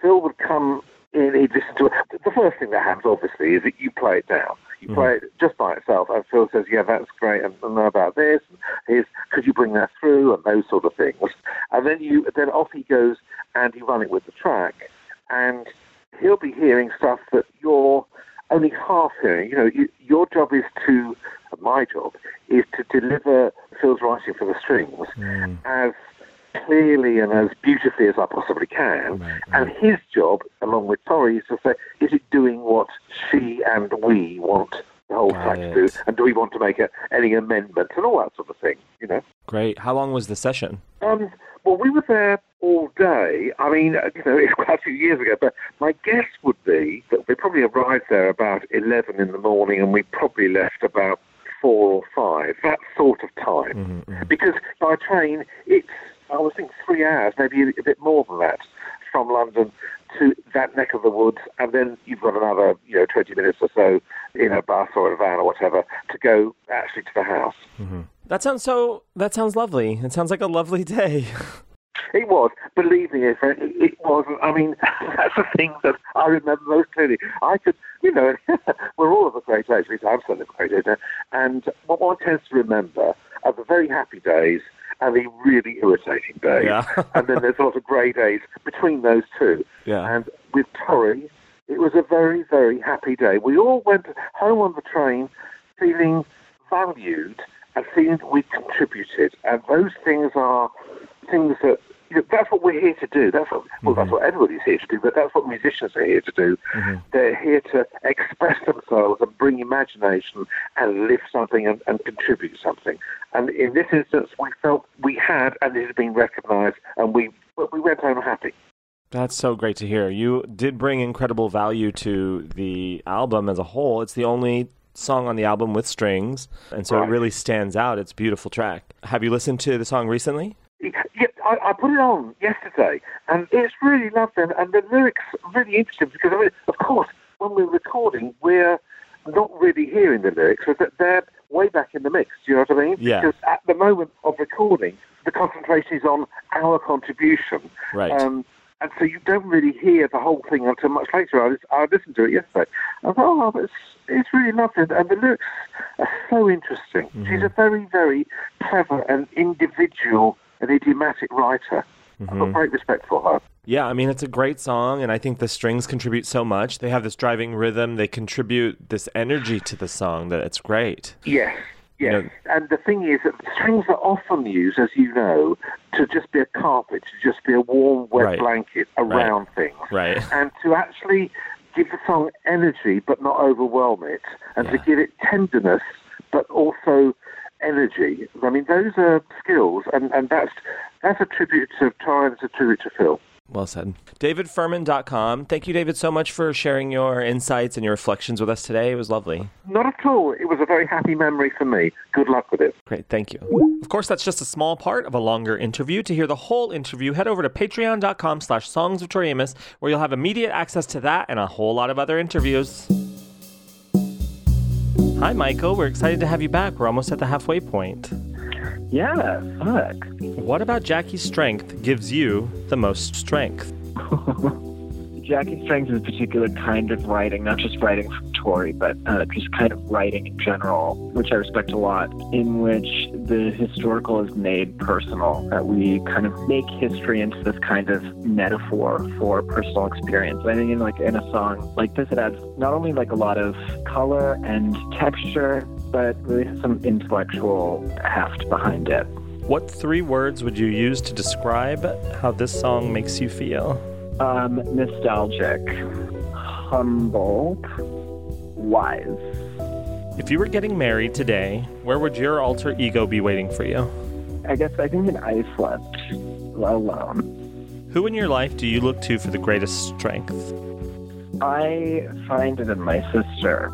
Phil would come in, he'd listen to it. The first thing that happens, obviously, is that you play it down. You play it just by itself, and Phil says, "Yeah, that's great, and, and know about this. And here's, could you bring that through?" and those sort of things. And then you, then off he goes, and you run it with the track, and he'll be hearing stuff that you're only half hearing. You know, you, your job is to, my job is to deliver Phil's writing for the strings mm. as clearly and as beautifully as I possibly can. And his job, along with Tori, is to say, is it doing what she and we want the whole track to do? And do we want to make a, any amendments and all that sort of thing, you know? Great. How long was the session? Um, well, we were there all day. I mean, uh, you know, it's quite a few years ago, but my guess would be that we probably arrived there about 11 in the morning and we probably left about four or five, that sort of time. Because by train, it's, I was thinking three hours, maybe a bit more than that, from London to that neck of the woods, and then you've got another, you know, 20 minutes or so in a bus or a van or whatever to go actually to the house. Mm-hmm. That sounds so. That sounds lovely. It sounds like a lovely day. It was, believe me, it, it was. I mean, that's the thing that I remember most clearly. I could, you know, we're all of a great age, at least I'm of a great age, and what one tends to remember are the very happy days and the really irritating days. Yeah. and then there's a lot of grey days between those two. Yeah. And with Tori, it was a very, very happy day. We all went home on the train feeling valued and feeling that we contributed. And those things are things that you know, that's what we're here to do. That's what, well, that's mm-hmm. what everybody's here to do, but that's what musicians are here to do. Mm-hmm. They're here to express themselves and bring imagination and lift something and, and contribute something. And in this instance, we felt we had, and it has been recognised, and we we went home happy. That's so great to hear. You did bring incredible value to the album as a whole. It's the only song on the album with strings, and so it really stands out. It's a beautiful track. Have you listened to the song recently? Yeah, I, I put it on yesterday, and it's really lovely, and, and the lyrics are really interesting because, I mean, of course, when we're recording, we're not really hearing the lyrics, but that they're way back in the mix. Do you know what I mean? Yeah. Because at the moment of recording, the concentration is on our contribution. Right. Um, and so you don't really hear the whole thing until much later. I, I listened to it yesterday. I thought, oh, it's, it's really lovely. And the lyrics are so interesting. She's a very, very clever and individual and idiomatic writer. I've got mm-hmm. great respect for her. Yeah, I mean, it's a great song, and I think the strings contribute so much. They have this driving rhythm, they contribute this energy to the song that it's great. Yes, yes. And the thing is that strings are often used, as you know, to just be a carpet, to just be a warm, wet Right. blanket around things. Right. And to actually give the song energy but not overwhelm it, and to give it tenderness but also energy. I mean, those are skills, and, and that's that's a tribute to and it's a tribute to Phil. Well said. DavidFirman.com. Thank you, David, so much for sharing your insights and your reflections with us today. It was lovely. Not at all. It was a very happy memory for me. Good luck with it. Great, thank you. Of course, that's just a small part of a longer interview. To hear the whole interview, head over to patreon.com slash songs of Tori Amos, where you'll have immediate access to that and a whole lot of other interviews. Hi, Michael. We're excited to have you back. We're almost at the halfway point. Yeah, fuck. What about Jackie's strength gives you the most strength? Is a particular kind of writing, not just writing from Tori, but uh, just kind of writing in general, which I respect a lot, in which the historical is made personal, that we kind of make history into this kind of metaphor for personal experience. I think in like in a song like this, it adds not only like a lot of color and texture, but really some intellectual heft behind it. What three words would you use to describe how this song makes you feel? Um, nostalgic, humble, wise. If you were getting married today, where would your alter ego be waiting for you? I guess I think in Iceland, alone. Who in your life do you look to for the greatest strength? I find it in my sister.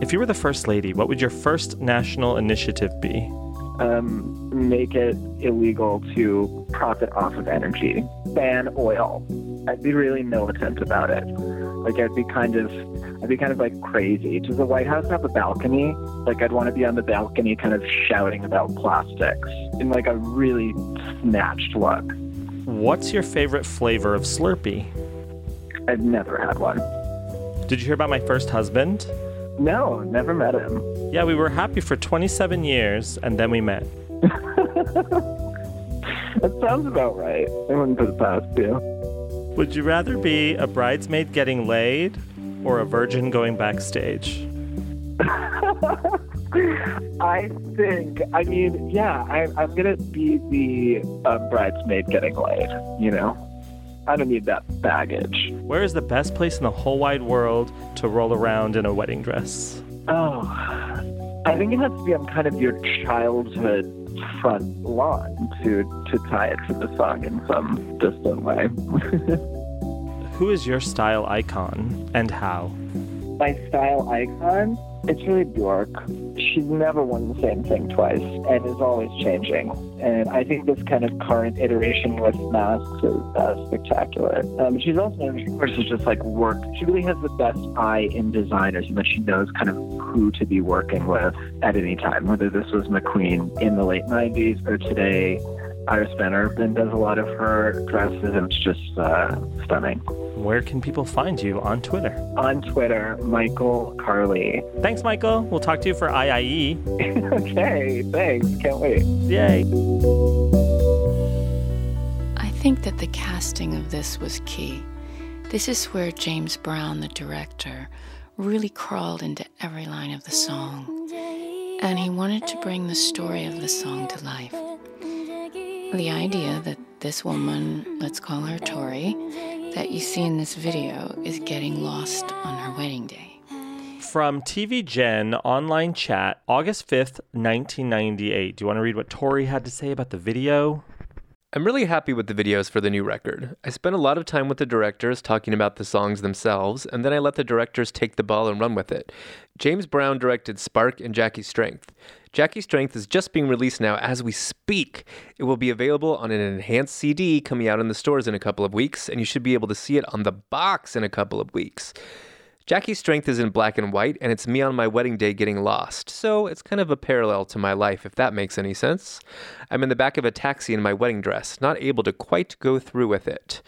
If you were the first lady, what would your first national initiative be? Um, make it illegal to profit off of energy. Ban oil. I'd be really militant about it. Like I'd be kind of, I'd be kind of like crazy. Does the White House have a balcony? Like I'd want to be on the balcony, kind of shouting about plastics in like a really snatched look. What's your favorite flavor of Slurpee? I've never had one. Did you hear about my first husband? No, never met him. Yeah, we were happy for 27 years and then we met. That sounds about right. I wouldn't put it past you. Would you rather be a bridesmaid getting laid or a virgin going backstage? I think, I mean, yeah, I, I'm going to be the um, bridesmaid getting laid, you know? I don't need that baggage. Where is the best place in the whole wide world to roll around in a wedding dress? Oh, I think it has to be on kind of your childhood front lawn to, to tie it to the song in some distant way. Who is your style icon and how? My style icon? It's really Bjork. She's never worn the same thing twice and is always changing. And I think this kind of current iteration with masks is uh, spectacular. Um, she's also, of course, is just like work. She really has the best eye in designers and that she knows kind of who to be working with at any time, whether this was McQueen in the late 90s or today. Iris Van Herpen does a lot of her dresses, and it's just uh, stunning. Where can people find you on Twitter? On Twitter, Michael Carly. Thanks, Michael. We'll talk to you for Iieee. okay, thanks. Can't wait. Yay. I think that the casting of this was key. This is where James Brown, the director, really crawled into every line of the song. And he wanted to bring the story of the song to life. The idea that this woman, let's call her Tori, that you see in this video is getting lost on her wedding day. From TV Gen online chat, August 5th, 1998. Do you want to read what Tori had to say about the video? I'm really happy with the videos for the new record. I spent a lot of time with the directors talking about the songs themselves, and then I let the directors take the ball and run with it. James Brown directed Spark and Jackie Strength. Jackie Strength is just being released now as we speak. It will be available on an enhanced CD coming out in the stores in a couple of weeks, and you should be able to see it on the box in a couple of weeks. Jackie's Strength is in black and white, and it's me on my wedding day getting lost, so it's kind of a parallel to my life, if that makes any sense. I'm in the back of a taxi in my wedding dress, not able to quite go through with it.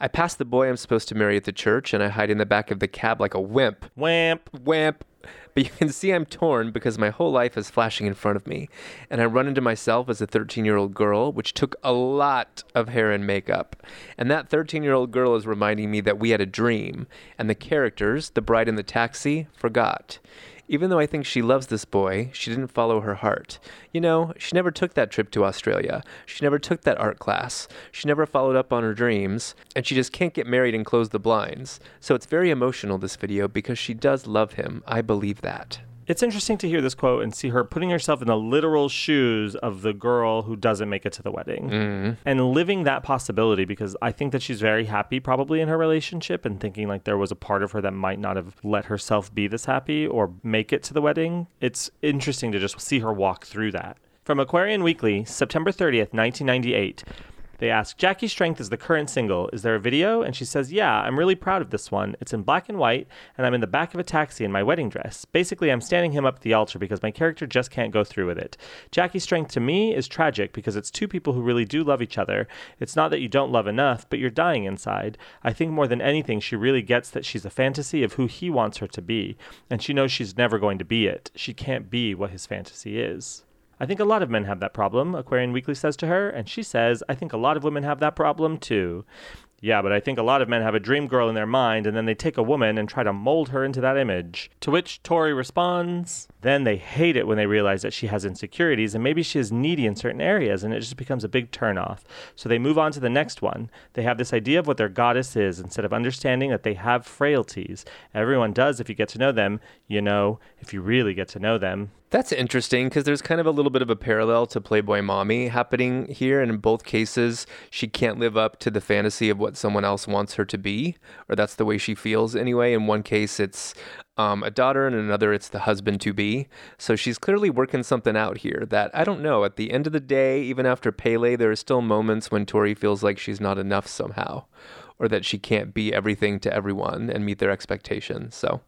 I pass the boy I'm supposed to marry at the church, and I hide in the back of the cab like a wimp. Wimp. Wimp. But you can see I'm torn because my whole life is flashing in front of me, and I run into myself as a 13 year old girl, which took a lot of hair and makeup. And that 13 year old girl is reminding me that we had a dream, and the characters, the bride in the taxi, forgot. Even though I think she loves this boy, she didn't follow her heart. You know, she never took that trip to Australia. She never took that art class. She never followed up on her dreams. And she just can't get married and close the blinds. So it's very emotional, this video, because she does love him. I believe that. It's interesting to hear this quote and see her putting herself in the literal shoes of the girl who doesn't make it to the wedding Mhm. and living that possibility because I think that she's very happy probably in her relationship and thinking like there was a part of her that might not have let herself be this happy or make it to the wedding. It's interesting to just see her walk through that. From Aquarian Weekly, September 30th, 1998. They ask, Jackie Strength is the current single. Is there a video? And she says, Yeah, I'm really proud of this one. It's in black and white, and I'm in the back of a taxi in my wedding dress. Basically, I'm standing him up at the altar because my character just can't go through with it. Jackie Strength to me is tragic because it's two people who really do love each other. It's not that you don't love enough, but you're dying inside. I think more than anything, she really gets that she's a fantasy of who he wants her to be, and she knows she's never going to be it. She can't be what his fantasy is. I think a lot of men have that problem, Aquarian Weekly says to her, and she says, I think a lot of women have that problem too. Yeah, but I think a lot of men have a dream girl in their mind and then they take a woman and try to mold her into that image. To which Tori responds, then they hate it when they realize that she has insecurities and maybe she is needy in certain areas and it just becomes a big turnoff. So they move on to the next one. They have this idea of what their goddess is instead of understanding that they have frailties. Everyone does if you get to know them, you know, if you really get to know them. That's interesting because there's kind of a little bit of a parallel to Playboy Mommy happening here. And in both cases, she can't live up to the fantasy of what someone else wants her to be, or that's the way she feels anyway. In one case, it's um, a daughter, and in another, it's the husband to be. So she's clearly working something out here that I don't know. At the end of the day, even after Pele, there are still moments when Tori feels like she's not enough somehow, or that she can't be everything to everyone and meet their expectations. So.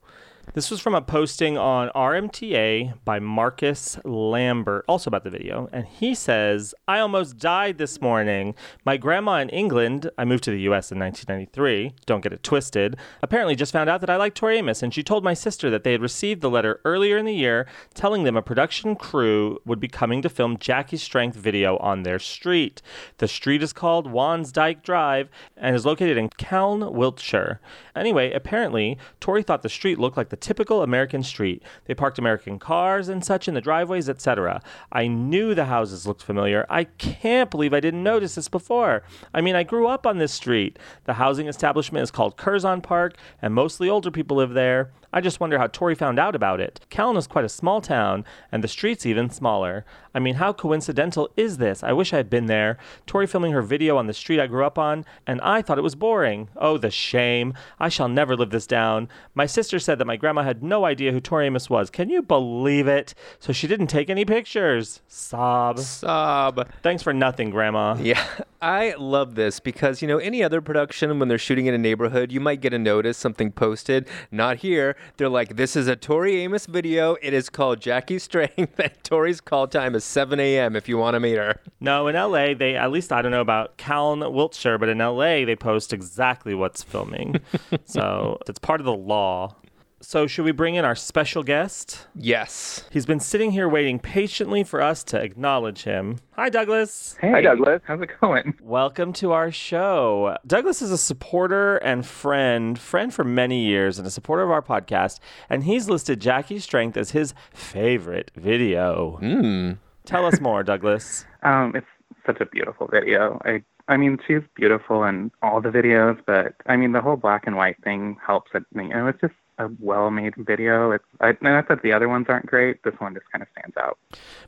This was from a posting on RMTA by Marcus Lambert, also about the video. And he says, I almost died this morning. My grandma in England, I moved to the US in 1993, don't get it twisted, apparently just found out that I like Tori Amos. And she told my sister that they had received the letter earlier in the year telling them a production crew would be coming to film Jackie's Strength video on their street. The street is called Wansdyke Drive and is located in Calne, Wiltshire. Anyway, apparently, Tori thought the street looked like the typical American street. They parked American cars and such in the driveways, etc. I knew the houses looked familiar. I can't believe I didn't notice this before. I mean, I grew up on this street. The housing establishment is called Curzon Park, and mostly older people live there. I just wonder how Tori found out about it. Callan is quite a small town, and the street's even smaller. I mean, how coincidental is this? I wish I had been there. Tori filming her video on the street I grew up on, and I thought it was boring. Oh, the shame. I shall never live this down. My sister said that my grandma had no idea who Tori Amos was. Can you believe it? So she didn't take any pictures. Sob. Sob. Thanks for nothing, Grandma. Yeah, I love this because, you know, any other production, when they're shooting in a neighborhood, you might get a notice, something posted. Not here. They're like, this is a Tori Amos video. It is called Jackie Strength, and Tori's call time is 7 a.m. if you want to meet her. No, in LA, they, at least I don't know about Calne, Wiltshire, but in LA, they post exactly what's filming. so it's part of the law. So, should we bring in our special guest? Yes. He's been sitting here waiting patiently for us to acknowledge him. Hi, Douglas. Hey. Hi, Douglas. How's it going? Welcome to our show. Douglas is a supporter and friend, friend for many years, and a supporter of our podcast. And he's listed Jackie's Strength as his favorite video. Mm. Tell us more, Douglas. Um, it's such a beautiful video. I I mean, she's beautiful in all the videos, but I mean, the whole black and white thing helps it. You know, it's just a well-made video. It's I, not that the other ones aren't great. This one just kind of stands out.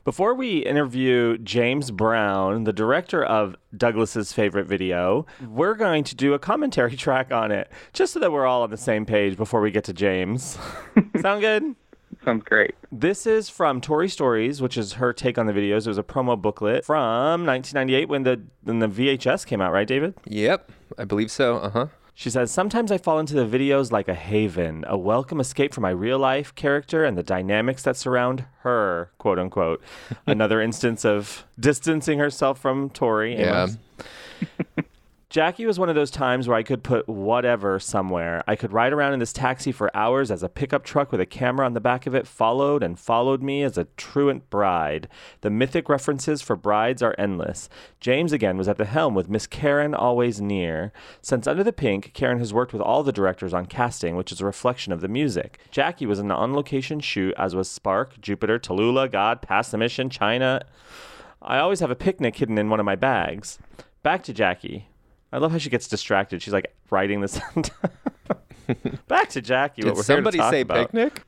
Before we interview James Brown, the director of Douglas's favorite video, we're going to do a commentary track on it, just so that we're all on the same page before we get to James. Sound good? Sounds great. This is from Tori Stories, which is her take on the videos. It was a promo booklet from 1998 when the when the VHS came out, right, David? Yep, I believe so. Uh huh. She says, Sometimes I fall into the videos like a haven, a welcome escape from my real life character and the dynamics that surround her, quote unquote. Another instance of distancing herself from Tori. Yeah. Jackie was one of those times where I could put whatever somewhere. I could ride around in this taxi for hours as a pickup truck with a camera on the back of it followed and followed me as a truant bride. The mythic references for brides are endless. James again was at the helm with Miss Karen always near. Since Under the Pink, Karen has worked with all the directors on casting, which is a reflection of the music. Jackie was in an on location shoot, as was Spark, Jupiter, Tallulah, God, Past the Mission, China. I always have a picnic hidden in one of my bags. Back to Jackie. I love how she gets distracted. She's like writing this. Back to Jackie. Did somebody here to talk say about. picnic?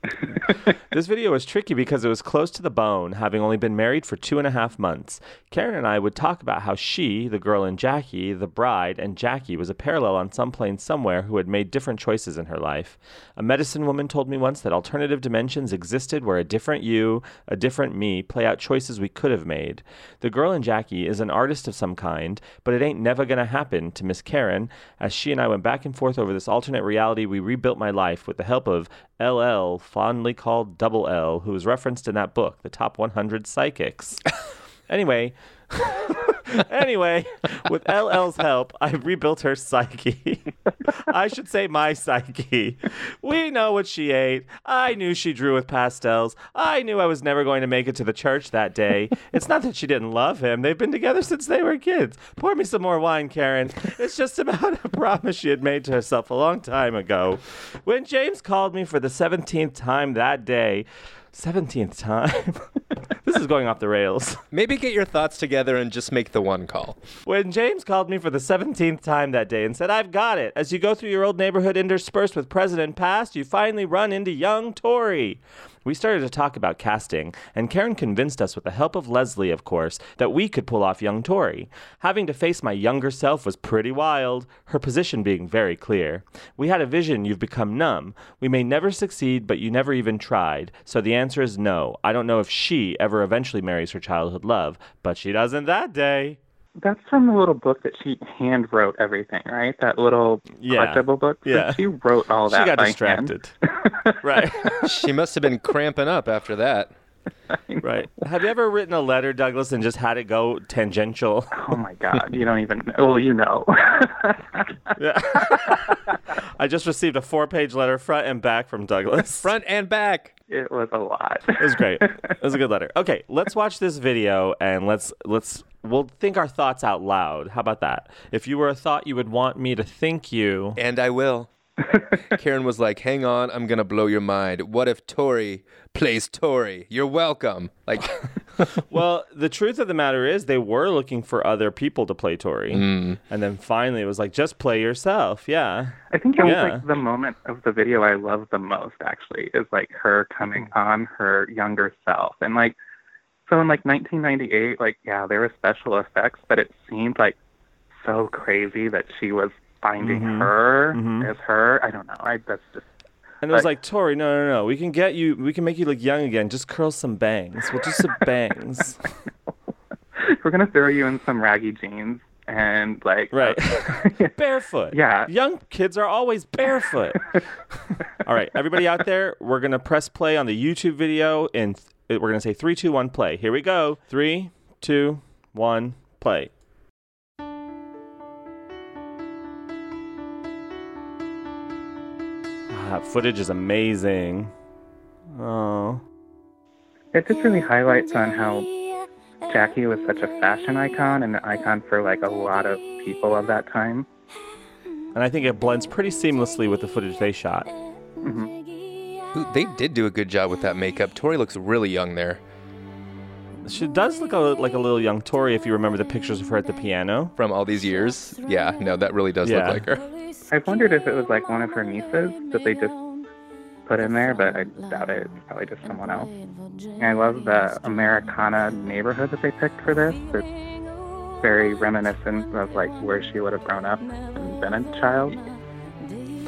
this video was tricky because it was close to the bone, having only been married for two and a half months. Karen and I would talk about how she, the girl in Jackie, the bride, and Jackie was a parallel on some plane somewhere who had made different choices in her life. A medicine woman told me once that alternative dimensions existed where a different you, a different me, play out choices we could have made. The girl in Jackie is an artist of some kind, but it ain't never gonna happen to Miss Karen. As she and I went back and forth over this alternate reality, we rebuilt my life with the help of LL, fondly called Double L, who was referenced in that book, The Top 100 Psychics. anyway, anyway, with LL's help, I rebuilt her psyche. I should say my psyche. We know what she ate. I knew she drew with pastels. I knew I was never going to make it to the church that day. It's not that she didn't love him. They've been together since they were kids. Pour me some more wine, Karen. It's just about a promise she had made to herself a long time ago. When James called me for the 17th time that day, 17th time? this is going off the rails. Maybe get your thoughts together and just make the one call. When James called me for the 17th time that day and said, I've got it. As you go through your old neighborhood interspersed with President Past, you finally run into young Tori. We started to talk about casting, and Karen convinced us, with the help of Leslie, of course, that we could pull off young Tori. Having to face my younger self was pretty wild, her position being very clear. We had a vision you've become numb. We may never succeed, but you never even tried. So the answer is no. I don't know if she ever eventually marries her childhood love, but she doesn't that day. That's from the little book that she hand wrote everything, right? That little Yeah. collectible book. So Yeah. she wrote all that. She got by distracted. right. she must have been cramping up after that. Right. Have you ever written a letter, Douglas, and just had it go tangential? Oh my God, you don't even. Know. Well, you know. Yeah. I just received a four-page letter, front and back, from Douglas. front and back. It was a lot. It was great. It was a good letter. Okay, let's watch this video and let's let's we'll think our thoughts out loud. How about that? If you were a thought you would want me to think you, And I will. Karen was like, "Hang on, I'm gonna blow your mind. What if Tori plays Tori? You're welcome." Like, well, the truth of the matter is they were looking for other people to play Tori, Mm. and then finally it was like just play yourself. Yeah. I think it was Yeah. like the moment of the video I love the most actually is like her coming on her younger self and like so in like 1998 like yeah there were special effects but it seemed like so crazy that she was finding Mhm. her Mhm. as her I don't know I that's just And it was like, Tori, no, no, no. We can get you. We can make you look young again. Just curl some bangs. We'll do some bangs. we're gonna throw you in some raggy jeans and like Right. barefoot. Yeah. Young kids are always barefoot. All right, everybody out there, we're gonna press play on the YouTube video, and we're gonna say three, two, one, play. Here we go. Three, two, one, play. Ah, That footage is amazing. Oh. it just really highlights on how Jackie was such a fashion icon and an icon for like a lot of people of that time. And I think it blends pretty seamlessly with the footage they shot. Ooh, they did do a good job with that makeup. Tori looks really young there. She does look a, like a little young Tori if you remember the pictures of her at the piano. From all these years? Yeah, no, that really does Yeah. look like her. I wondered if it was like one of her nieces that they just put in there, but I doubt it. It's probably just someone else. And I love the Americana neighborhood that they picked for this. It's very reminiscent of like where she would have grown up and been a child.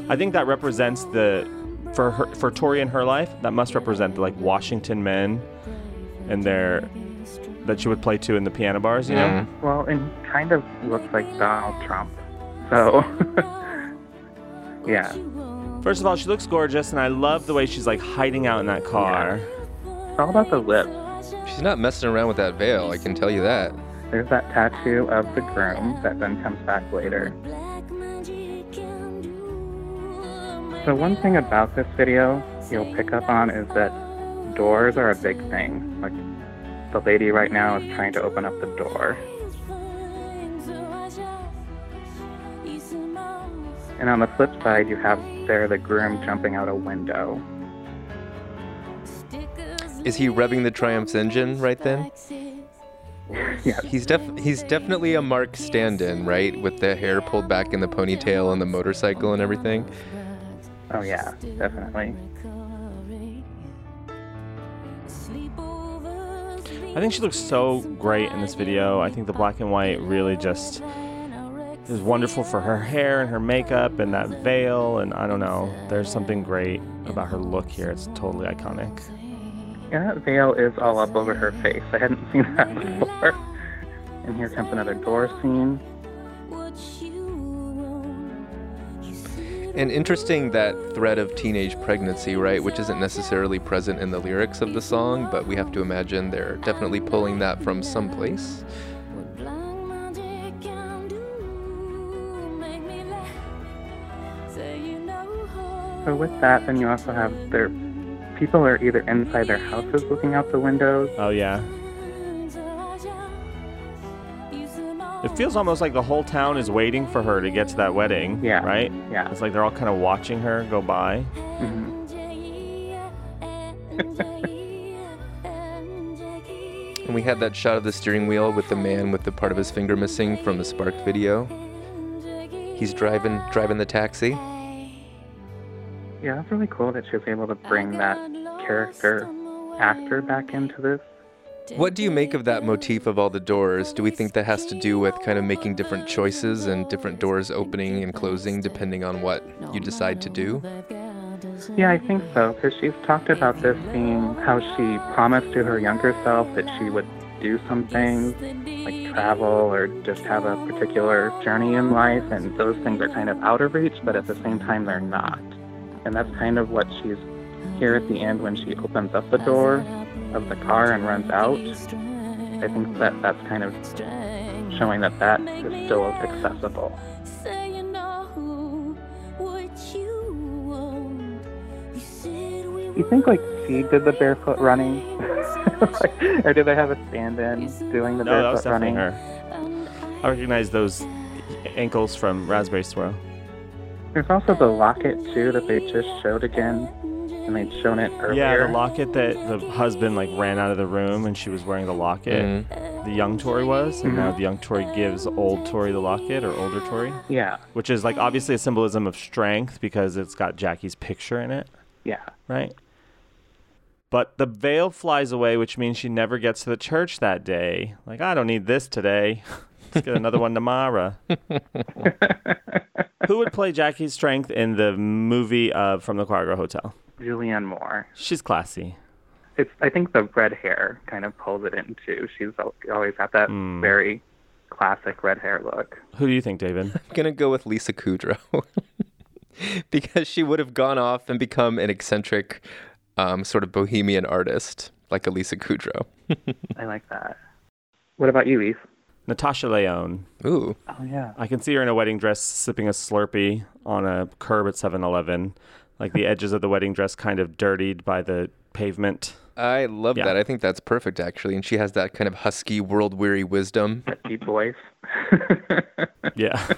I think that represents the for her for Tori in her life. That must represent the like Washington men and their that she would play to in the piano bars. You know. Mm-hmm. Well, and kind of looks like Donald Trump. So, yeah. First of all, she looks gorgeous, and I love the way she's like hiding out in that car. It's all about the lips. She's not messing around with that veil, I can tell you that. There's that tattoo of the groom that then comes back later. So one thing about this video you'll pick up on is that doors are a big thing. Like the lady right now is trying to open up the door. And on the flip side, you have there the groom jumping out a window. Is he revving the Triumph's engine right then? Yeah. He's def he's definitely a Mark stand-in, right? With the hair pulled back in the ponytail and the motorcycle and everything. Oh yeah, definitely. I think she looks so great in this video. I think the black and white really just is wonderful for her hair and her makeup and that veil. And I don't know, there's something great about her look here. It's totally iconic. Yeah, that veil is all up over her face. I hadn't seen that before. And here comes another door scene. And interesting that thread of teenage pregnancy, right, which isn't necessarily present in the lyrics of the song, but we have to imagine they're definitely pulling that from someplace. So with that, then you also have their people are either inside their houses looking out the windows. Oh yeah. It feels almost like the whole town is waiting for her to get to that wedding. Yeah. Right? Yeah. It's like they're all kind of watching her go by. Mhm. And we had that shot of the steering wheel with the man with the part of his finger missing from the Spark video. He's driving driving the taxi. Yeah, it's really cool that she was able to bring that character actor back into this. What do you make of that motif of all the doors? Do we think that has to do with kind of making different choices and different doors opening and closing depending on what you decide to do? Yeah, I think so, because she's talked about this being how she promised to her younger self that she would do something like travel or just have a particular journey in life, and those things are kind of out of reach, but at the same time, they're not. And that's kind of what she's here at the end when she opens up the door of the car and runs out. I think that that's kind of showing that that is still accessible. You think like she did the barefoot running, Like, or did they have a stand-in doing the No, that was barefoot definitely running? her. I recognize those ankles from Raspberry Swirl. There's also the locket too that they just showed again, and they'd shown it earlier. Yeah, the locket that the husband like ran out of the room and she was wearing the locket. The young Tori was, and now Mhm. the young Tori gives old Tori the locket or older Tori. Yeah. Which is like obviously a symbolism of strength because it's got Jackie's picture in it. Yeah. Right? But the veil flies away, which means she never gets to the church that day. Like, I don't need this today. Let's get another one tomorrow. Who would play Jackie's strength in the movie of From the Choir Girl Hotel? Julianne Moore. She's classy. It's I think the red hair kind of pulls it in too. She's always had that Hmm. very classic red hair look. Who do you think, David? I'm gonna go with Lisa Kudrow because she would have gone off and become an eccentric, um, sort of bohemian artist like a Lisa Kudrow. I like that. What about you, Eve? Natasha Lyonne. Ooh. Oh yeah. I can see her in a wedding dress sipping a Slurpee on a curb at 7-Eleven. Like the edges of the wedding dress kind of dirtied by the pavement. I love Yeah. that. I think that's perfect actually, and she has that kind of husky, world-weary wisdom. That Deep voice. Yeah.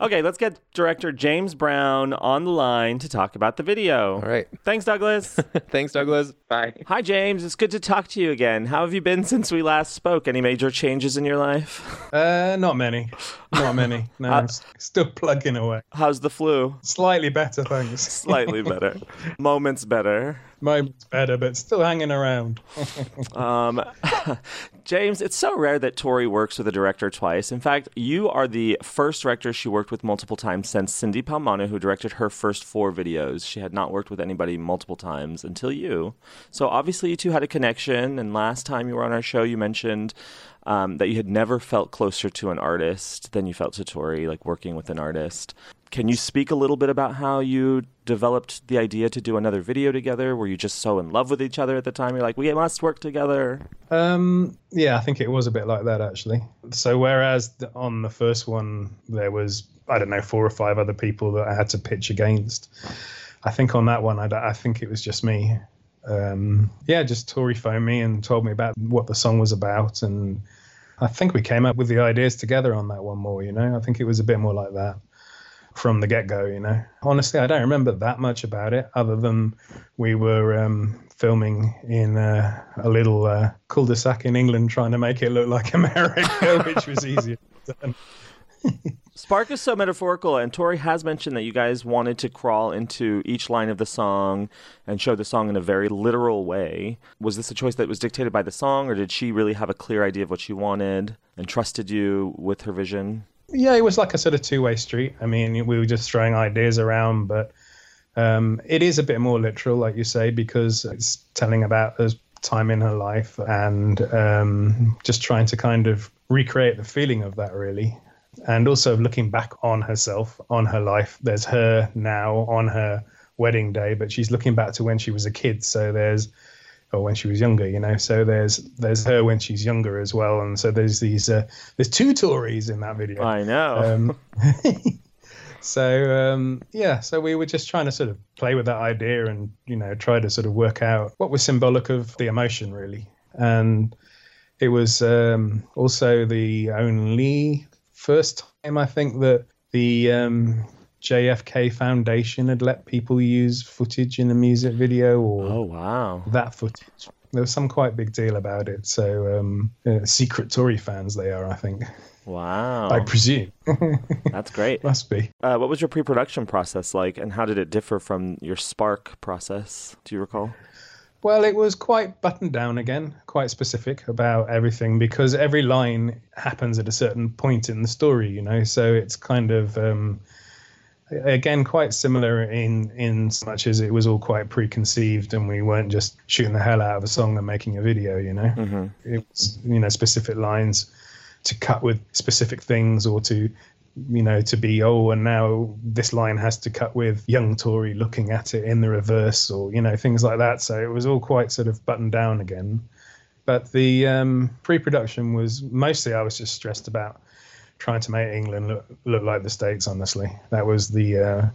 Okay, let's get director James Brown on the line to talk about the video. All right. Thanks, Douglas. Thanks, Douglas. Bye. Hi, James. It's good to talk to you again. How have you been since we last spoke? Any major changes in your life? Uh, not many. Not many. No, Uh, still plugging away. How's the flu? Slightly better, thanks. Slightly better. Moments better. Moments better, but still hanging around. Um, James, it's so rare that Tori works with a director twice. In fact, you are the first director she worked with multiple times since Cindy Palmano, who directed her first four videos. She had not worked with anybody multiple times until you. So obviously, you two had a connection. And last time you were on our show, you mentioned um, that you had never felt closer to an artist than you felt to Tori, like working with an artist. Can you speak a little bit about how you developed the idea to do another video together? Were you just so in love with each other at the time? You're like, we must work together. Um, yeah, I think it was a bit like that actually. So whereas on the first one there was I don't know four or five other people that I had to pitch against, I think on that one I think it was just me. Um, yeah, just Tori phoned me and told me about what the song was about, and I think we came up with the ideas together on that one more. You know, I think it was a bit more like that from the get go. You know, honestly, I don't remember that much about it other than we were um, filming in uh, a little uh, cul-de-sac in England, trying to make it look like America, which was easier. Spark is so metaphorical, and Tori has mentioned that you guys wanted to crawl into each line of the song and show the song in a very literal way. Was this a choice that was dictated by the song, or did she really have a clear idea of what she wanted and trusted you with her vision? Yeah, it was like a sort of two-way street. I mean, we were just throwing ideas around, but um, it is a bit more literal, like you say, because it's telling about a time in her life and um, just trying to kind of recreate the feeling of that, really and also looking back on herself, on her life. There's her now on her wedding day, but she's looking back to when she was a kid. So there's, or when she was younger, you know. So there's there's her when she's younger as well, and so there's these uh, there's two Tories in that video. I know. Um, so um, yeah, so we were just trying to sort of play with that idea and you know try to sort of work out what was symbolic of the emotion really, and it was um, also the only first time I think that the um, JFK Foundation had let people use footage in a music video or oh wow that footage. There was some quite big deal about it. So um, uh, secret Tori fans they are, I think. Wow. I presume. That's great. Must be. Uh, what was your pre-production process like, and how did it differ from your Spark process? Do you recall? Well, it was quite buttoned down again, quite specific about everything because every line happens at a certain point in the story, you know. So it's kind of um, again quite similar in in so much as it was all quite preconceived and we weren't just shooting the hell out of a song and making a video, you know. Mm-hmm. It was you know specific lines to cut with specific things or to you know, to be, oh, and now this line has to cut with young Tori looking at it in the reverse or, you know, things like that. So it was all quite sort of buttoned down again. But the um, pre production was mostly, I was just stressed about trying to make England look, look like the States, honestly. That was the, uh,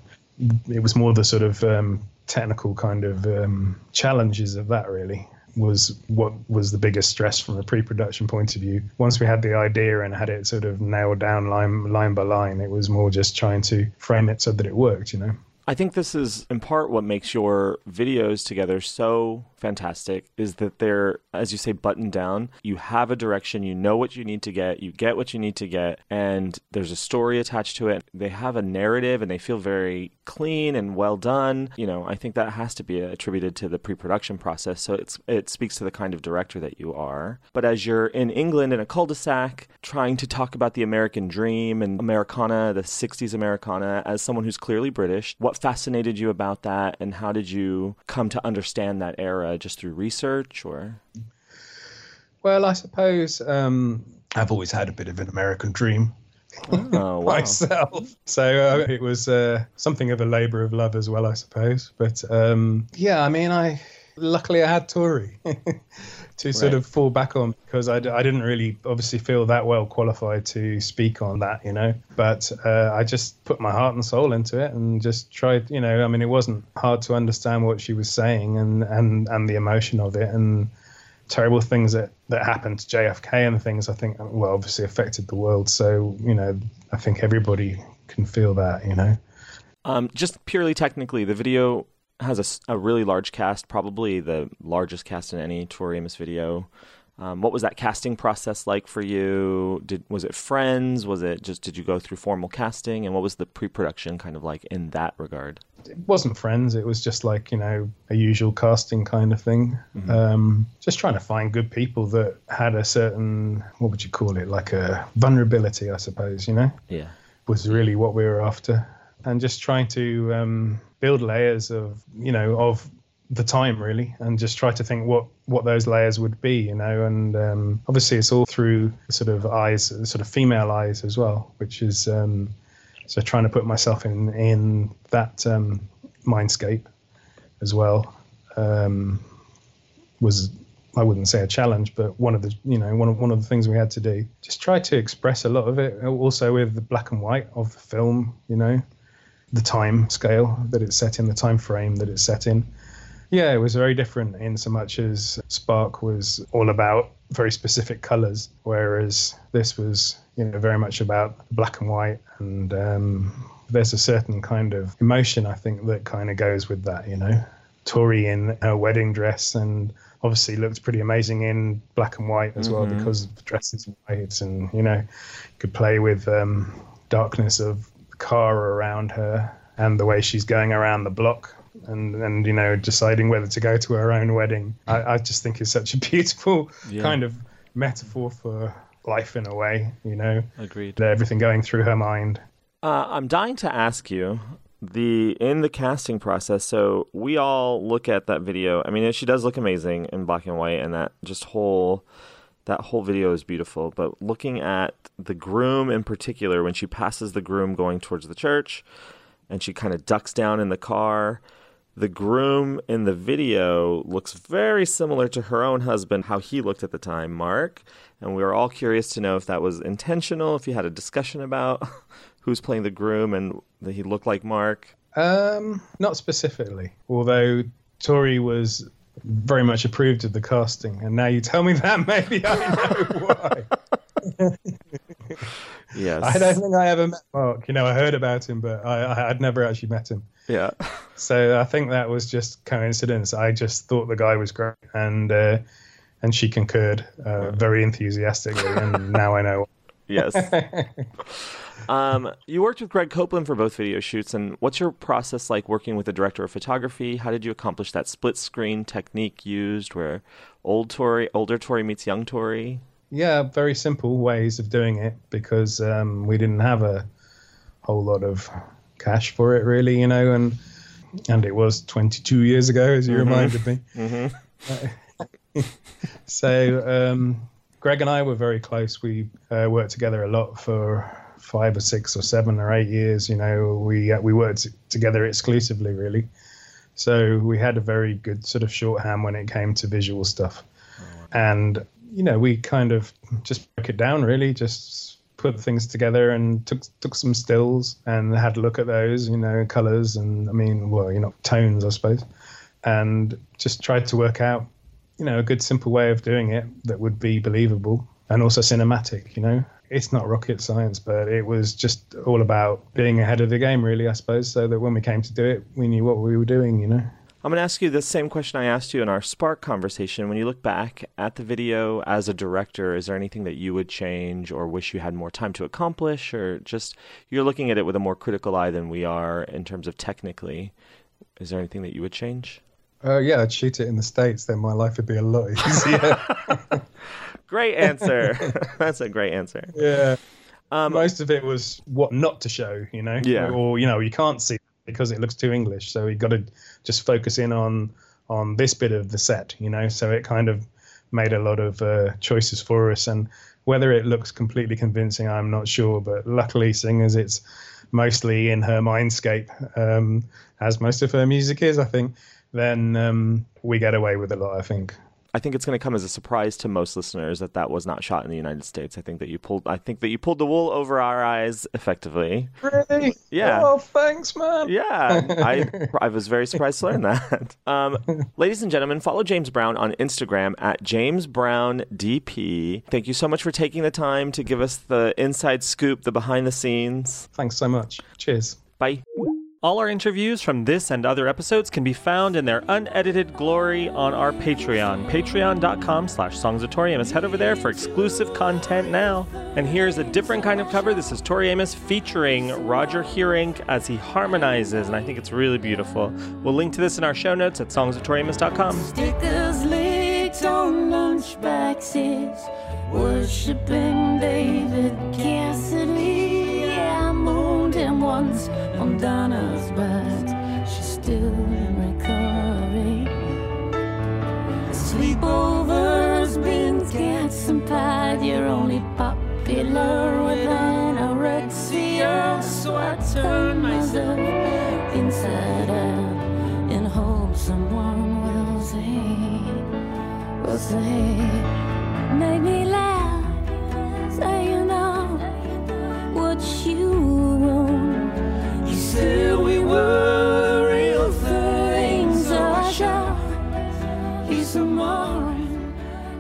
it was more the sort of um, technical kind of um, challenges of that, really was what was the biggest stress from a pre-production point of view. Once we had the idea and had it sort of nailed down line line by line, it was more just trying to frame it so that it worked, you know. I think this is in part what makes your videos together so fantastic is that they're, as you say, buttoned down. You have a direction, you know what you need to get, you get what you need to get, and there's a story attached to it. They have a narrative and they feel very clean and well done. You know, I think that has to be attributed to the pre production process. So it's, it speaks to the kind of director that you are. But as you're in England in a cul de sac, trying to talk about the American dream and Americana, the 60s Americana, as someone who's clearly British, what fascinated you about that and how did you come to understand that era? Uh, just through research or? Well, I suppose um, I've always had a bit of an American dream. Oh, wow. myself. So uh, it was uh, something of a labour of love as well, I suppose. But um, yeah, I mean, I luckily I had Tori to sort Right. of fall back on because I didn't really obviously feel that well qualified to speak on that, you know. But uh, I just put my heart and soul into it and just tried, you know. I mean, it wasn't hard to understand what she was saying and and and the emotion of it and terrible things that that happened to JFK and things I think well obviously affected the world. So you know, I think everybody can feel that, you know. Um, just purely technically, the video has a really large cast, probably the largest cast in any Tori Amos video. Um, what was that casting process like for you? Did was it friends? Was it just did you go through formal casting? And what was the pre-production kind of like in that regard? It wasn't friends. It was just like you know a usual casting kind of thing. Mhm. Um, just trying to find good people that had a certain what would you call it, like a vulnerability, I suppose. You know, Yeah. was really what we were after, and just trying to um, build layers of you know of the time really and just try to think what what those layers would be you know and um, obviously it's all through sort of eyes sort of female eyes as well which is um, so trying to put myself in in that um, mindscape as well um, was I wouldn't say a challenge, but one of the you know one of one of the things we had to do. Just try to express a lot of it, also with the black and white of the film. You know, the time scale that it's set in, the time frame that it's set in. Yeah, it was very different in so much as Spark was all about very specific colors, whereas this was you know very much about black and white and um, there's a certain kind of emotion I think that kind of goes with that. You know, Tori in her wedding dress and obviously looked pretty amazing in black and white as well Mhm. because the dress is white and you know could play with um, darkness of car around her and the way she's going around the block and and you know deciding whether to go to her own wedding. I, I just think is such a beautiful Yeah. kind of metaphor for life in a way. You know, Agreed. Everything going through her mind. Uh, I'm dying to ask you the in the casting process. So we all look at that video. I mean, she does look amazing in black and white, and that just whole that whole video is beautiful. But looking at the groom in particular, when she passes the groom going towards the church, and she kind of ducks down in the car. The groom in the video looks very similar to her own husband, how he looked at the time, Mark. And we were all curious to know if that was intentional, if you had a discussion about who's playing the groom and that he looked like Mark. Um, not specifically, although Tori was very much approved of the casting, and now you tell me that, maybe I know why. Yes. I don't think I ever met Mark. You know, I heard about him, but I, I I'd never actually met him. Yeah. So I think that was just coincidence. I just thought the guy was great, and uh, and she concurred uh, very enthusiastically, and now I know. Yes. um, you worked with Greg Copeland for both video shoots, and what's your process like working with the director of photography? How did you accomplish that split screen technique used, where old Tori, older Tori meets young Tori? Yeah, very simple ways of doing it because um, we didn't have a whole lot of cash for it, really, you know, and and it was 22 years ago, as you Mhm. reminded me. Mhm. so um, Greg and I were very close. We uh, worked together a lot for five or six or seven or eight years. You know, we uh, we worked together exclusively, really. So we had a very good sort of shorthand when it came to visual stuff, and you know, we kind of just broke it down, really, just put things together and took took some stills and had a look at those, you know, colors and I mean, well, you know, tones, I suppose, and just tried to work out, you know, a good simple way of doing it that would be believable and also cinematic. You know, it's not rocket science, but it was just all about being ahead of the game, really, I suppose, so that when we came to do it, we knew what we were doing. You know. I'm going to ask you the same question I asked you in our Spark conversation. When you look back at the video as a director, is there anything that you would change or wish you had more time to accomplish? Or just you're looking at it with a more critical eye than we are in terms of technically. Is there anything that you would change? Uh, yeah, I'd shoot it in the states, then my life would be a lot easier. Great answer. That's a great answer. Yeah. Most of it was what not to show, you know. Yeah. Or you know, you can't see because it looks too English, so you got to just focus in on on this bit of the set, you know. So it kind of made a lot of uh, choices for us, and whether it looks completely convincing, I'm not sure. But luckily, seeing as it's mostly in her mindscape, um, as most of her music is, I think, then um, we get away with a lot. I think. I think it's going to come as a surprise to most listeners that that was not shot in the United States. I think that you pulled I think that you pulled the wool over our eyes effectively. Really? Yeah. Oh, thanks, man. Yeah, I I was very surprised to learn that. Um, ladies and gentlemen, follow James Brown on Instagram at James Brown DP. Thank you so much for taking the time to give us the inside scoop, the behind the scenes. Thanks so much. Cheers. Bye. All our interviews from this and other episodes can be found in their unedited glory on our Patreon, patreon.com slash songs of Tori Amos. Head over there for exclusive content now. And here's a different kind of cover. This is Tori Amos featuring Roger Hearink as he harmonizes, and I think it's really beautiful. We'll link to this in our show notes at songsoftoriamos.com. Stickers licked on lunchboxes, worshiping David Cassidy. I mooned him once on Donna's back. She's still in recovery. Sleepovers, beans, cats, and. You're only popular with anorexia, so I turn myself inside out in hope someone will say, will say, make me laugh, say you know what you want. You said we were real things, so I shall. He's a morning,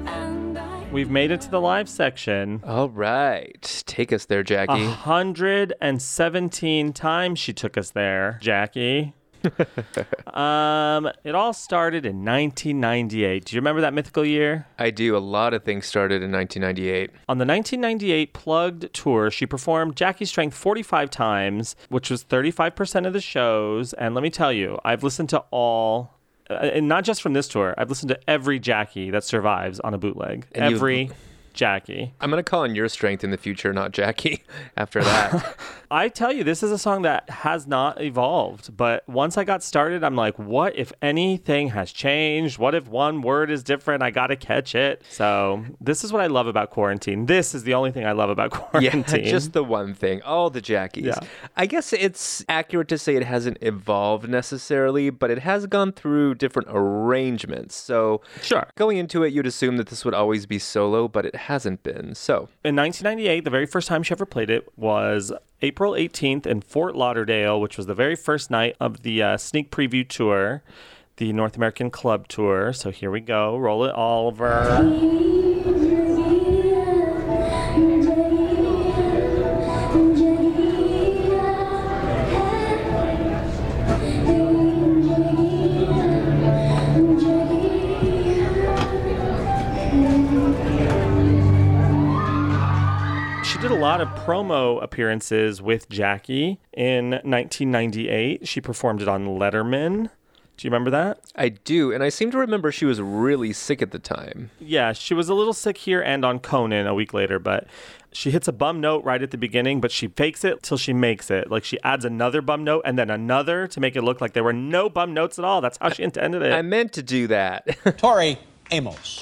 and I. We've made it to the live section. All right. Take us there, Jackie. Hundred and seventeen times she took us there, Jackie. um, it all started in 1998. Do you remember that mythical year? I do. A lot of things started in 1998. On the 1998 Plugged tour, she performed Jackie Strength 45 times, which was 35% of the shows. And let me tell you, I've listened to all. Uh, and not just from this tour, I've listened to every Jackie that survives on a bootleg. And every Jackie. I'm going to call on your strength in the future, not Jackie, after that. I tell you, this is a song that has not evolved. But once I got started, I'm like, what if anything has changed? What if one word is different? I got to catch it. So, this is what I love about quarantine. This is the only thing I love about quarantine. Yeah, just the one thing. All the Jackies. Yeah. I guess it's accurate to say it hasn't evolved necessarily, but it has gone through different arrangements. So, sure. Going into it, you'd assume that this would always be solo, but it hasn't been. So, In 1998, the very first time she ever played it was April 18th in Fort Lauderdale, which was the very first night of the uh, sneak preview tour, the North American Club Tour. So here we go. Roll it, Oliver. Lot of promo appearances with Jackie in 1998. She performed it on Letterman. Do you remember that? I do, and I seem to remember she was really sick at the time. Yeah, she was a little sick here and on Conan a week later, but she hits a bum note right at the beginning, but she fakes it till she makes it. Like she adds another bum note and then another to make it look like there were no bum notes at all. That's how she intended it. I meant to do that. Tori Amos.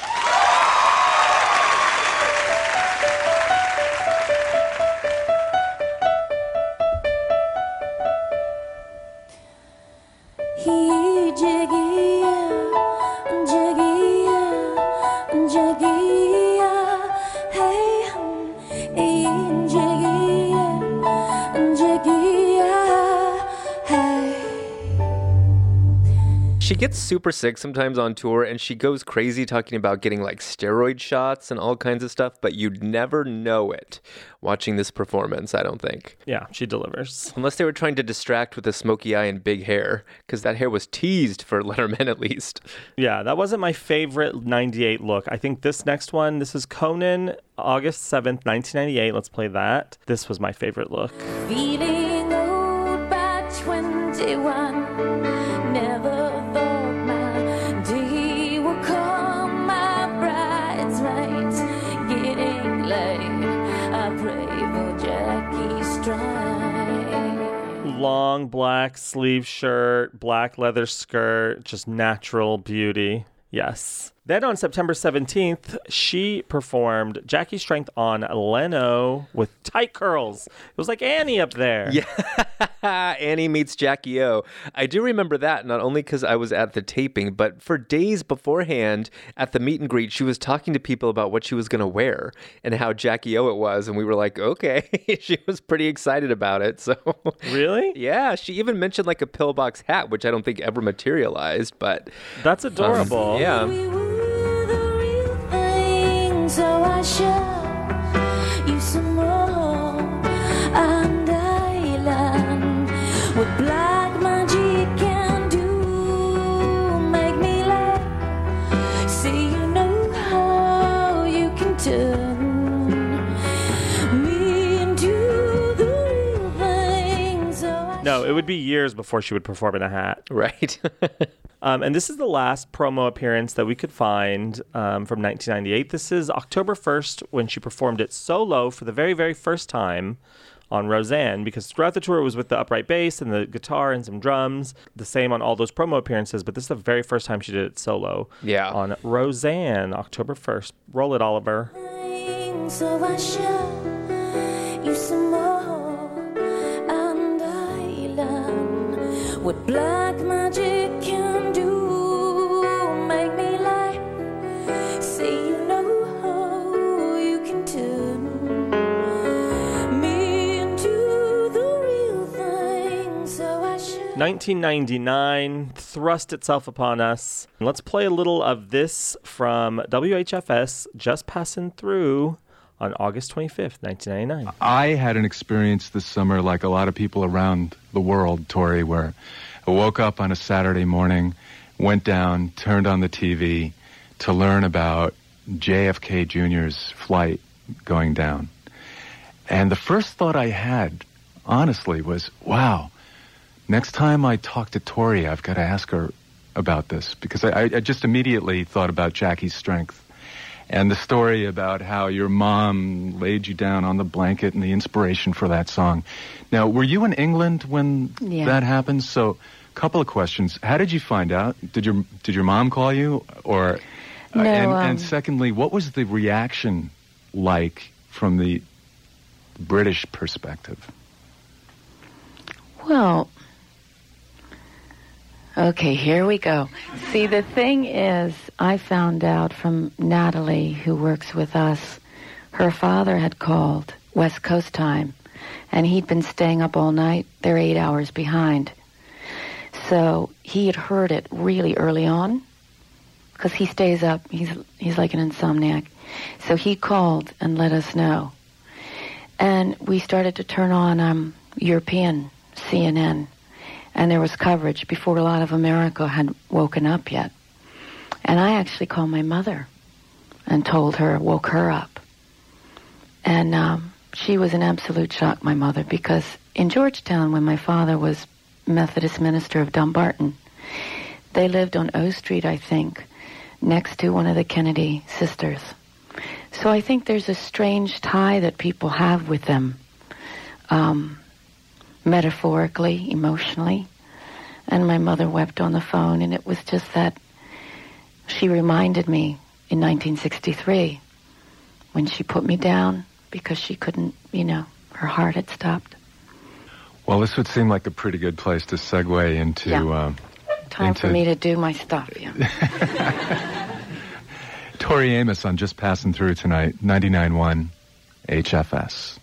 She gets super sick sometimes on tour and she goes crazy talking about getting like steroid shots and all kinds of stuff, but you'd never know it watching this performance, I don't think. Yeah, she delivers. Unless they were trying to distract with a smoky eye and big hair, because that hair was teased for Letterman at least. Yeah, that wasn't my favorite 98 look. I think this next one, this is Conan, August 7th, 1998. Let's play that. This was my favorite look. Feeling Long black sleeve shirt, black leather skirt, just natural beauty. Yes. Then on September 17th, she performed Jackie Strength on Leno with tight curls. It was like Annie up there. Yeah, Annie meets Jackie O. I do remember that not only because I was at the taping, but for days beforehand at the meet and greet, she was talking to people about what she was going to wear and how Jackie O it was. And we were like, okay. she was pretty excited about it. So, really? yeah, she even mentioned like a pillbox hat, which I don't think ever materialized, but that's adorable. yeah. No, it would be years before she would perform in a hat. Right. um, and this is the last promo appearance that we could find um, from 1998. This is October 1st when she performed it solo for the very, very first time on Roseanne because throughout the tour it was with the upright bass and the guitar and some drums, the same on all those promo appearances, but this is the very first time she did it solo. Yeah. On Roseanne, October 1st. Roll it, Oliver. So I show you some more, and I learn what black magic 1999 thrust itself upon us. Let's play a little of this from WHFS, just passing through on August 25th, 1999. I had an experience this summer, like a lot of people around the world, Tori, where I woke up on a Saturday morning, went down, turned on the TV to learn about JFK Jr.'s flight going down. And the first thought I had, honestly, was, wow, next time I talk to Tori, I've got to ask her about this because I, I just immediately thought about Jackie's strength and the story about how your mom laid you down on the blanket and the inspiration for that song. Now, were you in England when Yeah. that happened? So, a couple of questions. How did you find out? Did your did your mom call you, or uh, No, and, um, and secondly, what was the reaction like from the British perspective? Well, okay, here we go. See, the thing is, I found out from Natalie, who works with us, her father had called West Coast time, and he'd been staying up all night. They're eight hours behind. So he had heard it really early on, because he stays up. He's he's like an insomniac. So he called and let us know, and we started to turn on um, European CNN, and there was coverage before a lot of America had woken up yet. And I actually called my mother and told her, woke her up. And um, she was in absolute shock, my mother, because in Georgetown, when my father was Methodist minister of Dumbarton, they lived on O Street, I think, next to one of the Kennedy sisters. So I think there's a strange tie that people have with them. Um, metaphorically, emotionally. And my mother wept on the phone, and it was just that she reminded me in 1963 when she put me down because she couldn't, you know, her heart had stopped. Well, this would seem like a pretty good place to segue into. Yeah. Um, Time for me to do my stuff, yeah. Tori Amos on Just Passing Through tonight, 99.1 HFS.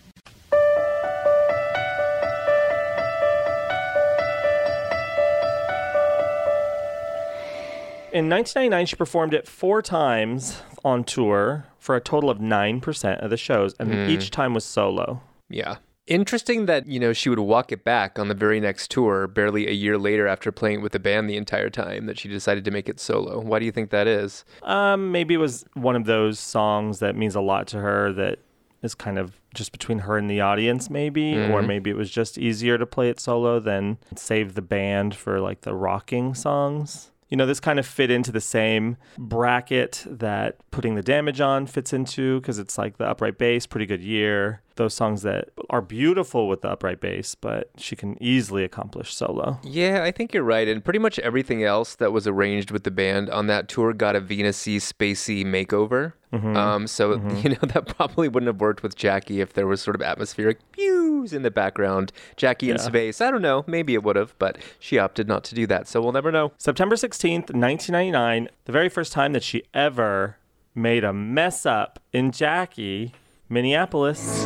In 1999, she performed it four times on tour for a total of 9% of the shows, and Hmm. each time was solo. Yeah. Interesting that, you know, she would walk it back on the very next tour, barely a year later after playing with the band the entire time, that she decided to make it solo. Why do you think that is? Um, maybe it was one of those songs that means a lot to her that is kind of just between her and the audience, maybe, or Mhm. maybe it was just easier to play it solo than save the band for like the rocking songs. You know, this kind of fit into the same bracket that Putting the Damage On fits into because it's like the upright bass, pretty good year. Those songs that are beautiful with the upright bass, but she can easily accomplish solo. Yeah, I think you're right. And pretty much everything else that was arranged with the band on that tour got a Venusy, spacey makeover. Mhm. Um, so, Mhm. you know, that probably wouldn't have worked with Jackie if there was sort of atmospheric pews in the background. Jackie in Yeah. space. I don't know. Maybe it would have, but she opted not to do that. So we'll never know. September 16th, 1999, the very first time that she ever made a mess up in Jackie, Minneapolis.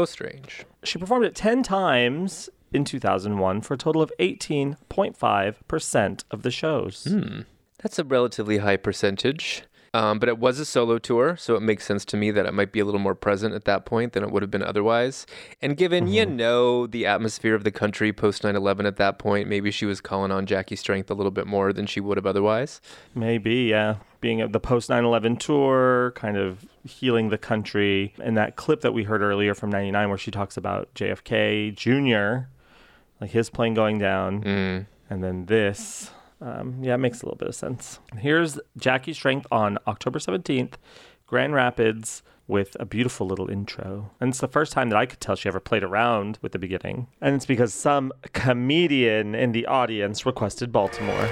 So strange. She performed it 10 times in 2001 for a total of 18.5% of the shows. Hmm. That's a relatively high percentage. Um, but it was a solo tour, so it makes sense to me that it might be a little more present at that point than it would have been otherwise. And given, you know, the atmosphere of the country post 9 11 at that point, maybe she was calling on Jackie's strength a little bit more than she would have otherwise. Maybe, yeah. Being at the post 9 11 tour, kind of healing the country. And that clip that we heard earlier from 99, where she talks about JFK Jr., like his plane going down. Mm. And then this. Um, yeah, it makes a little bit of sense. Here's Jackie Strength on October 17th, Grand Rapids, with a beautiful little intro. And it's the first time that I could tell she ever played around with the beginning. And it's because some comedian in the audience requested Baltimore.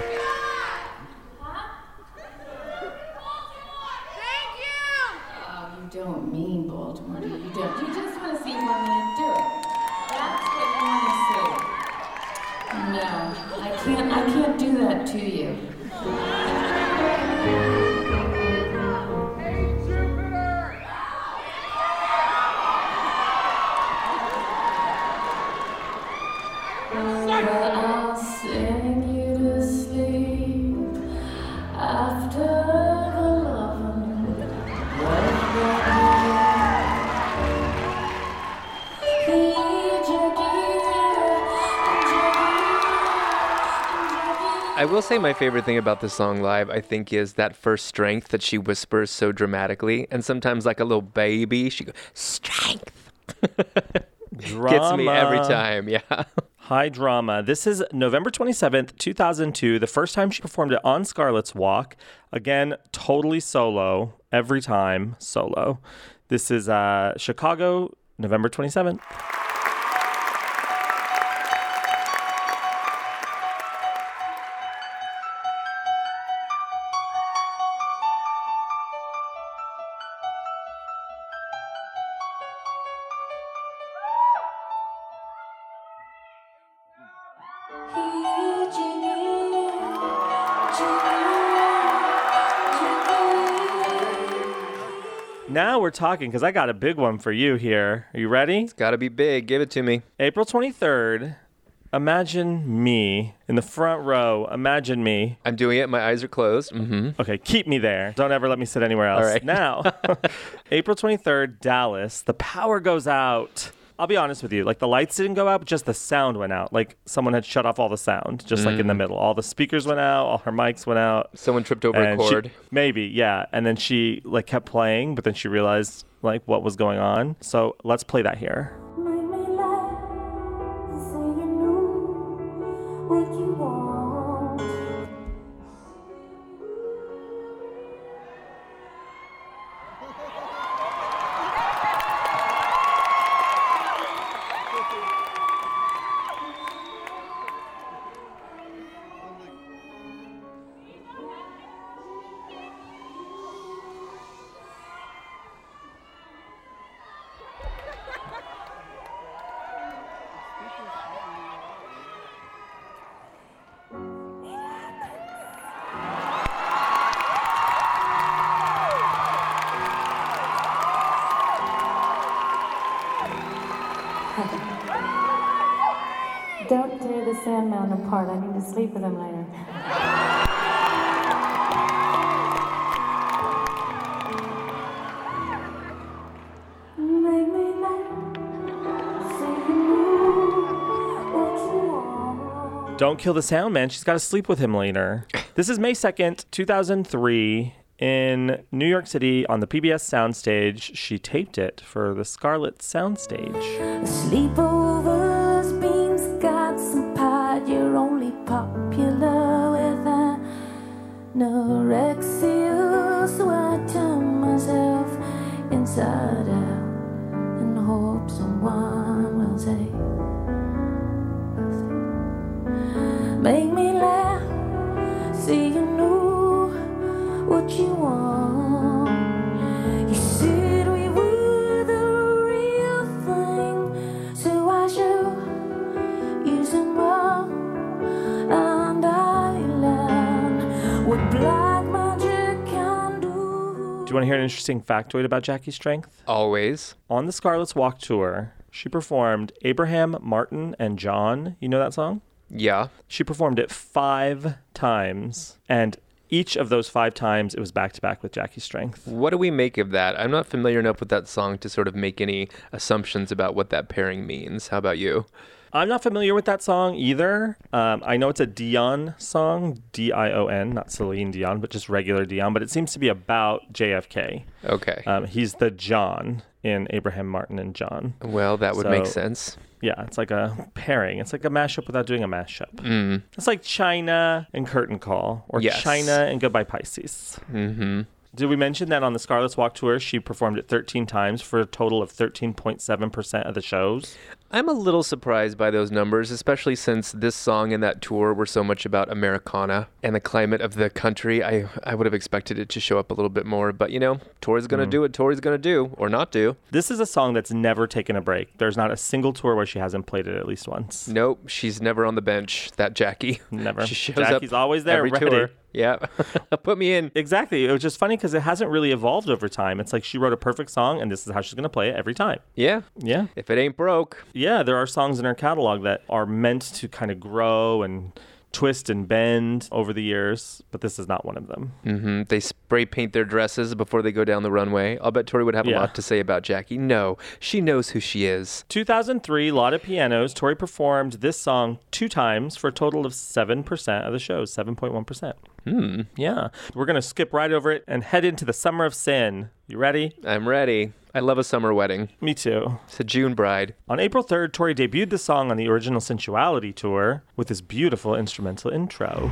I will say my favorite thing about the song live, I think, is that first strength that she whispers so dramatically, and sometimes like a little baby, she goes strength. Gets me every time. Yeah. High drama. This is November 27th, 2002, the first time she performed it on Scarlet's Walk. Again, totally solo, every time solo. This is uh, Chicago, November 27th. Now we're talking because I got a big one for you here. Are you ready? It's got to be big. Give it to me. April 23rd. Imagine me in the front row. Imagine me. I'm doing it. My eyes are closed. Mm-hmm. Okay, keep me there. Don't ever let me sit anywhere else. All right. Now, April 23rd, Dallas. The power goes out. I'll be honest with you. Like the lights didn't go out, but just the sound went out. Like someone had shut off all the sound, just like in the Mm. middle. All the speakers went out. All her mics went out. Someone tripped over a And she- cord. maybe, yeah. And then she like kept playing, but then she realized like what was going on. So let's play that here. Don't apart. I need to sleep with him later. Don't kill the sound man. She's got to sleep with him later. This is May 2nd, 2003, in New York City on the PBS soundstage. She taped it for the Scarlet soundstage. Sleepovers, you want to hear an interesting factoid about Jackie Strength? Always. On the Scarlet's Walk tour, she performed Abraham, Martin, and John. You know that song? Yeah. She performed it five times, and each of those five times it was back to back with Jackie Strength. What do we make of that? I'm not familiar enough with that song to sort of make any assumptions about what that pairing means. How about you? I'm not familiar with that song either. Um, I know it's a Dion song, D I O N, not Celine Dion, but just regular Dion. But it seems to be about JFK. Okay. Um, he's the John in Abraham Martin and John. Well, that would make sense. Yeah, it's like a pairing. It's like a mashup without doing a mashup. Mm. It's like China and Curtain Call, or Yes. China and Goodbye Pisces. Mm-hmm. Did we mention that on the Scarlet's Walk tour, she performed it 13 times for a total of 13.7% of the shows? I'm a little surprised by those numbers, especially since this song and that tour were so much about Americana and the climate of the country. I, I would have expected it to show up a little bit more, but you know, Tori's going to Mm. do what Tori's going to do or not do. This is a song that's never taken a break. There's not a single tour where she hasn't played it at least once. Nope, she's never on the bench, that Jackie. Never. She shows Jackie's up always there, every ready. tour. Yeah. Put me in. Exactly. It was just funny because it hasn't really evolved over time. It's like she wrote a perfect song and this is how she's going to play it every time. Yeah. Yeah. If it ain't broke. Yeah, there are songs in her catalog that are meant to kind of grow and twist and bend over the years, but this is not one of them. hmm They spray paint their dresses before they go down the runway. I'll bet Tori would have a lot to say about Jackie. No, she knows who she is. 2003, Lottapianos. Tori performed this song two times for a total of 7% of the shows, 7.1%. Hmm. Yeah. We're going to skip right over it and head into the Summer of Sin. You ready? I'm ready. I love a summer wedding. Me too. It's a June bride. On April 3rd, Tori debuted the song on the original Sinsuality tour with this beautiful instrumental intro.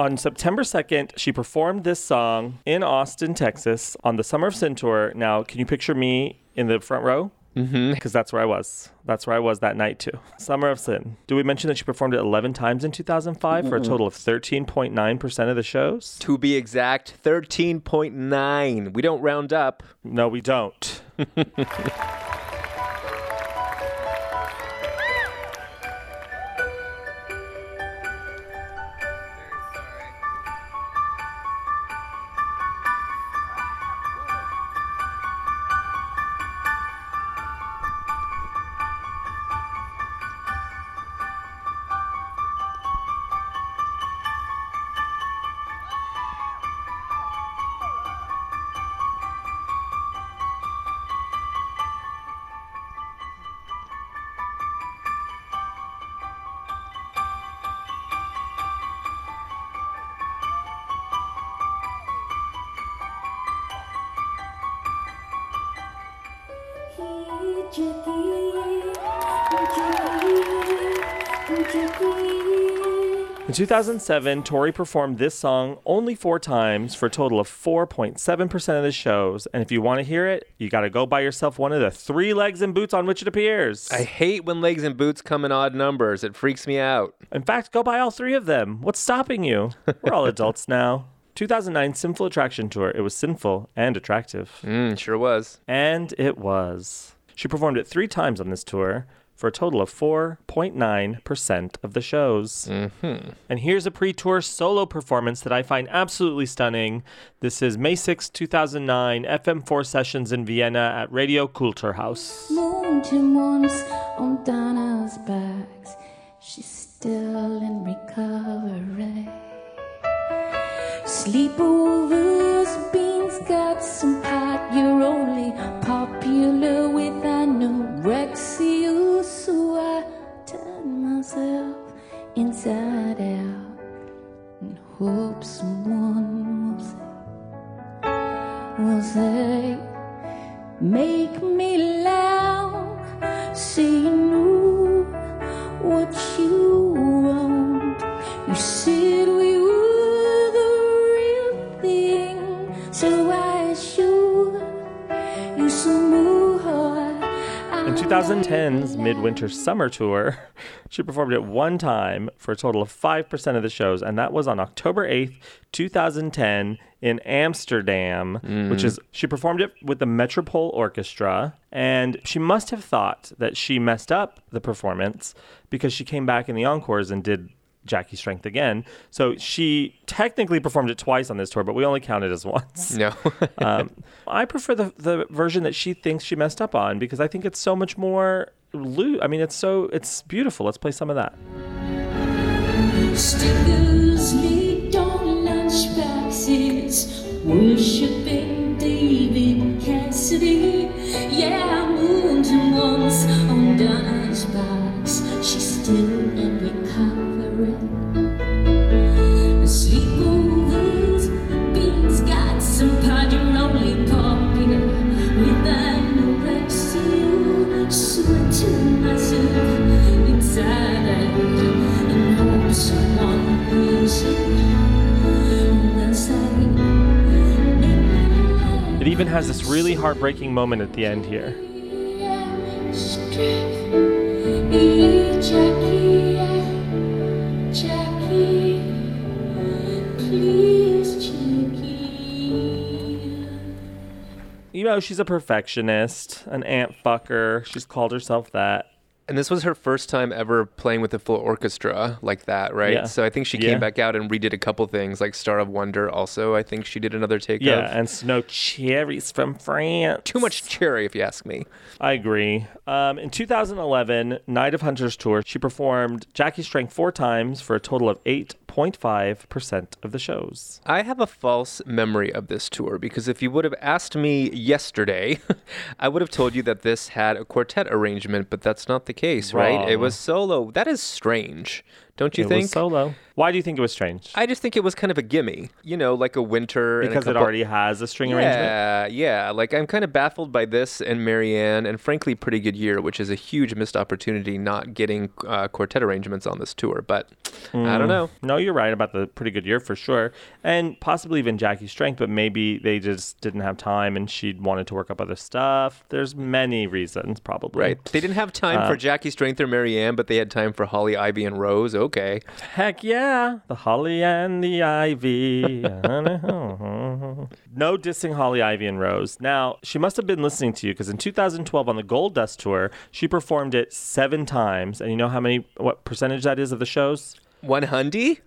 On September 2nd, she performed this song in Austin, Texas on the Summer of Sin tour. Now, can you picture me in the front row? Mm-hmm. Because that's where I was. That's where I was that night, too. Summer of Sin. Do we mention that she performed it 11 times in 2005 for a total of 13.9% of the shows? To be exact, 13.9. We don't round up. No, we don't. 2007, Tori performed this song only four times for a total of 4.7% of the shows. And if you want to hear it, you got to go buy yourself one of the three legs and boots on which it appears. I hate when legs and boots come in odd numbers. It freaks me out. In fact, go buy all three of them. What's stopping you? We're all adults now. 2009 Sinful Attraction Tour. It was sinful and attractive. Mm, sure was. And it was. She performed it three times on this tour for a total of 4.9% of the shows. Mm-hmm. And here's a pre tour solo performance that I find absolutely stunning. This is May 6, 2009, FM4 sessions in Vienna at Radio Kulturhaus. Mountain once on Donna's backs. She's still in recovery. Sleepovers, beans, got some pot. You're only popular with anorexia so I uh, turn myself inside out and hope someone will say, will say, make me loud, say no, what you want. You said we 2010's Midwinter Summer Tour, she performed it one time for a total of 5% of the shows, and that was on October 8th, 2010, in Amsterdam, mm. which is, she performed it with the Metropole Orchestra, and she must have thought that she messed up the performance because she came back in the encores and did Jackie Strength again. So she technically performed it twice on this tour, but we only counted as once. No. um, I prefer the the version that she thinks she messed up on because I think it's so much more loo. I mean, it's so it's beautiful. Let's play some of that. Stickers leaked on lunchboxes, worshipping David Cassidy. Yeah, I moved him once on Donna's box. She's still has this really heartbreaking moment at the end here. You know, she's a perfectionist, an ant fucker. She's called herself that. And this was her first time ever playing with a full orchestra like that, right? Yeah. So I think she Yeah. came back out and redid a couple things, like Star of Wonder. Also, I think she did another take Yeah, of. and snow cherries from France. Too much cherry, if you ask me. I agree. Um, in 2011, Night of Hunters tour, she performed Jackie Strength four times for a total of 8.5% of the shows. I have a false memory of this tour because if you would have asked me yesterday, I would have told you that this had a quartet arrangement, but that's not the case, right? It was solo. That is strange, don't you It think? was solo. Why do you think it was strange? I just think it was kind of a gimme, you know, like a winter. and a Because it already has a string arrangement? Yeah, yeah. Like I'm kind of baffled by this and Marianne, and frankly, Pretty Good Year, which is a huge missed opportunity not getting uh, quartet arrangements on this tour. But I don't Mm. know. No, you're right about the pretty good year for sure. And possibly even Jackie's strength, but maybe they just didn't have time and she wanted to work up other stuff. There's many reasons, probably. Right. They didn't have time for Uh, Jackie Strength or Marianne, but they had time for Holly, Ivy, and Rose. Okay. Heck yeah. The Holly and the Ivy. no dissing Holly, Ivy, and Rose. Now, she must have been listening to you because in 2012 on the Gold Dust Tour, she performed it seven times. And you know how many, what percentage that is of the shows? 100?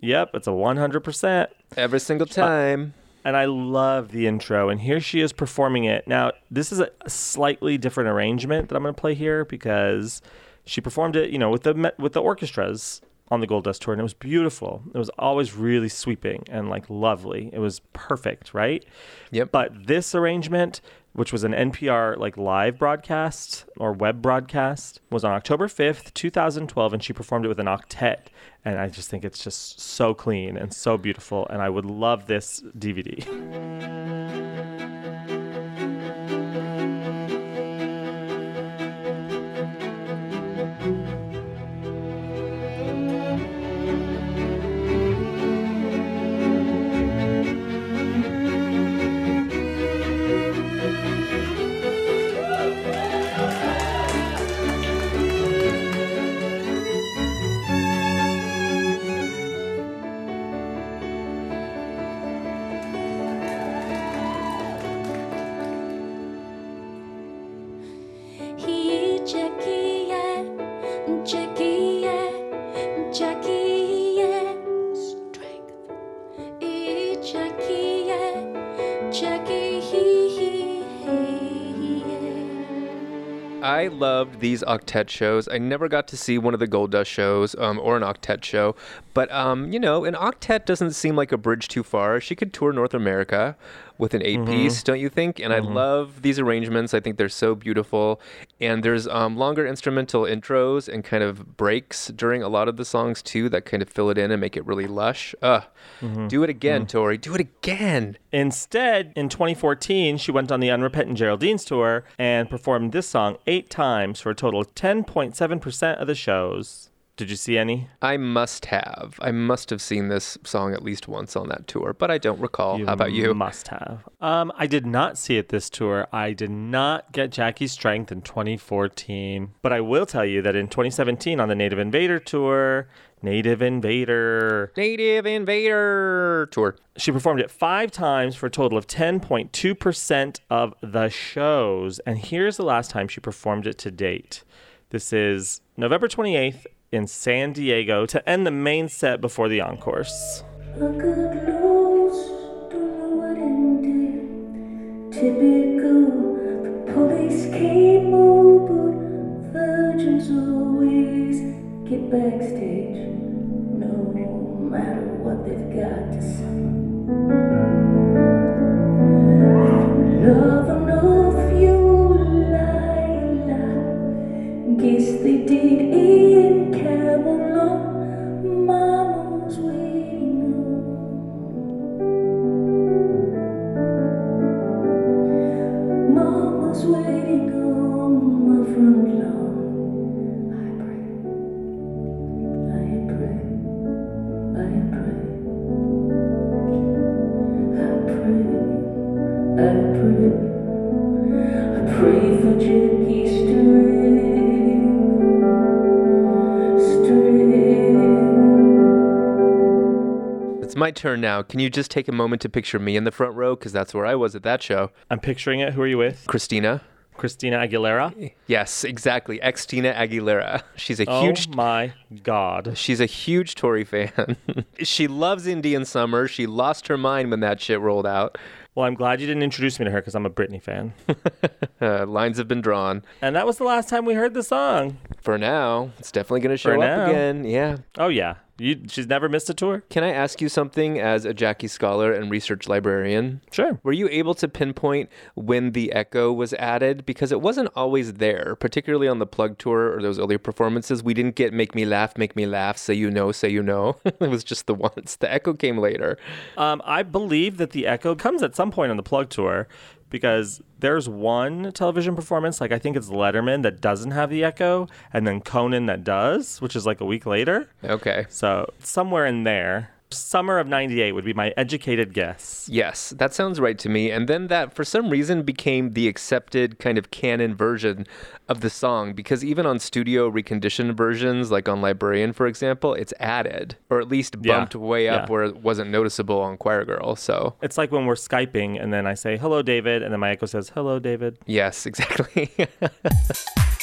Yep, it's a 100%. Every single time. and I love the intro. And here she is performing it. Now, this is a slightly different arrangement that I'm going to play here because she performed it, you know, with the with the orchestras on the Gold Dust tour, and it was beautiful. It was always really sweeping and like lovely. It was perfect, right? Yep. But this arrangement, which was an NPR like live broadcast or web broadcast, was on October 5th, 2012, and she performed it with an octet. And I just think it's just so clean and so beautiful. And I would love this DVD. I loved these octet shows. I never got to see one of the Gold Dust shows um, or an octet show, but um, you know, an octet doesn't seem like a bridge too far. She could tour North America with an 8 Mhm. piece, don't you think? And I Mhm. love these arrangements. I think they're so beautiful. And there's um, longer instrumental intros and kind of breaks during a lot of the songs too that kind of fill it in and make it really lush. Uh, Mhm. Do it again, Mhm. Tori. Do it again. Instead, in 2014, she went on the Unrepentant Geraldine's tour and performed this song eight times for a total of 10.7% of the shows. Did you see any? I must have. I must have seen this song at least once on that tour, but I don't recall. How about you? Must have. Um, I did not see it this tour. I did not get Jackie's Strength in 2014. But I will tell you that in 2017 on the Native Invader tour, Native Invader. Native Invader tour. She performed it five times for a total of 10.2% of the shows. And here's the last time she performed it to date. This is November 28th in San Diego to end the main set before the get backstage, no matter what they've my turn now. Can you just take a moment to picture me in the front row? Because that's where I was at that show. I'm picturing it. Who are you with? Christina. Christina Aguilera. Yes, exactly. Ex Tina Aguilera. She's a Oh huge. my God. She's a huge Tori fan. she loves Indian Summer. She lost her mind when that shit rolled out. Well, I'm glad you didn't introduce me to her because I'm a Britney fan. Uh, lines have been drawn. and that was the last time we heard the song. For now, it's definitely going to show up again. Yeah. Oh, yeah. You, she's never missed a tour? Can I ask you something as a Jackie scholar and research librarian? Sure. Were you able to pinpoint when the echo was added? Because it wasn't always there, particularly on the plug tour or those earlier performances. We didn't get Make Me Laugh, Make Me Laugh, Say You Know, Say You Know. it was just the once. The echo came later. Um, I believe that the echo comes at some point on the plug tour because there's one television performance, like I think it's Letterman, that doesn't have the echo, and then Conan that does, which is like a week later. Okay. So somewhere in there, summer of 98 would be my educated guess. Yes, that sounds right to me. And then that, for some reason, became the accepted kind of canon version of the song because even on studio reconditioned versions, like on Librarian, for example, it's added or at least Yeah, bumped way up yeah. where it wasn't noticeable on Choir Girl. So, It's like when we're Skyping and then I say, hello, David, and then my echo says, hello, David. yes, exactly.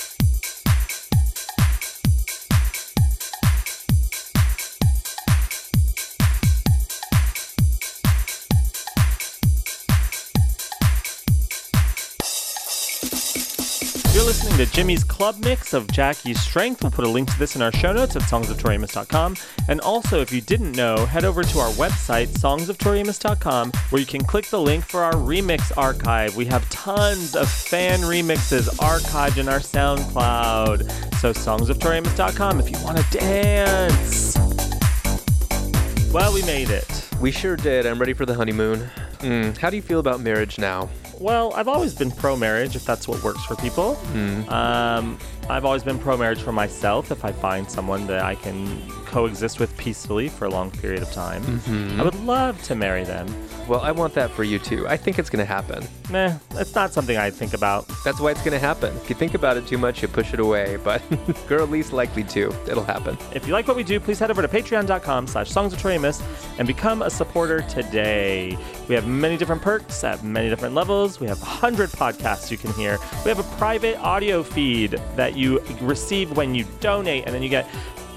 listening to Jimmy's Club Mix of Jackie's Strength. We'll put a link to this in our show notes at songsoftoriamos.com. And also, if you didn't know, head over to our website, songsoftoriamos.com, where you can click the link for our remix archive. We have tons of fan remixes archived in our SoundCloud. So, songsoftoriamos.com if you want to dance. Well, we made it. we sure did. I'm ready for the honeymoon. Mm, how do you feel about marriage now? Well, I've always been pro marriage if that's what works for people. Hmm. Um, I've always been pro marriage for myself if I find someone that I can coexist with peacefully for a long period of time. Mhm. I would love to marry them. Well, I want that for you too. I think it's going to happen. Meh, it's not something I think about. That's why it's going to happen. If you think about it too much, you push it away. But girl, least likely to. It'll happen. If you like what we do, please head over to patreon.com slash songs of and become a supporter today. We have many different perks at many different levels. We have 100 podcasts you can hear. We have a private audio feed that you receive when you donate, and then you get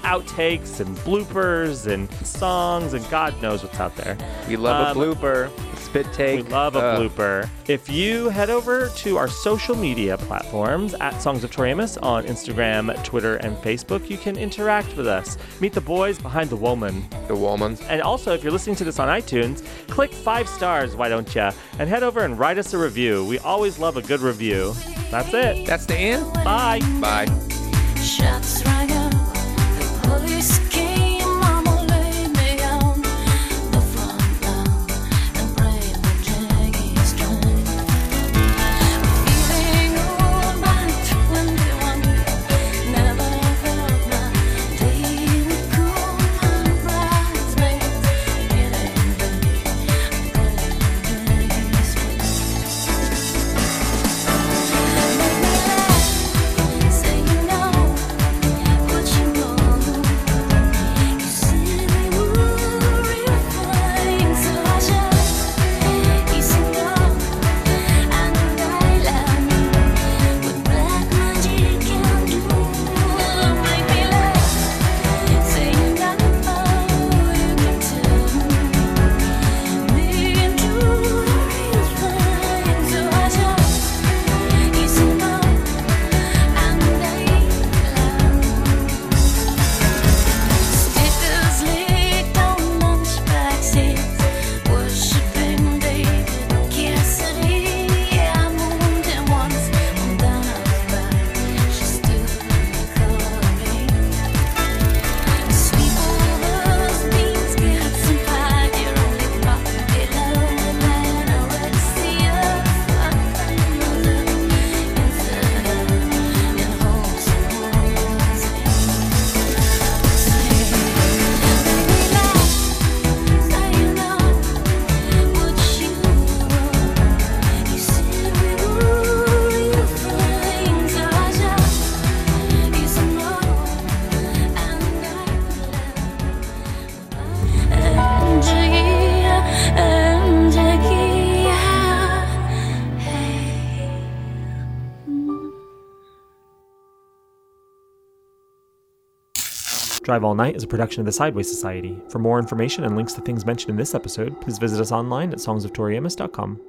outtakes and bloopers and songs and God knows what's out there. We love Um, a blooper. Spit take. We love a Uh, blooper. If you head over to our social media platforms at Songs of Tori Amos on Instagram, Twitter, and Facebook, you can interact with us. Meet the boys behind the woman. The woman. And also, if you're listening to this on iTunes, click five stars, why don't ya? And head over and write us a review. We always love a good review. That's it. That's the end. Bye. Bye. Shots rang out, Drive All Night is a production of the Sideways Society. For more information and links to things mentioned in this episode, please visit us online at songsoftoriamos.com.